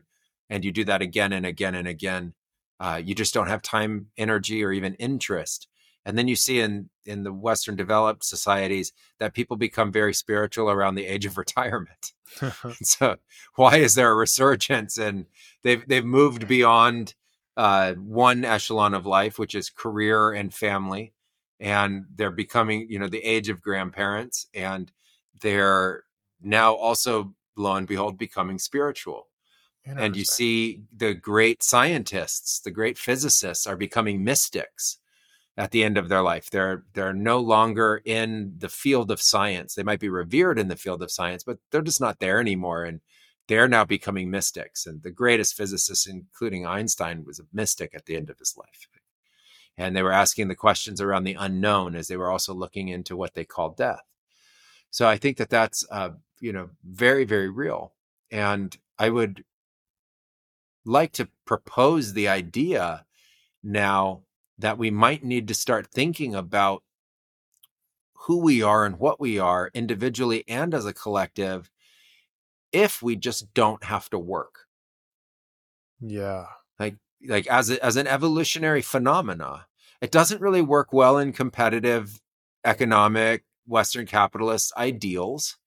and you do that again and again and again, uh, you just don't have time, energy, or even interest. And then you see in in the Western developed societies that people become very spiritual around the age of retirement. so why is there a resurgence? And they've they've moved beyond uh, one echelon of life, which is career and family. And they're becoming, you know, the age of grandparents. And they're now also, lo and behold, becoming spiritual. And you see the great scientists, the great physicists are becoming mystics at the end of their life. They're they're no longer in the field of science. They might be revered in the field of science, but they're just not there anymore. And they're now becoming mystics. And the greatest physicist, including Einstein, was a mystic at the end of his life. And they were asking the questions around the unknown as they were also looking into what they call death. So I think that that's, uh, you know, very, very real. And I would like to propose the idea now that we might need to start thinking about who we are and what we are individually and as a collective if we just don't have to work. Yeah. Like like as a, as an evolutionary phenomena, it doesn't really work well in competitive economic western capitalist ideals.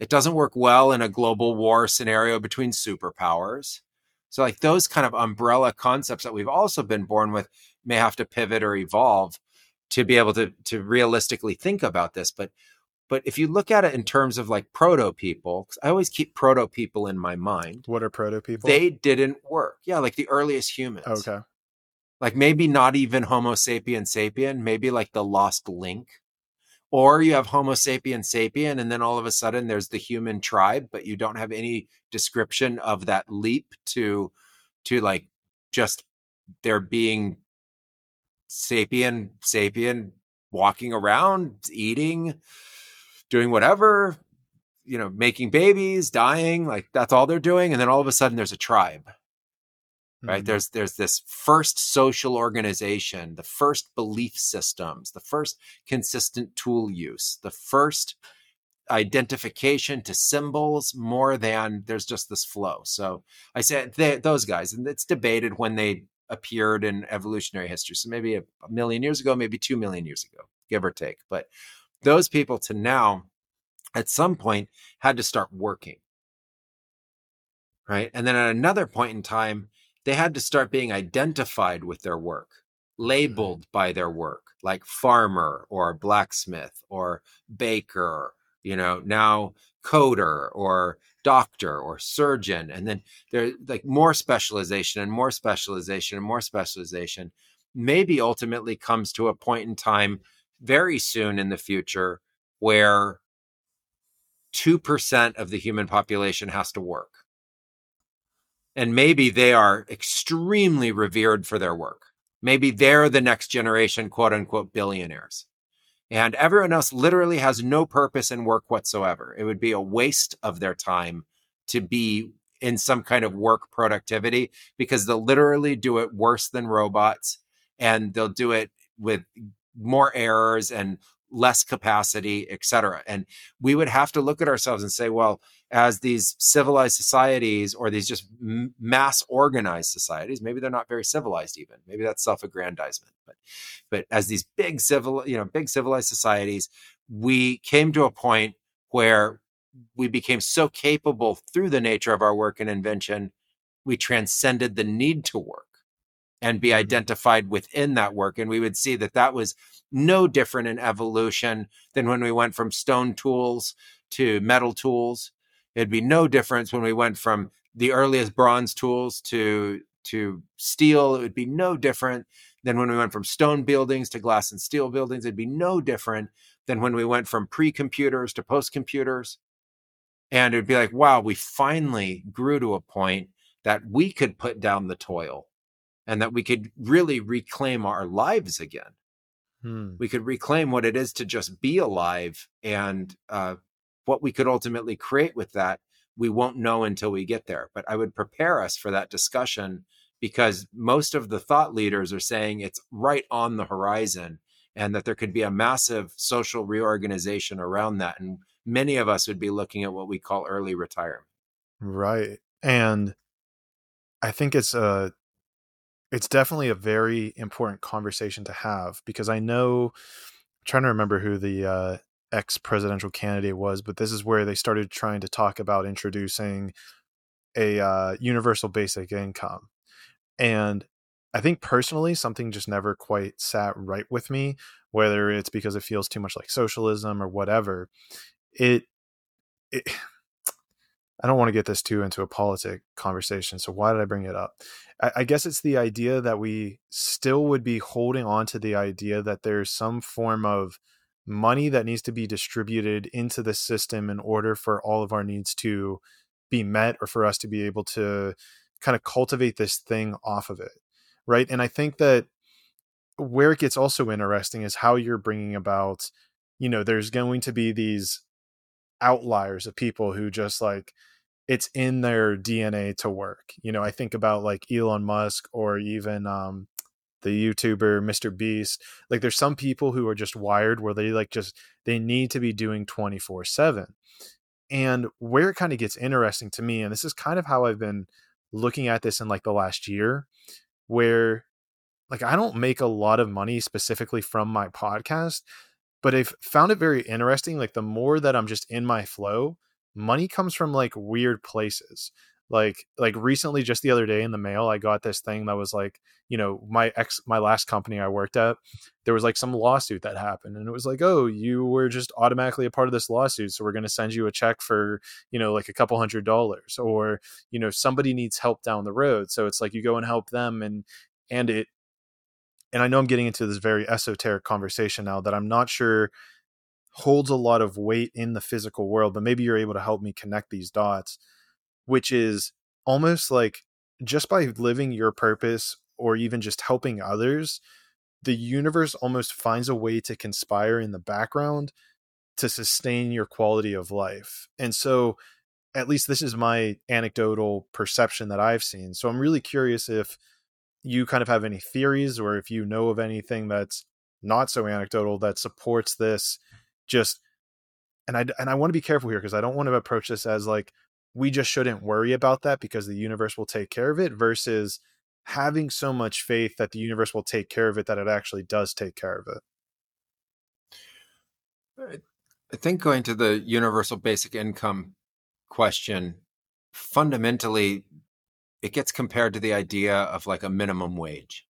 It doesn't work well in a global war scenario between superpowers. So, like those kind of umbrella concepts that we've also been born with may have to pivot or evolve to be able to to realistically think about this. But but if you look at it in terms of like proto people, I always keep proto people in my mind. What are proto people? They didn't work. Yeah, like the earliest humans. okay. Like maybe not even Homo sapien sapien, maybe like the lost link. Or you have Homo sapien sapien, and then all of a sudden there's the human tribe, but you don't have any description of that leap to to like just there being sapien sapien walking around eating doing whatever you know making babies dying like that's all they're doing and then all of a sudden there's a tribe right? Mhm. there's there's this first social organization the first belief systems the first consistent tool use the first identification to symbols more than there's just this flow. So i said they, those guys and it's debated when they appeared in evolutionary history. So maybe a, a million years ago maybe 2 million years ago give or take but those people to now at some point had to start working. Right? And then at another point in time they had to start being identified with their work mm-hmm. labeled by their work like farmer or blacksmith or baker you know now coder or doctor or surgeon and then there's like more specialization and more specialization and more specialization maybe ultimately comes to a point in time very soon in the future where 2% of the human population has to work. And maybe they are extremely revered for their work. Maybe they're the next generation quote unquote billionaires. And everyone else literally has no purpose in work whatsoever. It would be a waste of their time to be in some kind of work productivity because they'll literally do it worse than robots and they'll do it with more errors and less capacity, et cetera. And we would have to look at ourselves and say, well, as these civilized societies or these just mass organized societies, maybe they're not very civilized even. Maybe that's self-aggrandizement. But but as these big civil, you know, big civilized societies, we came to a point where we became so capable through the nature of our work and invention, we transcended the need to work and be mm-hmm. identified within that work. And we would see that that was no different in evolution than when we went from stone tools to metal tools. It'd be no difference when we went from the earliest bronze tools to to steel. It would be no different than when we went from stone buildings to glass and steel buildings. It'd be no different than when we went from pre-computers to post-computers. And it'd be like, wow, we finally grew to a point that we could put down the toil and that we could really reclaim our lives again. Hmm. We could reclaim what it is to just be alive and uh, what we could ultimately create with that. We won't know until we get there. But I would prepare us for that discussion because most of the thought leaders are saying it's right on the horizon and that there could be a massive social reorganization around that. And many of us would be looking at what we call early retirement. Right. And I think it's a it's definitely a very important conversation to have because I know I'm trying to remember who the uh, ex presidential candidate was, but this is where they started trying to talk about introducing a uh, universal basic income. And I think personally, something just never quite sat right with me, whether it's because it feels too much like socialism or whatever. It, it I don't want to get this too into a politic conversation. So why did I bring it up? I, I guess it's the idea that we still would be holding on to the idea that there's some form of money that needs to be distributed into the system in order for all of our needs to be met or for us to be able to kind of cultivate this thing off of it. Right. And I think that where it gets also interesting is how you're bringing about, you know, there's going to be these outliers of people who just like it's in their DNA to work. You know, I think about like Elon Musk or even um the YouTuber Mr. Beast. Like there's some people who are just wired where they like just they need to be doing 24/7. And where it kind of gets interesting to me and this is kind of how I've been looking at this in like the last year where like I don't make a lot of money specifically from my podcast, but I've found it very interesting like the more that I'm just in my flow, money comes from like weird places. like like recently just the other day in the mail i got this thing that was like you know my ex my last company i worked at there was like some lawsuit that happened and it was like oh you were just automatically a part of this lawsuit so we're going to send you a check for you know like a couple hundred dollars or you know somebody needs help down the road so it's like you go and help them and and it and i know i'm getting into this very esoteric conversation now that i'm not sure holds a lot of weight in the physical world but maybe you're able to help me connect these dots which is almost like just by living your purpose or even just helping others, the universe almost finds a way to conspire in the background to sustain your quality of life. And so, at least this is my anecdotal perception that I've seen. So, I'm really curious if you kind of have any theories or if you know of anything that's not so anecdotal that supports this just and I and I want to be careful here because I don't want to approach this as like we just shouldn't worry about that because the universe will take care of it versus having so much faith that the universe will take care of it that it actually does take care of it. I think going to the universal basic income question, fundamentally, it gets compared to the idea of like a minimum wage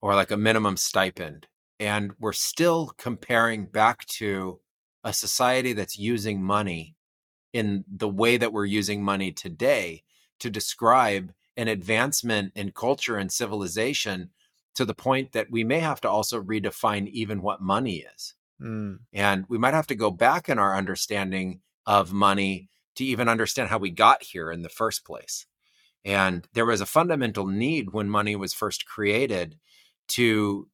or like a minimum stipend. And we're still comparing back to a society that's using money in the way that we're using money today to describe an advancement in culture and civilization to the point that we may have to also redefine even what money is. Mm. And we might have to go back in our understanding of money to even understand how we got here in the first place. And there was a fundamental need when money was first created to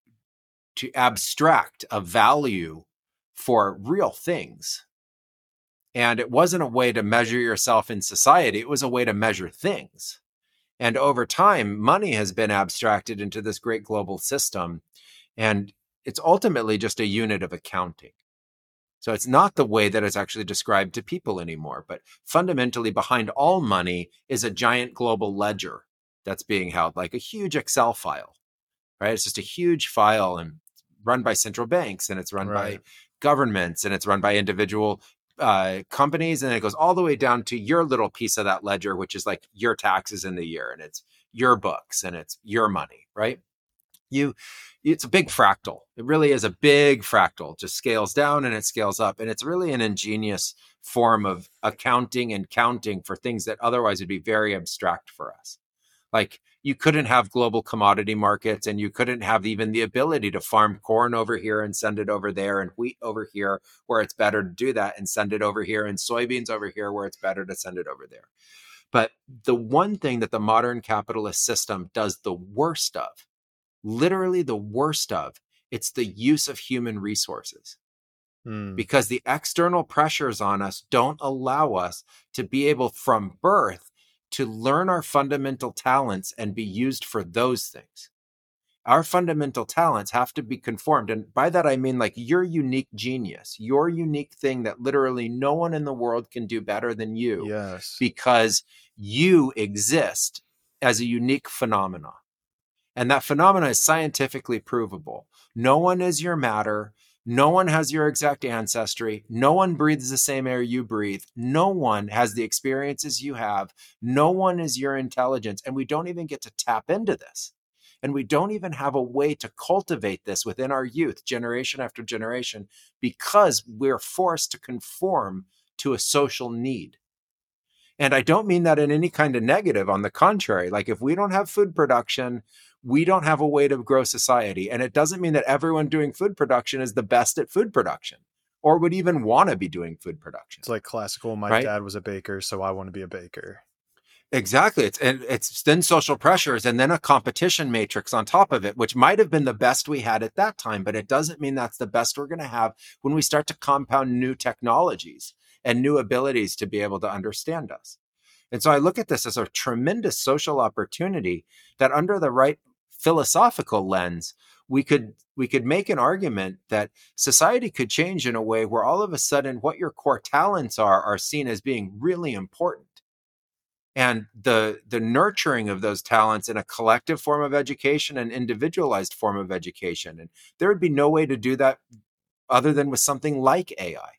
to abstract a value for real things and it wasn't a way to measure yourself in society, it was a way to measure things. And over time, money has been abstracted into this great global system. And it's ultimately just a unit of accounting. So it's not the way that it's actually described to people anymore. But fundamentally, behind all money is a giant global ledger that's being held, like a huge Excel file, right? It's just a huge file and run by central banks and it's run right. by governments and it's run by individual uh, companies, and it goes all the way down to your little piece of that ledger, which is like your taxes in the year, and it's your books and it's your money, right? You, it's a big fractal. It really is a big fractal. It just scales down and it scales up, and it's really an ingenious form of accounting and counting for things that otherwise would be very abstract for us. Like you couldn't have global commodity markets and you couldn't have even the ability to farm corn over here and send it over there and wheat over here where it's better to do that and send it over here and soybeans over here where it's better to send it over there. But the one thing that the modern capitalist system does the worst of, literally the worst of, it's the use of human resources. Hmm. Because the external pressures on us don't allow us to be able from birth to learn our fundamental talents and be used for those things. Our fundamental talents have to be conformed. And by that, I mean like your unique genius, your unique thing that literally no one in the world can do better than you. Yes. Because you exist as a unique phenomenon. And that phenomena is scientifically provable. No one is your matter. No one has your exact ancestry. No one breathes the same air you breathe. No one has the experiences you have. No one is your intelligence. And we don't even get to tap into this. And we don't even have a way to cultivate this within our youth, generation after generation, because we're forced to conform to a social need. And I don't mean that in any kind of negative. On the contrary, like if we don't have food production, we don't have a way to grow society. And it doesn't mean that everyone doing food production is the best at food production or would even want to be doing food production. It's like classical. My right? dad was a baker, so I want to be a baker. Exactly. It's and it's then social pressures and then a competition matrix on top of it, which might have been the best we had at that time, but it doesn't mean that's the best we're going to have when we start to compound new technologies and new abilities to be able to understand us. And so I look at this as a tremendous social opportunity that under the right philosophical lens, we could mm. we could make an argument that society could change in a way where all of a sudden what your core talents are are seen as being really important. And the the nurturing of those talents in a collective form of education and individualized form of education and there would be no way to do that other than with something like ai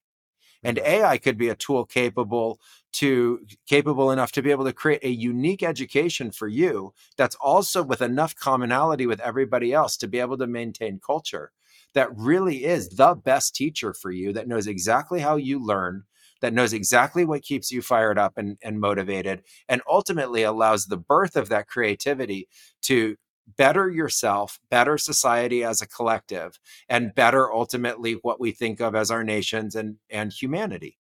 and AI could be a tool capable to capable enough to be able to create a unique education for you that's also with enough commonality with everybody else to be able to maintain culture that really is the best teacher for you that knows exactly how you learn that knows exactly what keeps you fired up and, and motivated and ultimately allows the birth of that creativity to better yourself, better society as a collective, and better ultimately what we think of as our nations and, and humanity.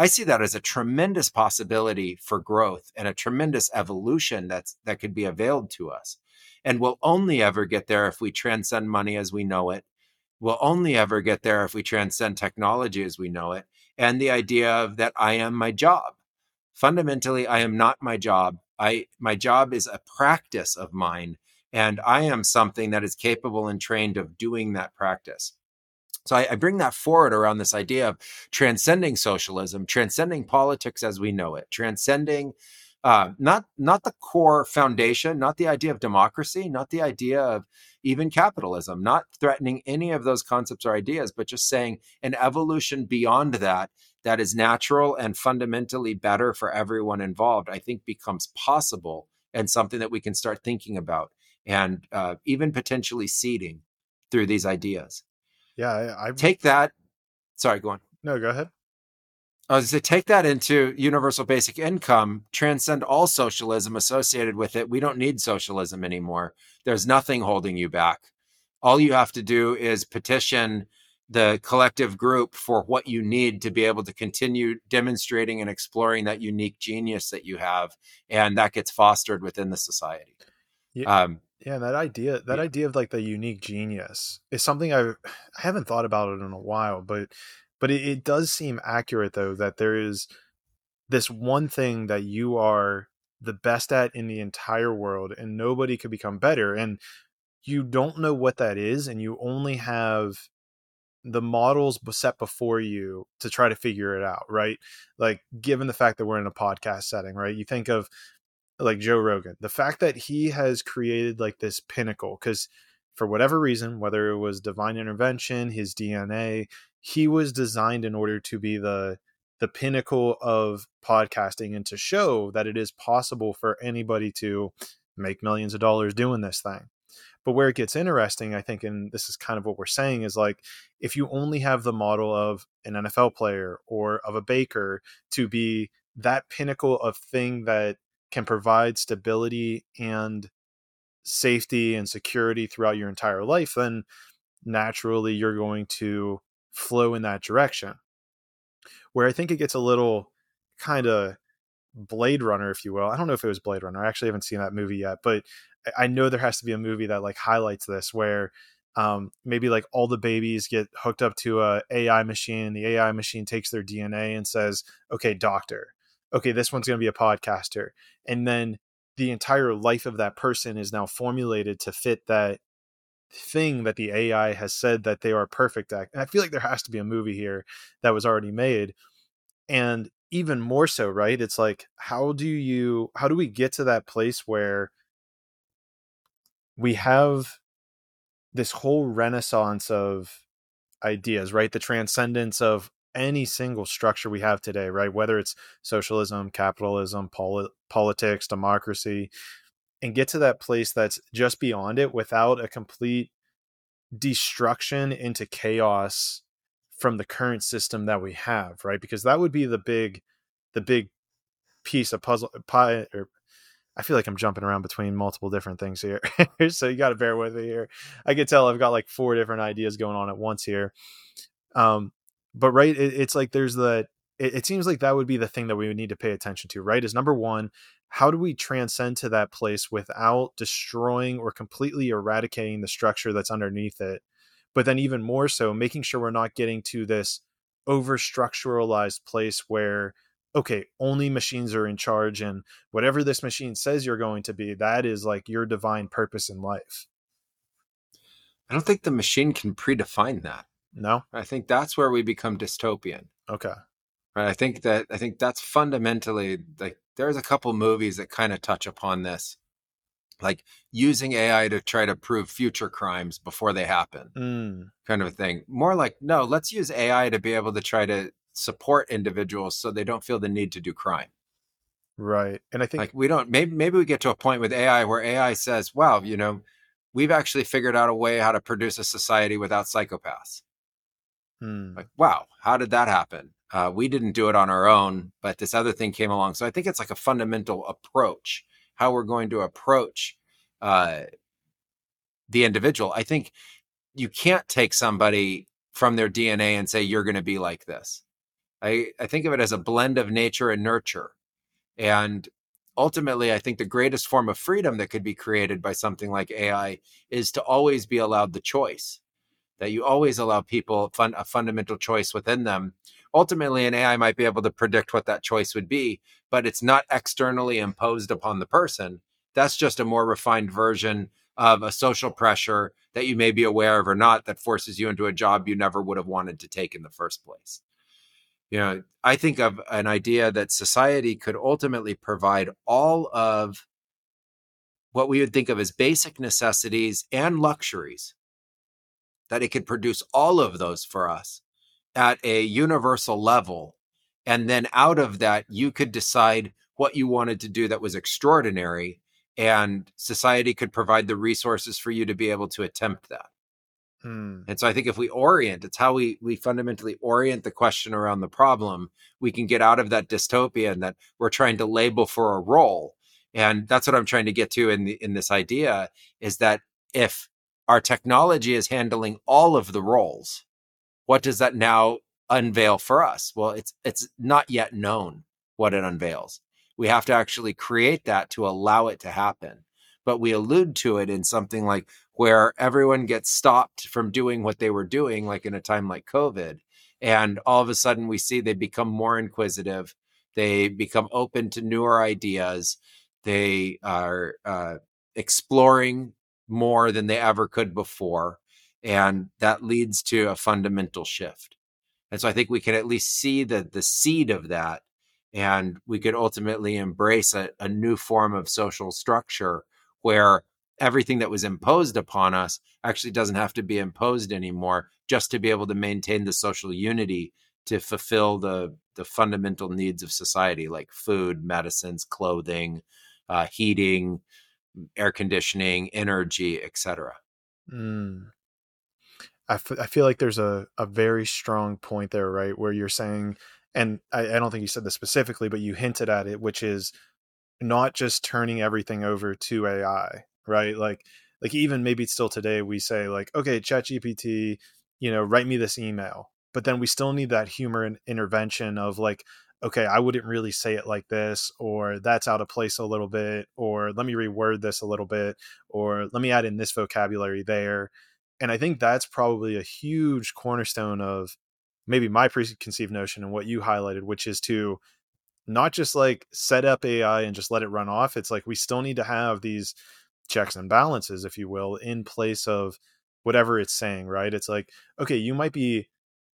I see that as a tremendous possibility for growth and a tremendous evolution that's that could be availed to us. And we'll only ever get there if we transcend money as we know it. We'll only ever get there if we transcend technology as we know it. And the idea of that I am my job. Fundamentally, I am not my job. I my job is a practice of mine and I am something that is capable and trained of doing that practice. So I, I, bring that forward around this idea of transcending socialism, transcending politics as we know it, transcending uh, not not the core foundation, not the idea of democracy, not the idea of even capitalism, not threatening any of those concepts or ideas, but just saying an evolution beyond that that is natural and fundamentally better for everyone involved. I think becomes possible and something that we can start thinking about and uh, even potentially seeding through these ideas. Yeah, I, I take that. Sorry, go on. No, go ahead. I was to take that into universal basic income, transcend all socialism associated with it. We don't need socialism anymore. There's nothing holding you back. All you have to do is petition the collective group for what you need to be able to continue demonstrating and exploring that unique genius that you have. And that gets fostered within the society. Yeah. Um, yeah, that idea, that yeah. idea of like the unique genius is something I I haven't thought about it in a while, but but it, it does seem accurate though that there is this one thing that you are the best at in the entire world and nobody could become better and you don't know what that is and you only have the models set before you to try to figure it out right like given the fact that we're in a podcast setting right you think of like Joe Rogan, the fact that he has created like this pinnacle, because for whatever reason, whether it was divine intervention, his DNA, he was designed in order to be the the pinnacle of podcasting and to show that it is possible for anybody to make millions of dollars doing this thing. But where it gets interesting, I think, and this is kind of what we're saying, is like if you only have the model of an NFL player or of a baker to be that pinnacle of thing that can provide stability and safety and security throughout your entire life, then naturally you're going to flow in that direction. Where I think it gets a little kind of Blade Runner, if you will. I don't know if it was Blade Runner. I actually haven't seen that movie yet, but I know there has to be a movie that like highlights this where um, maybe like all the babies get hooked up to a AI machine. The AI machine takes their DNA and says, "Okay, doctor, okay, this one's going to be a podcaster. And then the entire life of that person is now formulated to fit that thing that the AI has said that they are perfect at. And I feel like there has to be a movie here that was already made. And even more so, right? It's like, how do you, how do we get to that place where we have this whole renaissance of ideas, right? The transcendence of any single structure we have today, right? Whether it's socialism, capitalism, poli- politics, democracy, and get to that place that's just beyond it without a complete destruction into chaos from the current system that we have, right? Because that would be the big, the big piece of puzzle pie or I feel like I'm jumping around between multiple different things here. so you got to bear with me here. I can tell I've got like four different ideas going on at once here. Um, but right it, it's like there's the it, it seems like that would be the thing that we would need to pay attention to right is number one how do we transcend to that place without destroying or completely eradicating the structure that's underneath it but then even more so making sure we're not getting to this over structuralized place where okay only machines are in charge and whatever this machine says you're going to be that is like your divine purpose in life. I don't think the machine can predefine that no, I think that's where we become dystopian. Okay. Right. I think that I think that's fundamentally like there's a couple movies that kind of touch upon this, like using AI to try to prove future crimes before they happen, mm. kind of a thing. More like no, let's use AI to be able to try to support individuals so they don't feel the need to do crime. Right. And I think like we don't maybe maybe we get to a point with AI where AI says, "Wow, you know, we've actually figured out a way how to produce a society without psychopaths." Hmm, Like, wow, how did that happen? Uh, we didn't do it on our own, but this other thing came along. So I think it's like a fundamental approach, how we're going to approach uh, the individual. I think you can't take somebody from their DNA and say, you're going to be like this. I, I think of it as a blend of nature and nurture. And ultimately, I think the greatest form of freedom that could be created by something like AI is to always be allowed the choice, that you always allow people fun, a fundamental choice within them. Ultimately, an AI might be able to predict what that choice would be, but it's not externally imposed upon the person. That's just a more refined version of a social pressure that you may be aware of or not that forces you into a job you never would have wanted to take in the first place. You know, I think of an idea that society could ultimately provide all of what we would think of as basic necessities and luxuries, that it could produce all of those for us at a universal level. And then out of that, you could decide what you wanted to do that was extraordinary and society could provide the resources for you to be able to attempt that. hmm, And so I think if we orient, it's how we we fundamentally orient the question around the problem, we can get out of that dystopia and that we're trying to label for a role. And that's what I'm trying to get to in the, in this idea is that if our technology is handling all of the roles, what does that now unveil for us? Well, it's it's not yet known what it unveils. We have to actually create that to allow it to happen. But we allude to it in something like where everyone gets stopped from doing what they were doing, like in a time like COVID. And all of a sudden, we see they become more inquisitive. They become open to newer ideas. They are uh, exploring more than they ever could before. And that leads to a fundamental shift. And so I think we can at least see the, the seed of that. And we could ultimately embrace a, a new form of social structure where everything that was imposed upon us actually doesn't have to be imposed anymore just to be able to maintain the social unity to fulfill the the fundamental needs of society like food medicines clothing uh, heating air conditioning energy etc Mm. I, f- I feel like there's a, a very strong point there, right? Where you're saying, and I, I don't think you said this specifically, but you hinted at it, which is not just turning everything over to AI, right? Like, like even maybe still today we say like, okay, ChatGPT, you know, write me this email, but then we still need that humor and intervention of like, okay, I wouldn't really say it like this, or that's out of place a little bit, or let me reword this a little bit, or let me add in this vocabulary there. And I think that's probably a huge cornerstone of maybe my preconceived notion and what you highlighted, which is to not just like set up AI and just let it run off. It's like we still need to have these checks and balances, if you will, in place of whatever it's saying, right? It's like, okay, you might be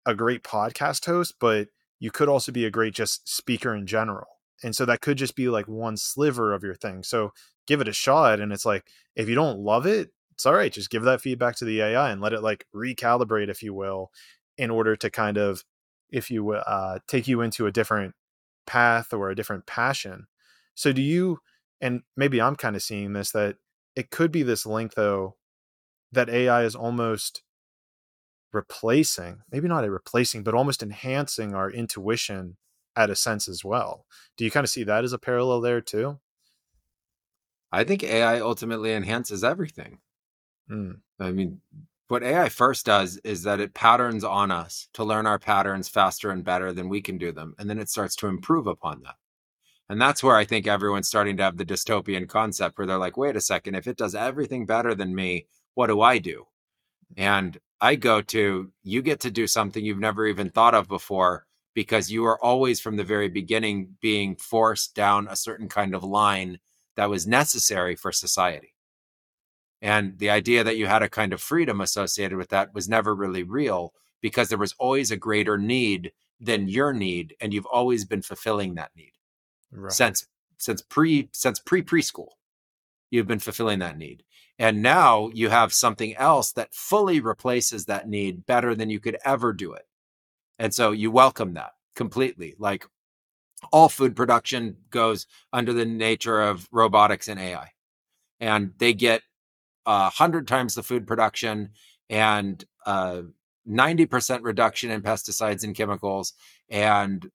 a great podcast host, but you could also be a great just speaker in general. And so that could just be like one sliver of your thing. So give it a shot. And it's like, if you don't love it, it's all right. Just give that feedback to the AI and let it like recalibrate, if you will, in order to kind of, if you uh, take you into a different path or a different passion. So do you, and maybe I'm kind of seeing this, that it could be this link though, that AI is almost replacing, maybe not a replacing, but almost enhancing our intuition at a sense as well. Do you kind of see that as a parallel there too? i think ai ultimately enhances everything Mm, I mean, what AI first does is that it patterns on us to learn our patterns faster and better than we can do them. And then it starts to improve upon that. And that's where I think everyone's starting to have the dystopian concept where they're like, wait a second, if it does everything better than me, what do I do? And I go to, you get to do something you've never even thought of before because you are always from the very beginning being forced down a certain kind of line that was necessary for society. And the idea that you had a kind of freedom associated with that was never really real because there was always a greater need than your need. And you've always been fulfilling that need right. since since pre since pre preschool. You've been fulfilling that need. And now you have something else that fully replaces that need better than you could ever do it. And so you welcome that. completely. Like all food production goes under the nature of robotics and AI, and they get a hundred times the food production and uh, 90% reduction in pesticides and chemicals. And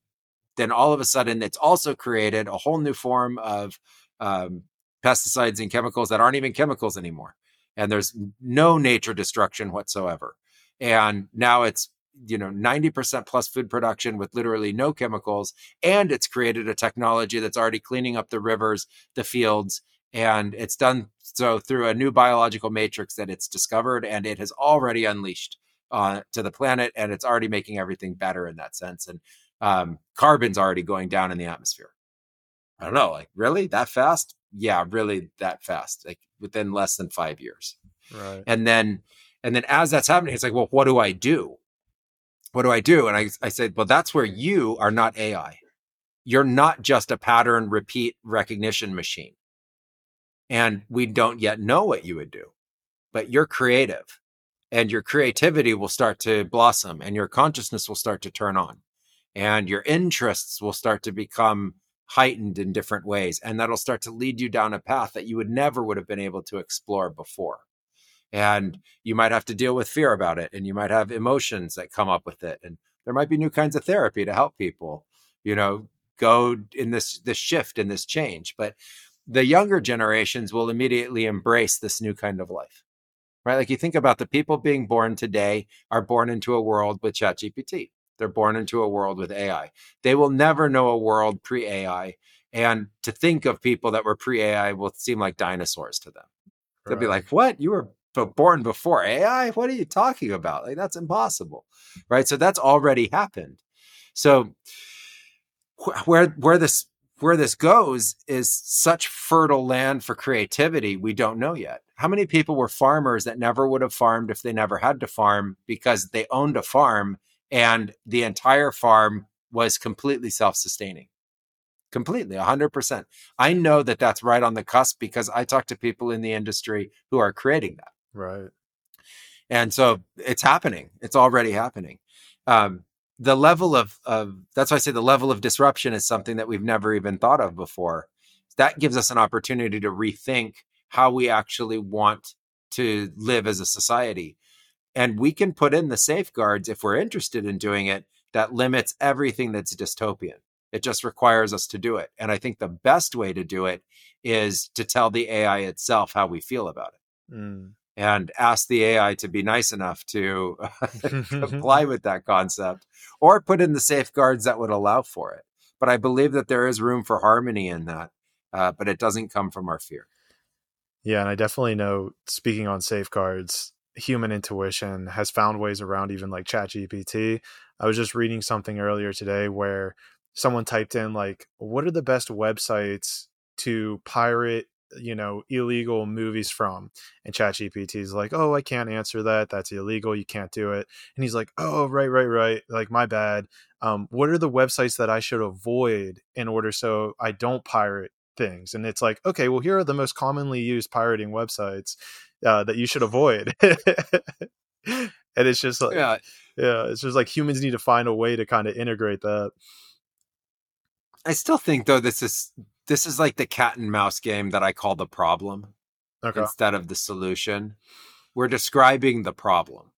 then all of a sudden, it's also created a whole new form of um, pesticides and chemicals that aren't even chemicals anymore. And there's no nature destruction whatsoever. And now it's you know 90% plus food production with literally no chemicals and it's created a technology that's already cleaning up the rivers the fields and it's done so through a new biological matrix that it's discovered and it has already unleashed uh, to the planet and it's already making everything better in that sense and um, carbon's already going down in the atmosphere i don't know like really? That fast? Yeah really that fast like within less than five years. Right. and then and then as that's happening it's like well what do i do? What do i do? And i, I said well that's where you are not ai you're not just a pattern repeat recognition machine. And we don't yet know what you would do but you're creative and your creativity will start to blossom and your consciousness will start to turn on and your interests will start to become heightened in different ways and that'll start to lead you down a path that you would never would have been able to explore before. And you might have to deal with fear about it and you might have emotions that come up with it and there might be new kinds of therapy to help people you know go in this this shift in this change but the younger generations will immediately embrace this new kind of life right? Like you think about the people being born today are born into a world with ChatGPT they're born into a world with AI they will never know a world pre AI and to think of people that were pre AI will seem like dinosaurs to them. They'll be like what? You were born before AI what are you talking about? Like that's impossible. Right? So that's already happened. So where where this where this goes is such fertile land for creativity we don't know yet. How many people were farmers that never would have farmed if they never had to farm because they owned a farm and the entire farm was completely self-sustaining. Completely 100% i know that that's right on the cusp because i talk to people in the industry who are creating that. Right. and so it's happening. It's already happening. Um, the level of, of that's why i say the level of disruption is something that we've never even thought of before. That gives us an opportunity to rethink how we actually want to live as a society and we can put in the safeguards if we're interested in doing it that limits everything that's dystopian it just requires us to do it and i think the best way to do it is to tell the ai itself how we feel about it Mm. and ask the AI to be nice enough to comply with that concept or put in the safeguards that would allow for it. But I believe that there is room for harmony in that, uh, but it doesn't come from our fear. Yeah, and I definitely know. Speaking on safeguards, human intuition has found ways around even like ChatGPT. I was just reading something earlier today where someone typed in like, "What are the best websites to pirate?" you know illegal movies from? And ChatGPT is like oh I can't answer that. That's illegal. You can't do it. And he's like oh right right right. Like my bad. Um what are the websites that I should avoid in order so I don't pirate things? And it's like okay well here are the most commonly used pirating websites uh, that you should avoid and it's just like yeah. Yeah, it's just like humans need to find a way to kind of integrate that I still think though this is this is like the cat and mouse game that I call the problem okay instead of the solution. We're describing the problem.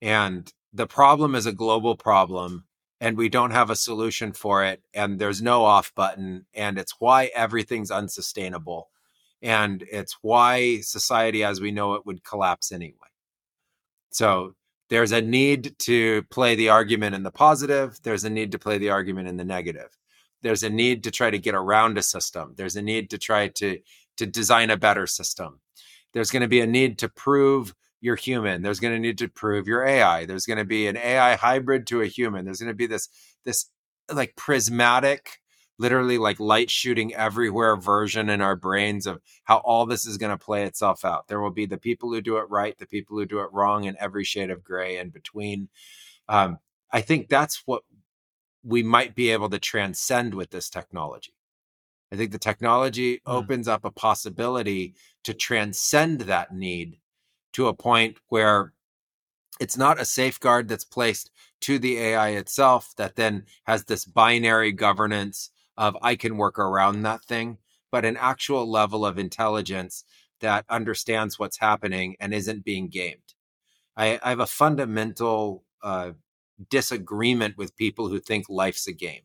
And the problem is a global problem and we don't have a solution for it and there's no off button and it's why everything's unsustainable and it's why society as we know it would collapse anyway. So there's a need to play the argument in the positive, there's a need to play the argument in the negative. There's a need to try to get around a system. There's a need to try to to design a better system. There's going to be a need to prove you're human. There's going to need to prove you're AI. There's going to be an AI hybrid to a human. There's going to be this this like prismatic, literally like light shooting everywhere version in our brains of how all this is going to play itself out. There will be the people who do it right, the people who do it wrong, and every shade of gray in between. Um, I think that's what we might be able to transcend with this technology. I think the technology Hmm. opens up a possibility to transcend that need to a point where it's not a safeguard that's placed to the AI itself that then has this binary governance of I can work around that thing, but an actual level of intelligence that understands what's happening and isn't being gamed. I, I have a fundamental uh, disagreement with people who think life's a game.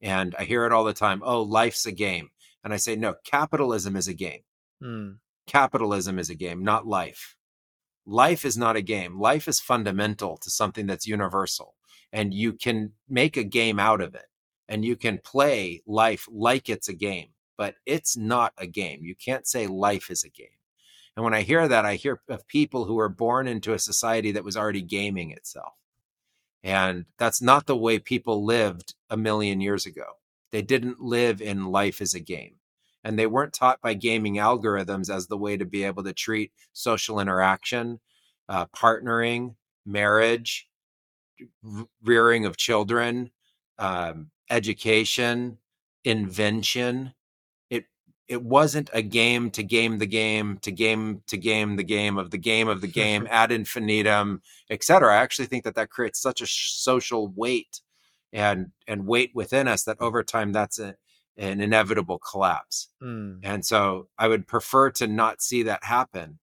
And I hear it all the time oh, life's a game. And I say, no, capitalism is a game. Mm. Capitalism is a game, not life. Life is not a game. Life is fundamental to something that's universal. And you can make a game out of it and you can play life like it's a game, but it's not a game. You can't say life is a game. And when I hear that, I hear of people who were born into a society that was already gaming itself. And that's not the way people lived a million years ago. They didn't live in life as a game. And they weren't taught by gaming algorithms as the way to be able to treat social interaction, uh, partnering, marriage, rearing of children, um, education, invention. It it wasn't a game to game the game to game to game the game of the game of the game ad infinitum etc i actually think that that creates such a social weight and and weight within us that over time that's a, an inevitable collapse mm. and so i would prefer to not see that happen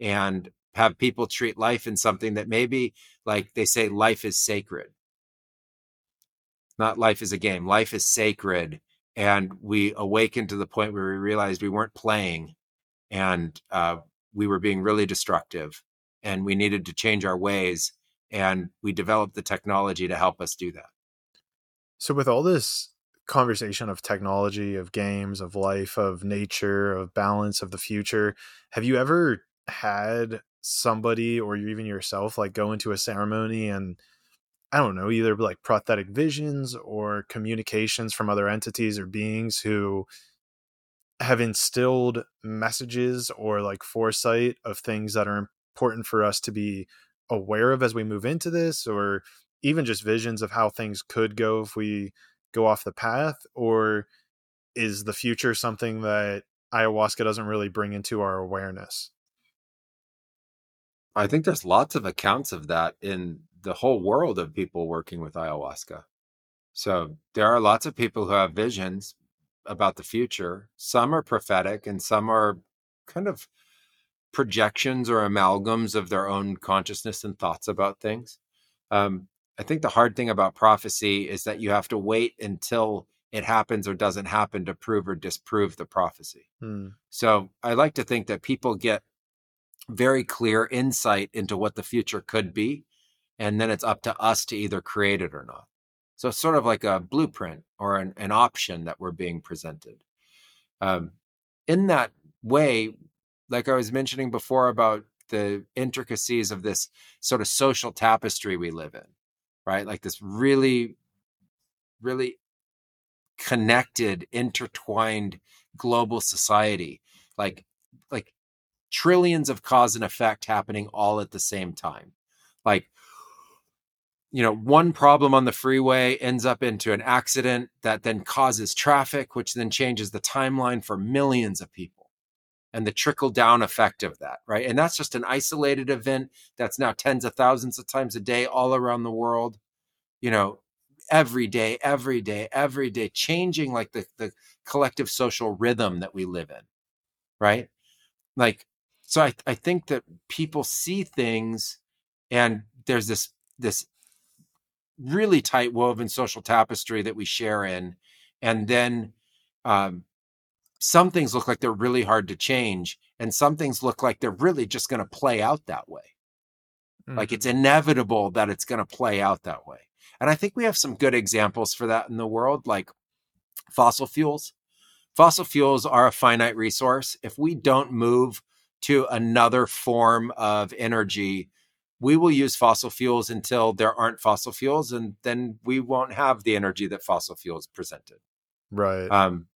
and have people treat life in something that maybe like they say life is sacred not life is a game life is sacred and we awakened to the point where we realized we weren't playing and uh, we were being really destructive and we needed to change our ways and we developed the technology to help us do that. So with all this conversation of technology of games of life of nature of balance of the future have you ever had somebody or even yourself like go into a ceremony and I don't know, either like prophetic visions or communications from other entities or beings who have instilled messages or like foresight of things that are important for us to be aware of as we move into this or even just visions of how things could go if we go off the path or is the future something that ayahuasca doesn't really bring into our awareness? I think there's lots of accounts of that in the whole world of people working with ayahuasca. So there are lots of people who have visions about the future. Some are prophetic and some are kind of projections or amalgams of their own consciousness and thoughts about things. Um, I think the hard thing about prophecy is that you have to wait until it happens or doesn't happen to prove or disprove the prophecy. Hmm. So I like to think that people get very clear insight into what the future could be and then it's up to us to either create it or not. So it's sort of like a blueprint or an, an option that we're being presented. Um, in that way, like I was mentioning before about the intricacies of this sort of social tapestry we live in, right? Like this really, really connected, intertwined global society, like like trillions of cause and effect happening all at the same time. Like you know, one problem on the freeway ends up into an accident that then causes traffic, which then changes the timeline for millions of people and the trickle down effect of that, right? And that's just an isolated event that's now tens of thousands of times a day all around the world, you know, every day, every day, every day, changing like the, the collective social rhythm that we live in, right? Like, so I, I think that people see things and there's this this really tight woven social tapestry that we share in and then um, some things look like they're really hard to change and some things look like they're really just going to play out that way mm-hmm. like it's mm-hmm. inevitable that it's going to play out that way and i think we have some good examples for that in the world like fossil fuels fossil fuels are a finite resource if we don't move to another form of energy we will use fossil fuels until there aren't fossil fuels and then we won't have the energy that fossil fuels presented. Right. Um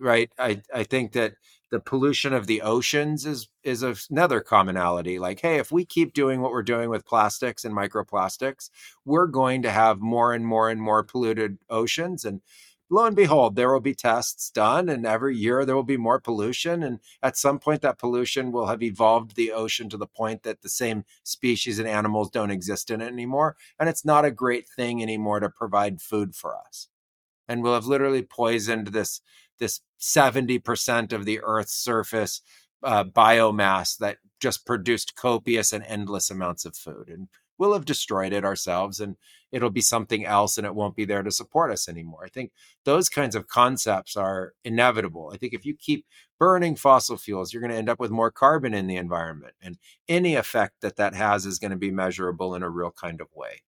right i i think that the pollution of the oceans is is another commonality like hey if we keep doing what we're doing with plastics and microplastics we're going to have more and more and more polluted oceans and lo and behold, there will be tests done, and every year there will be more pollution. And at some point, that pollution will have evolved the ocean to the point that the same species and animals don't exist in it anymore. And it's not a great thing anymore to provide food for us. And we'll have literally poisoned this, this 70% of the Earth's surface uh, biomass that just produced copious and endless amounts of food. And we'll have destroyed it ourselves and it'll be something else and it won't be there to support us anymore. I think those kinds of concepts are inevitable. I think if you keep burning fossil fuels, you're going to end up with more carbon in the environment. And any effect that that has is going to be measurable in a real kind of way.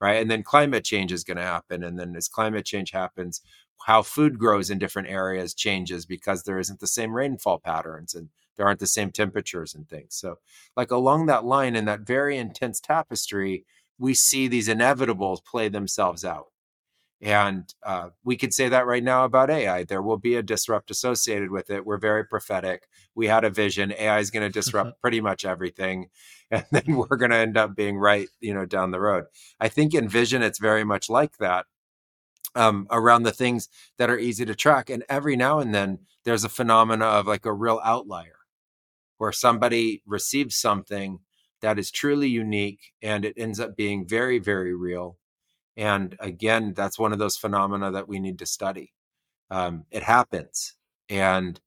Right. And then climate change is going to happen. And then as climate change happens, how food grows in different areas changes because there isn't the same rainfall patterns and there aren't the same temperatures and things. So, like along that line in that very intense tapestry, we see these inevitables play themselves out. And uh, we could say that right now about AI. There will be a disrupt associated with it. We're very prophetic. We had a vision. AI is going to disrupt pretty much everything, and then we're going to end up being right, you know, down the road. I think in vision, it's very much like that um, around the things that are easy to track. And every now and then, there's a phenomena of like a real outlier where somebody receives something that is truly unique and it ends up being very, very real. And again, that's one of those phenomena that we need to study. Um, it happens. And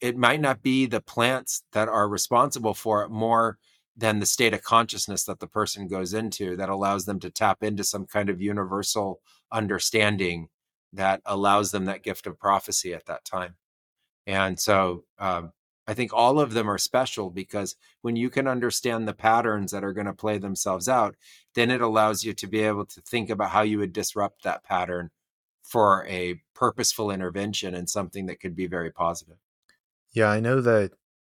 it might not be the plants that are responsible for it more than the state of consciousness that the person goes into that allows them to tap into some kind of universal understanding that allows them that gift of prophecy at that time. And so um, I think all of them are special because when you can understand the patterns that are going to play themselves out, then it allows you to be able to think about how you would disrupt that pattern for a purposeful intervention and something that could be very positive. Yeah, I know that.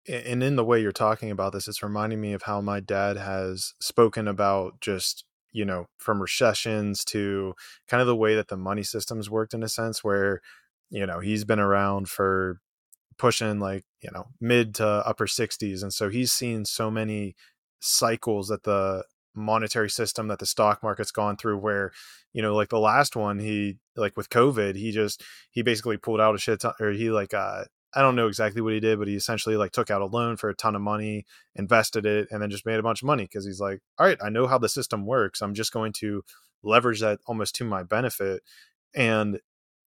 And in the way you're talking about this, it's reminding me of how my dad has spoken about just, you know, from recessions to kind of the way that the money systems worked in a sense where, you know, he's been around for pushing like you know mid to upper 60s and so he's seen so many cycles that the monetary system that the stock market's gone through where you know like the last one he like with covid he just he basically pulled out a shit ton, or he like uh I don't know exactly what he did, but he essentially like took out a loan for a ton of money, invested it, and then just made a bunch of money because he's like, all right, I know how the system works. I'm just going to leverage that almost to my benefit. And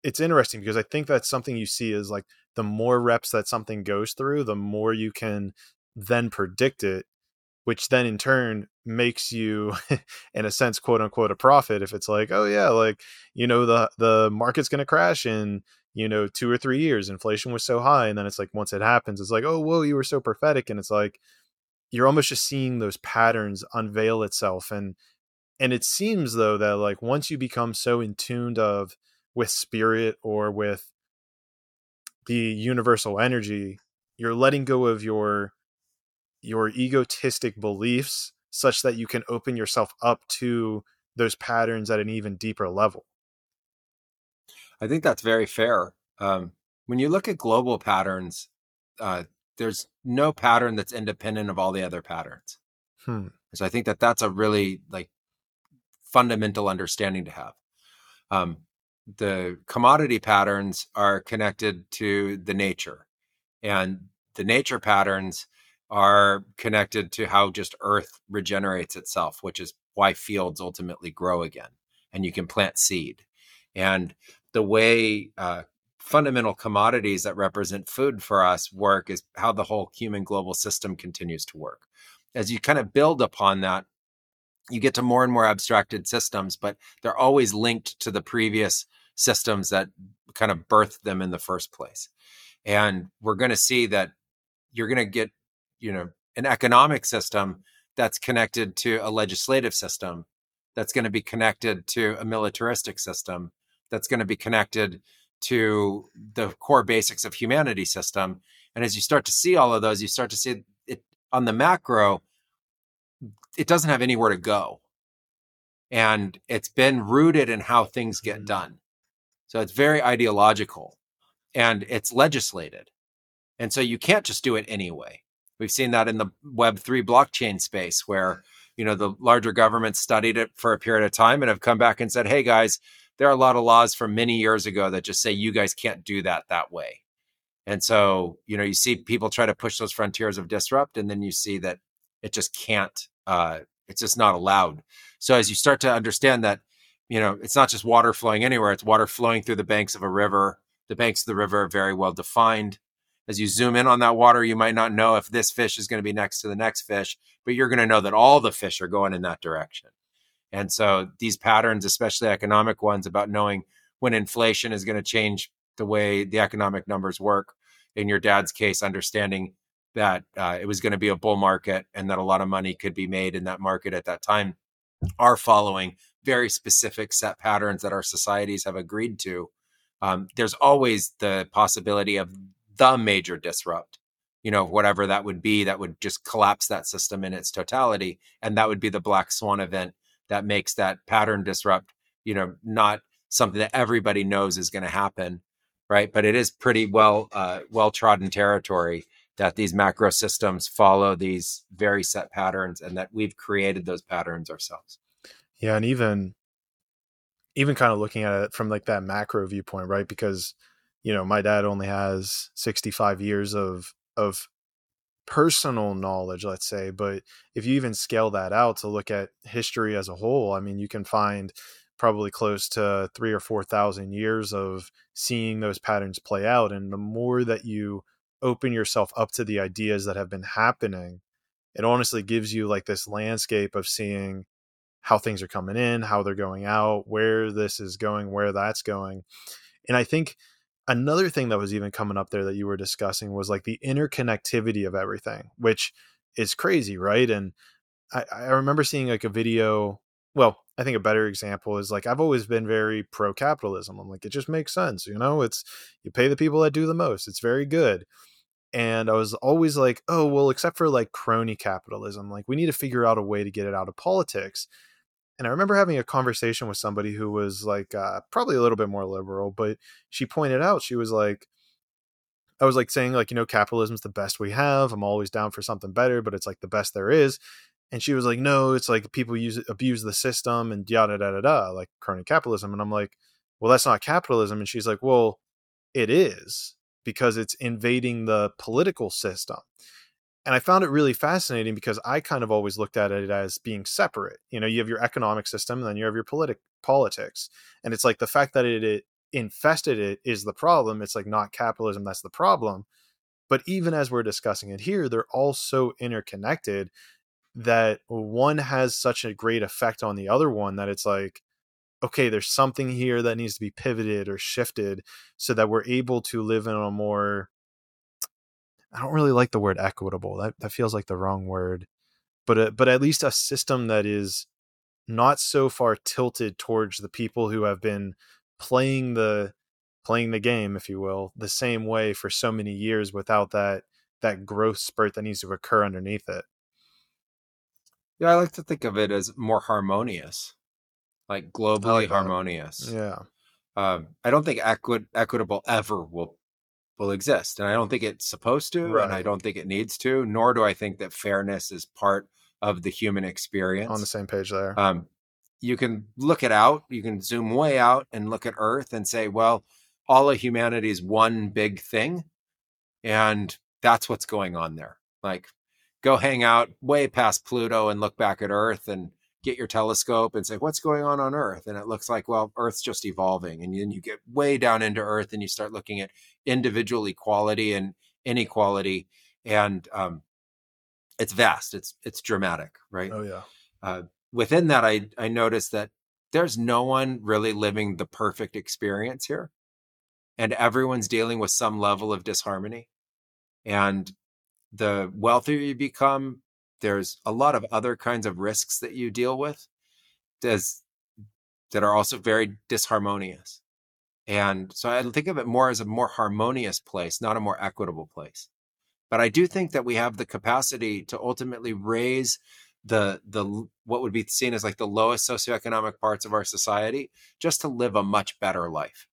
it's interesting because I think that's something you see is like the more reps that something goes through, the more you can then predict it, which then in turn makes you, in a sense, quote unquote, a prophet. If it's like, oh yeah, like you know the the market's going to crash in you know two or three years, inflation was so high, and then it's like once it happens, it's like, oh whoa, you were so prophetic, and it's like you're almost just seeing those patterns unveil itself and and it seems though that like once you become so in tuned of with spirit or with the universal energy you're letting go of your your egotistic beliefs such that you can open yourself up to those patterns at an even deeper level. I think that's very fair. Um, when you look at global patterns uh, there's no pattern that's independent of all the other patterns. Hmm. so i think that that's a really like fundamental understanding to have. Um, the commodity patterns are connected to the nature and the nature patterns are connected to how just earth regenerates itself which is why fields ultimately grow again and you can plant seed. And the way uh, fundamental commodities that represent food for us work is how the whole human global system continues to work. As you kind of build upon that you get to more and more abstracted systems, but they're always linked to the previous systems that kind of birthed them in the first place. And we're going to see that you're going to get, you know, an economic system that's connected to a legislative system, that's going to be connected to a militaristic system, that's going to be connected to the core basics of humanity system. And as you start to see all of those, you start to see it on the macro it doesn't have anywhere to go. And it's been rooted in how things get mm-hmm. done. So it's very ideological and it's legislated. And so you can't just do it anyway. We've seen that in the Web3 blockchain space where, you know, the larger governments studied it for a period of time and have come back and said, hey guys, there are a lot of laws from many years ago that just say you guys can't do that that way. And so, you know, you see people try to push those frontiers of disrupt, and then you see that it just can't, uh, it's just not allowed. So as you start to understand that, you know, it's not just water flowing anywhere, it's water flowing through the banks of a river. The banks of the river are very well defined. As you zoom in on that water, you might not know if this fish is going to be next to the next fish, but you're going to know that all the fish are going in that direction. And so these patterns, especially economic ones, about knowing when inflation is going to change the way the economic numbers work. In your dad's case, understanding that uh, it was going to be a bull market and that a lot of money could be made in that market at that time are following very specific set patterns that our societies have agreed to. Um, there's always the possibility of the major disrupt, you know, whatever that would be, that would just collapse that system in its totality. And that would be the black swan event that makes that pattern disrupt, you know, not something that everybody knows is going to happen. Right. But it is pretty well, uh, well trodden territory that these macro systems follow these very set patterns and that we've created those patterns ourselves. Yeah, and even even kind of looking at it from like that macro viewpoint, right? Because you know, my dad only has 65 years of of personal knowledge, let's say, but if you even scale that out to look at history as a whole, I mean, you can find probably close to 3 or 4,000 years of seeing those patterns play out and the more that you open yourself up to the ideas that have been happening, it honestly gives you like this landscape of seeing how things are coming in, how they're going out, where this is going, where that's going. And I think another thing that was even coming up there that you were discussing was like the interconnectivity of everything, which is crazy, right? And I, I remember seeing like a video. Well, I think a better example is like I've always been very pro capitalism. I'm like, it just makes sense, you know, it's you pay the people that do the most. It's very good and I was always like, oh, well, except for like crony capitalism, like we need to figure out a way to get it out of politics. And I remember having a conversation with somebody who was like uh, probably a little bit more liberal, but she pointed out, she was like, I was like saying, like, you know, capitalism's the best we have. I'm always down for something better, but it's like the best there is. And she was like, no, it's like people use abuse the system and yada, da, da, da, like crony capitalism. And I'm like, well, that's not capitalism. And she's like, well, it is because it's invading the political system. And I found it really fascinating because I kind of always looked at it as being separate. You know, you have your economic system and then you have your politic politics. And it's like the fact that it, it infested it is the problem. It's like not capitalism that's the problem. But even as we're discussing it here, they're all so interconnected that one has such a great effect on the other one that it's like okay, there's something here that needs to be pivoted or shifted so that we're able to live in a more I don't really like the word equitable. That that feels like the wrong word. But a, but at least a system that is not so far tilted towards the people who have been playing the playing the game if you will the same way for so many years without that that growth spurt that needs to occur underneath it yeah i like to think of it as more harmonious like globally like harmonious. Yeah. Um, I don't think equi- equitable ever will will exist, and I don't think it's supposed to, right. and I don't think it needs to. Nor do I think that fairness is part of the human experience. On the same page there. Um, you can look it out. You can zoom way out and look at Earth and say, well, all of humanity is one big thing, and that's what's going on there. Like, go hang out way past Pluto and look back at Earth and get your telescope and say what's going on on earth? And it looks like well earth's just evolving and then you get way down into earth and you start looking at individual equality and inequality and um, it's vast it's it's dramatic right? Oh yeah. Uh, within that i i noticed that there's no one really living the perfect experience here and everyone's dealing with some level of disharmony and the wealthier you become there's a lot of other kinds of risks that you deal with does that are also very disharmonious. And so I think of it more as a more harmonious place, not a more equitable place. But I do think that we have the capacity to ultimately raise the the what would be seen as like the lowest socioeconomic parts of our society just to live a much better life.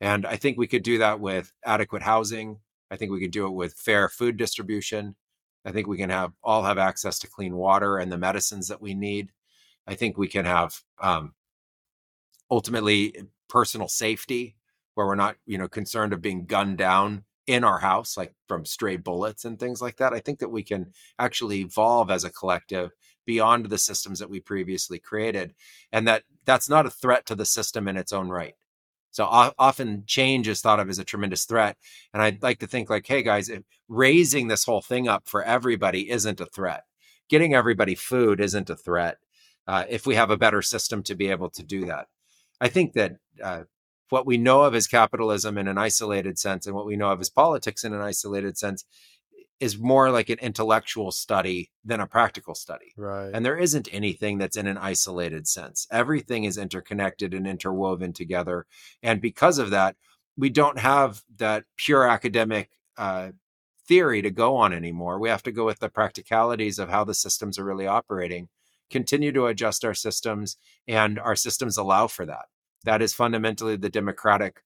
And I think we could do that with adequate housing. I think we could do it with fair food distribution. I think we can have all have access to clean water and the medicines that we need. I think we can have um, ultimately personal safety, where we're not, you know, concerned of being gunned down in our house, like from stray bullets and things like that. I think that we can actually evolve as a collective beyond the systems that we previously created, and that that's not a threat to the system in its own right. So often change is thought of as a tremendous threat. And I'd like to think like, hey guys, raising this whole thing up for everybody isn't a threat. Getting everybody food isn't a threat. Uh, if we have a better system to be able to do that. I think that uh, what we know of as capitalism in an isolated sense and what we know of as politics in an isolated sense is more like an intellectual study than a practical study. Right. And there isn't anything that's in an isolated sense. Everything is interconnected and interwoven together. And because of that, we don't have that pure academic uh, theory to go on anymore. We have to go with the practicalities of how the systems are really operating, continue to adjust our systems, and our systems allow for that. That is fundamentally the democratic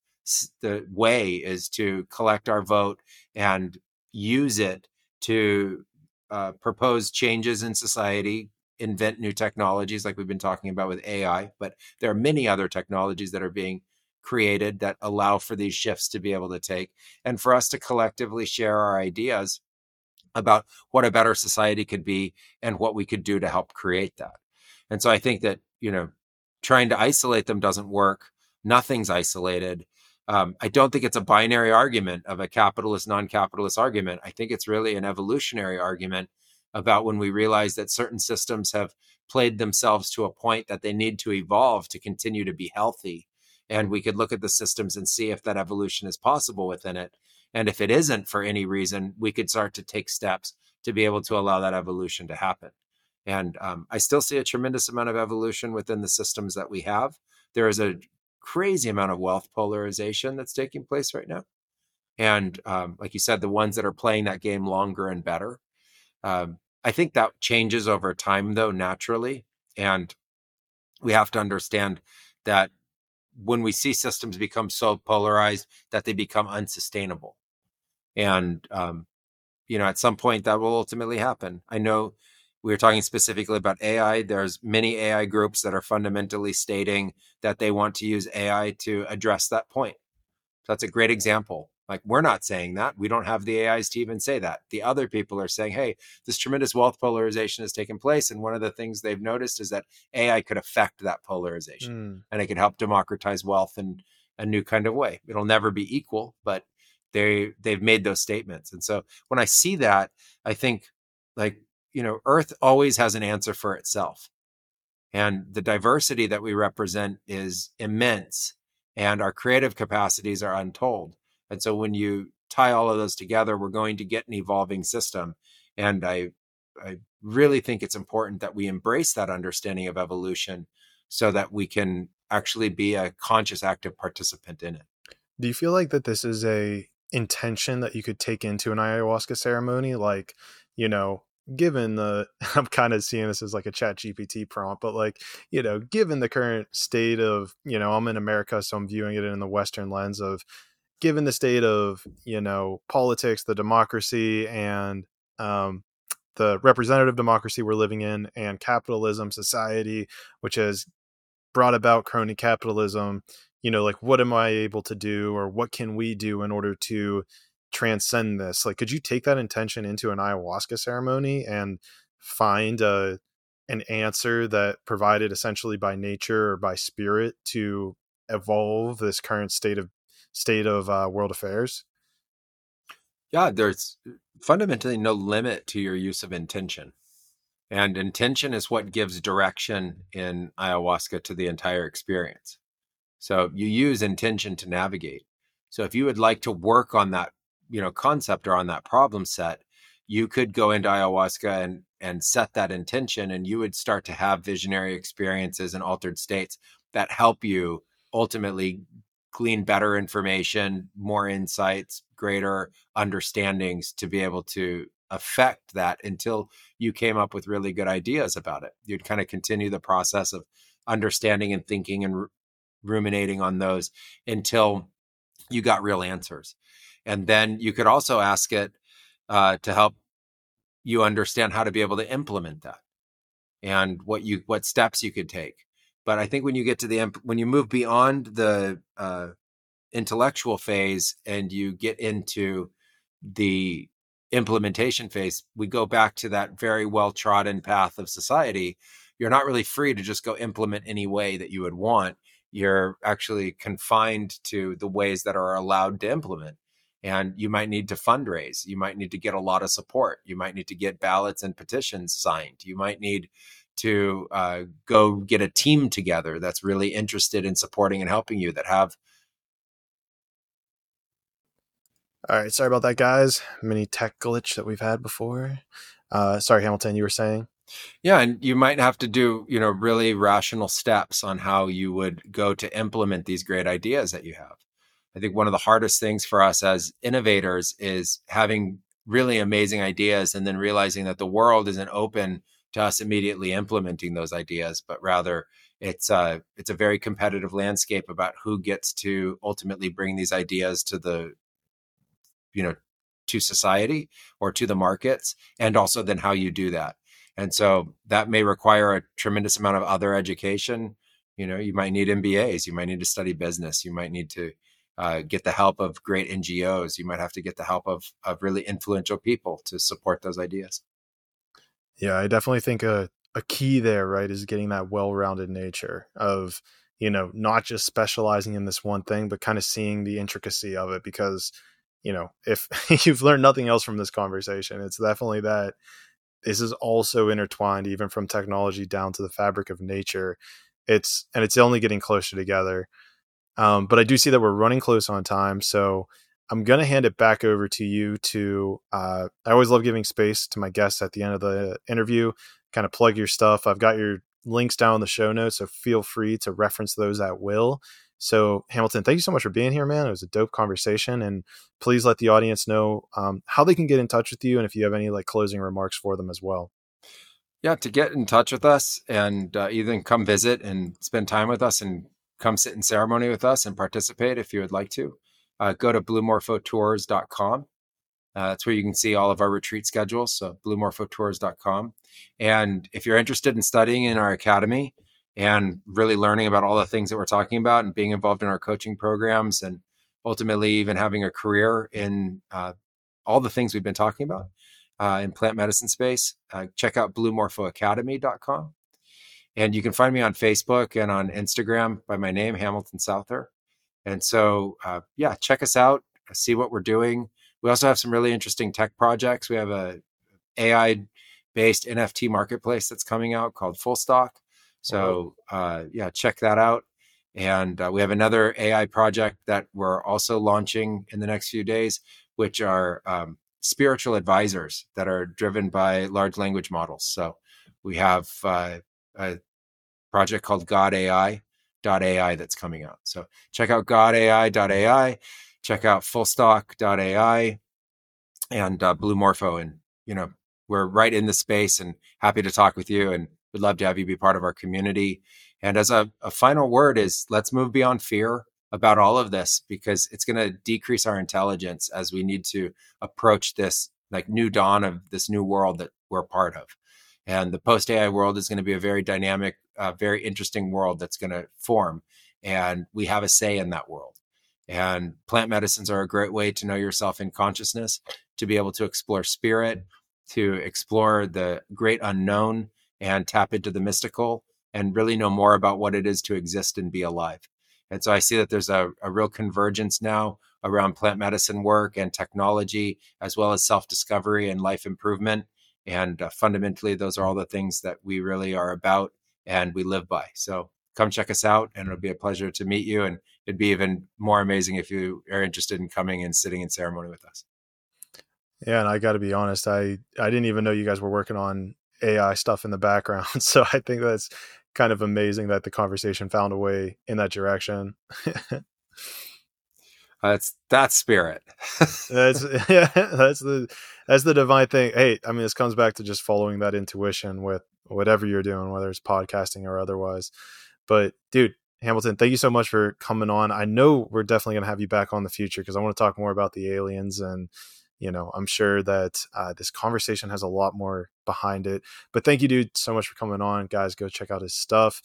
the way is to collect our vote and use it to uh, propose changes in society, invent new technologies like we've been talking about with AI. But there are many other technologies that are being created that allow for these shifts to be able to take and for us to collectively share our ideas about what a better society could be and what we could do to help create that. And so I think that, you know, trying to isolate them doesn't work. Nothing's isolated um, I don't think it's a binary argument of a capitalist, non capitalist argument. I think it's really an evolutionary argument about when we realize that certain systems have played themselves to a point that they need to evolve to continue to be healthy. And we could look at the systems and see if that evolution is possible within it. And if it isn't for any reason, we could start to take steps to be able to allow that evolution to happen. And um, I still see a tremendous amount of evolution within the systems that we have. There is a crazy amount of wealth polarization that's taking place right now. And um, like you said, the ones that are playing that game longer and better. Um, I think that changes over time, though, naturally. And we have to understand that when we see systems become so polarized that they become unsustainable. And, um, you know, at some point that will ultimately happen. I know we were talking specifically about AI. There's many AI groups that are fundamentally stating that they want to use AI to address that point. So that's a great example. Like we're not saying that. We don't have the AIs to even say that. The other people are saying, hey, this tremendous wealth polarization has taken place. And one of the things they've noticed is that AI could affect that polarization mm. and it could help democratize wealth in a new kind of way. It'll never be equal, but they they've made those statements. And so when I see that, I think like you know, Earth always has an answer for itself. And the diversity that we represent is immense, and our creative capacities are untold. And so when you tie all of those together, we're going to get an evolving system. And I, I really think it's important that we embrace that understanding of evolution so that we can actually be a conscious, active participant in it. Do you feel like that this is a intention that you could take into an ayahuasca ceremony? Like, you know, given the i'm kind of seeing this as like a chat gpt prompt but like you know given the current state of you know i'm in america so i'm viewing it in the western lens of given the state of you know politics the democracy and um, the representative democracy we're living in and capitalism society which has brought about crony capitalism you know like what am i able to do or what can we do in order to transcend this like could you take that intention into an ayahuasca ceremony and find a an answer that provided essentially by nature or by spirit to evolve this current state of state of uh, world affairs? Yeah there's fundamentally no limit to your use of intention. And intention is what gives direction in ayahuasca to the entire experience. So you use intention to navigate. So if you would like to work on that you know concept or on that problem set you could go into ayahuasca and and set that intention and you would start to have visionary experiences and altered states that help you ultimately glean better information more insights greater understandings to be able to affect that until you came up with really good ideas about it. You'd kind of continue the process of understanding and thinking and ruminating on those until you got real answers and then you could also ask it uh, to help you understand how to be able to implement that and what you what steps you could take but I think when you get to the when you move beyond the uh, intellectual phase and you get into the implementation phase, we go back to that very well trodden path of society. You're not really free to just go implement any way that you would want. You're actually confined to the ways that are allowed to implement. And you might need to fundraise. You might need to get a lot of support. You might need to get ballots and petitions signed. You might need to uh, go get a team together that's really interested in supporting and helping you that have all right sorry about that guys mini tech glitch that we've had before uh, sorry hamilton you were saying yeah and you might have to do you know really rational steps on how you would go to implement these great ideas that you have i think one of the hardest things for us as innovators is having really amazing ideas and then realizing that the world isn't open to us immediately implementing those ideas, but rather it's a it's a very competitive landscape about who gets to ultimately bring these ideas to the you know to society or to the markets and also then how you do that. And so that may require a tremendous amount of other education. You know you might need mbas you might need to study business you might need to uh, get the help of great ngos you might have to get the help of, of really influential people to support those ideas yeah, I definitely think a a key there, right, is getting that well-rounded nature of you know not just specializing in this one thing, but kind of seeing the intricacy of it. Because you know, if you've learned nothing else from this conversation, it's definitely that this is also intertwined, even from technology down to the fabric of nature. It's and it's only getting closer together. Um, but I do see that we're running close on time, so I'm going to hand it back over to you to. Uh, I always love giving space to my guests at the end of the interview, kind of plug your stuff. I've got your links down in the show notes, so feel free to reference those at will. So, Hamilton, thank you so much for being here, man. It was a dope conversation. And please let the audience know um, how they can get in touch with you and if you have any like closing remarks for them as well. Yeah, to get in touch with us and uh, either come visit and spend time with us and come sit in ceremony with us and participate if you would like to uh, go to bluemorphotours.com. Uh, that's where you can see all of our retreat schedules. So bluemorphotours.com. And if you're interested in studying in our academy and really learning about all the things that we're talking about and being involved in our coaching programs and ultimately even having a career in uh, all the things we've been talking about uh, in plant medicine space, uh, check out bluemorphoacademy.com. And you can find me on Facebook and on Instagram by my name, Hamilton Souther. And so, uh, yeah, check us out, see what we're doing. We also have some really interesting tech projects. We have a AI based NFT marketplace that's coming out called Full Stock. So, uh, yeah, check that out. And uh, we have another AI project that we're also launching in the next few days, which are um, spiritual advisors that are driven by large language models. So we have uh, a project called God AI AI that's coming out. So check out godai.ai, check out fullstock.ai and uh, Blue Morpho. And, you know, we're right in the space and happy to talk with you and we'd love to have you be part of our community. And as a, a final word is let's move beyond fear about all of this because it's going to decrease our intelligence as we need to approach this like new dawn of this new world that we're part of. And the post AI world is going to be a very dynamic, uh, very interesting world that's going to form. And we have a say in that world. And plant medicines are a great way to know yourself in consciousness, to be able to explore spirit, to explore the great unknown and tap into the mystical and really know more about what it is to exist and be alive. And so I see that there's a, a real convergence now around plant medicine work and technology, as well as self discovery and life improvement. And uh, fundamentally, those are all the things that we really are about and we live by. So come check us out, and it'll be a pleasure to meet you. And it'd be even more amazing if you are interested in coming and sitting in ceremony with us. Yeah, and I got to be honest, I I didn't even know you guys were working on AI stuff in the background. So I think that's kind of amazing that the conversation found a way in that direction. That's that's spirit. that's yeah, that's the that's the divine thing. Hey, I mean, this comes back to just following that intuition with whatever you're doing, whether it's podcasting or otherwise. But dude, Hamilton, thank you so much for coming on. I know we're definitely going to have you back on the future because I want to talk more about the aliens and you know i'm sure that uh, this conversation has a lot more behind it but thank you dude so much for coming on guys go check out his stuff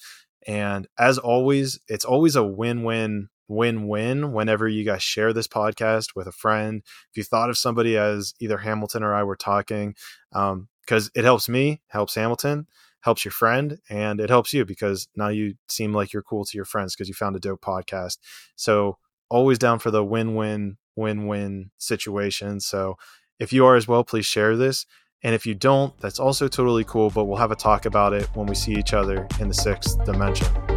And as always, it's always a win win win win whenever you guys share this podcast with a friend. If you thought of somebody as either Hamilton or I were talking, because um, it helps me, helps Hamilton, helps your friend, and it helps you because now you seem like you're cool to your friends because you found a dope podcast. So always down for the win win win win situation. So if you are as well, please share this. And if you don't, that's also totally cool, but we'll have a talk about it when we see each other in the sixth dimension.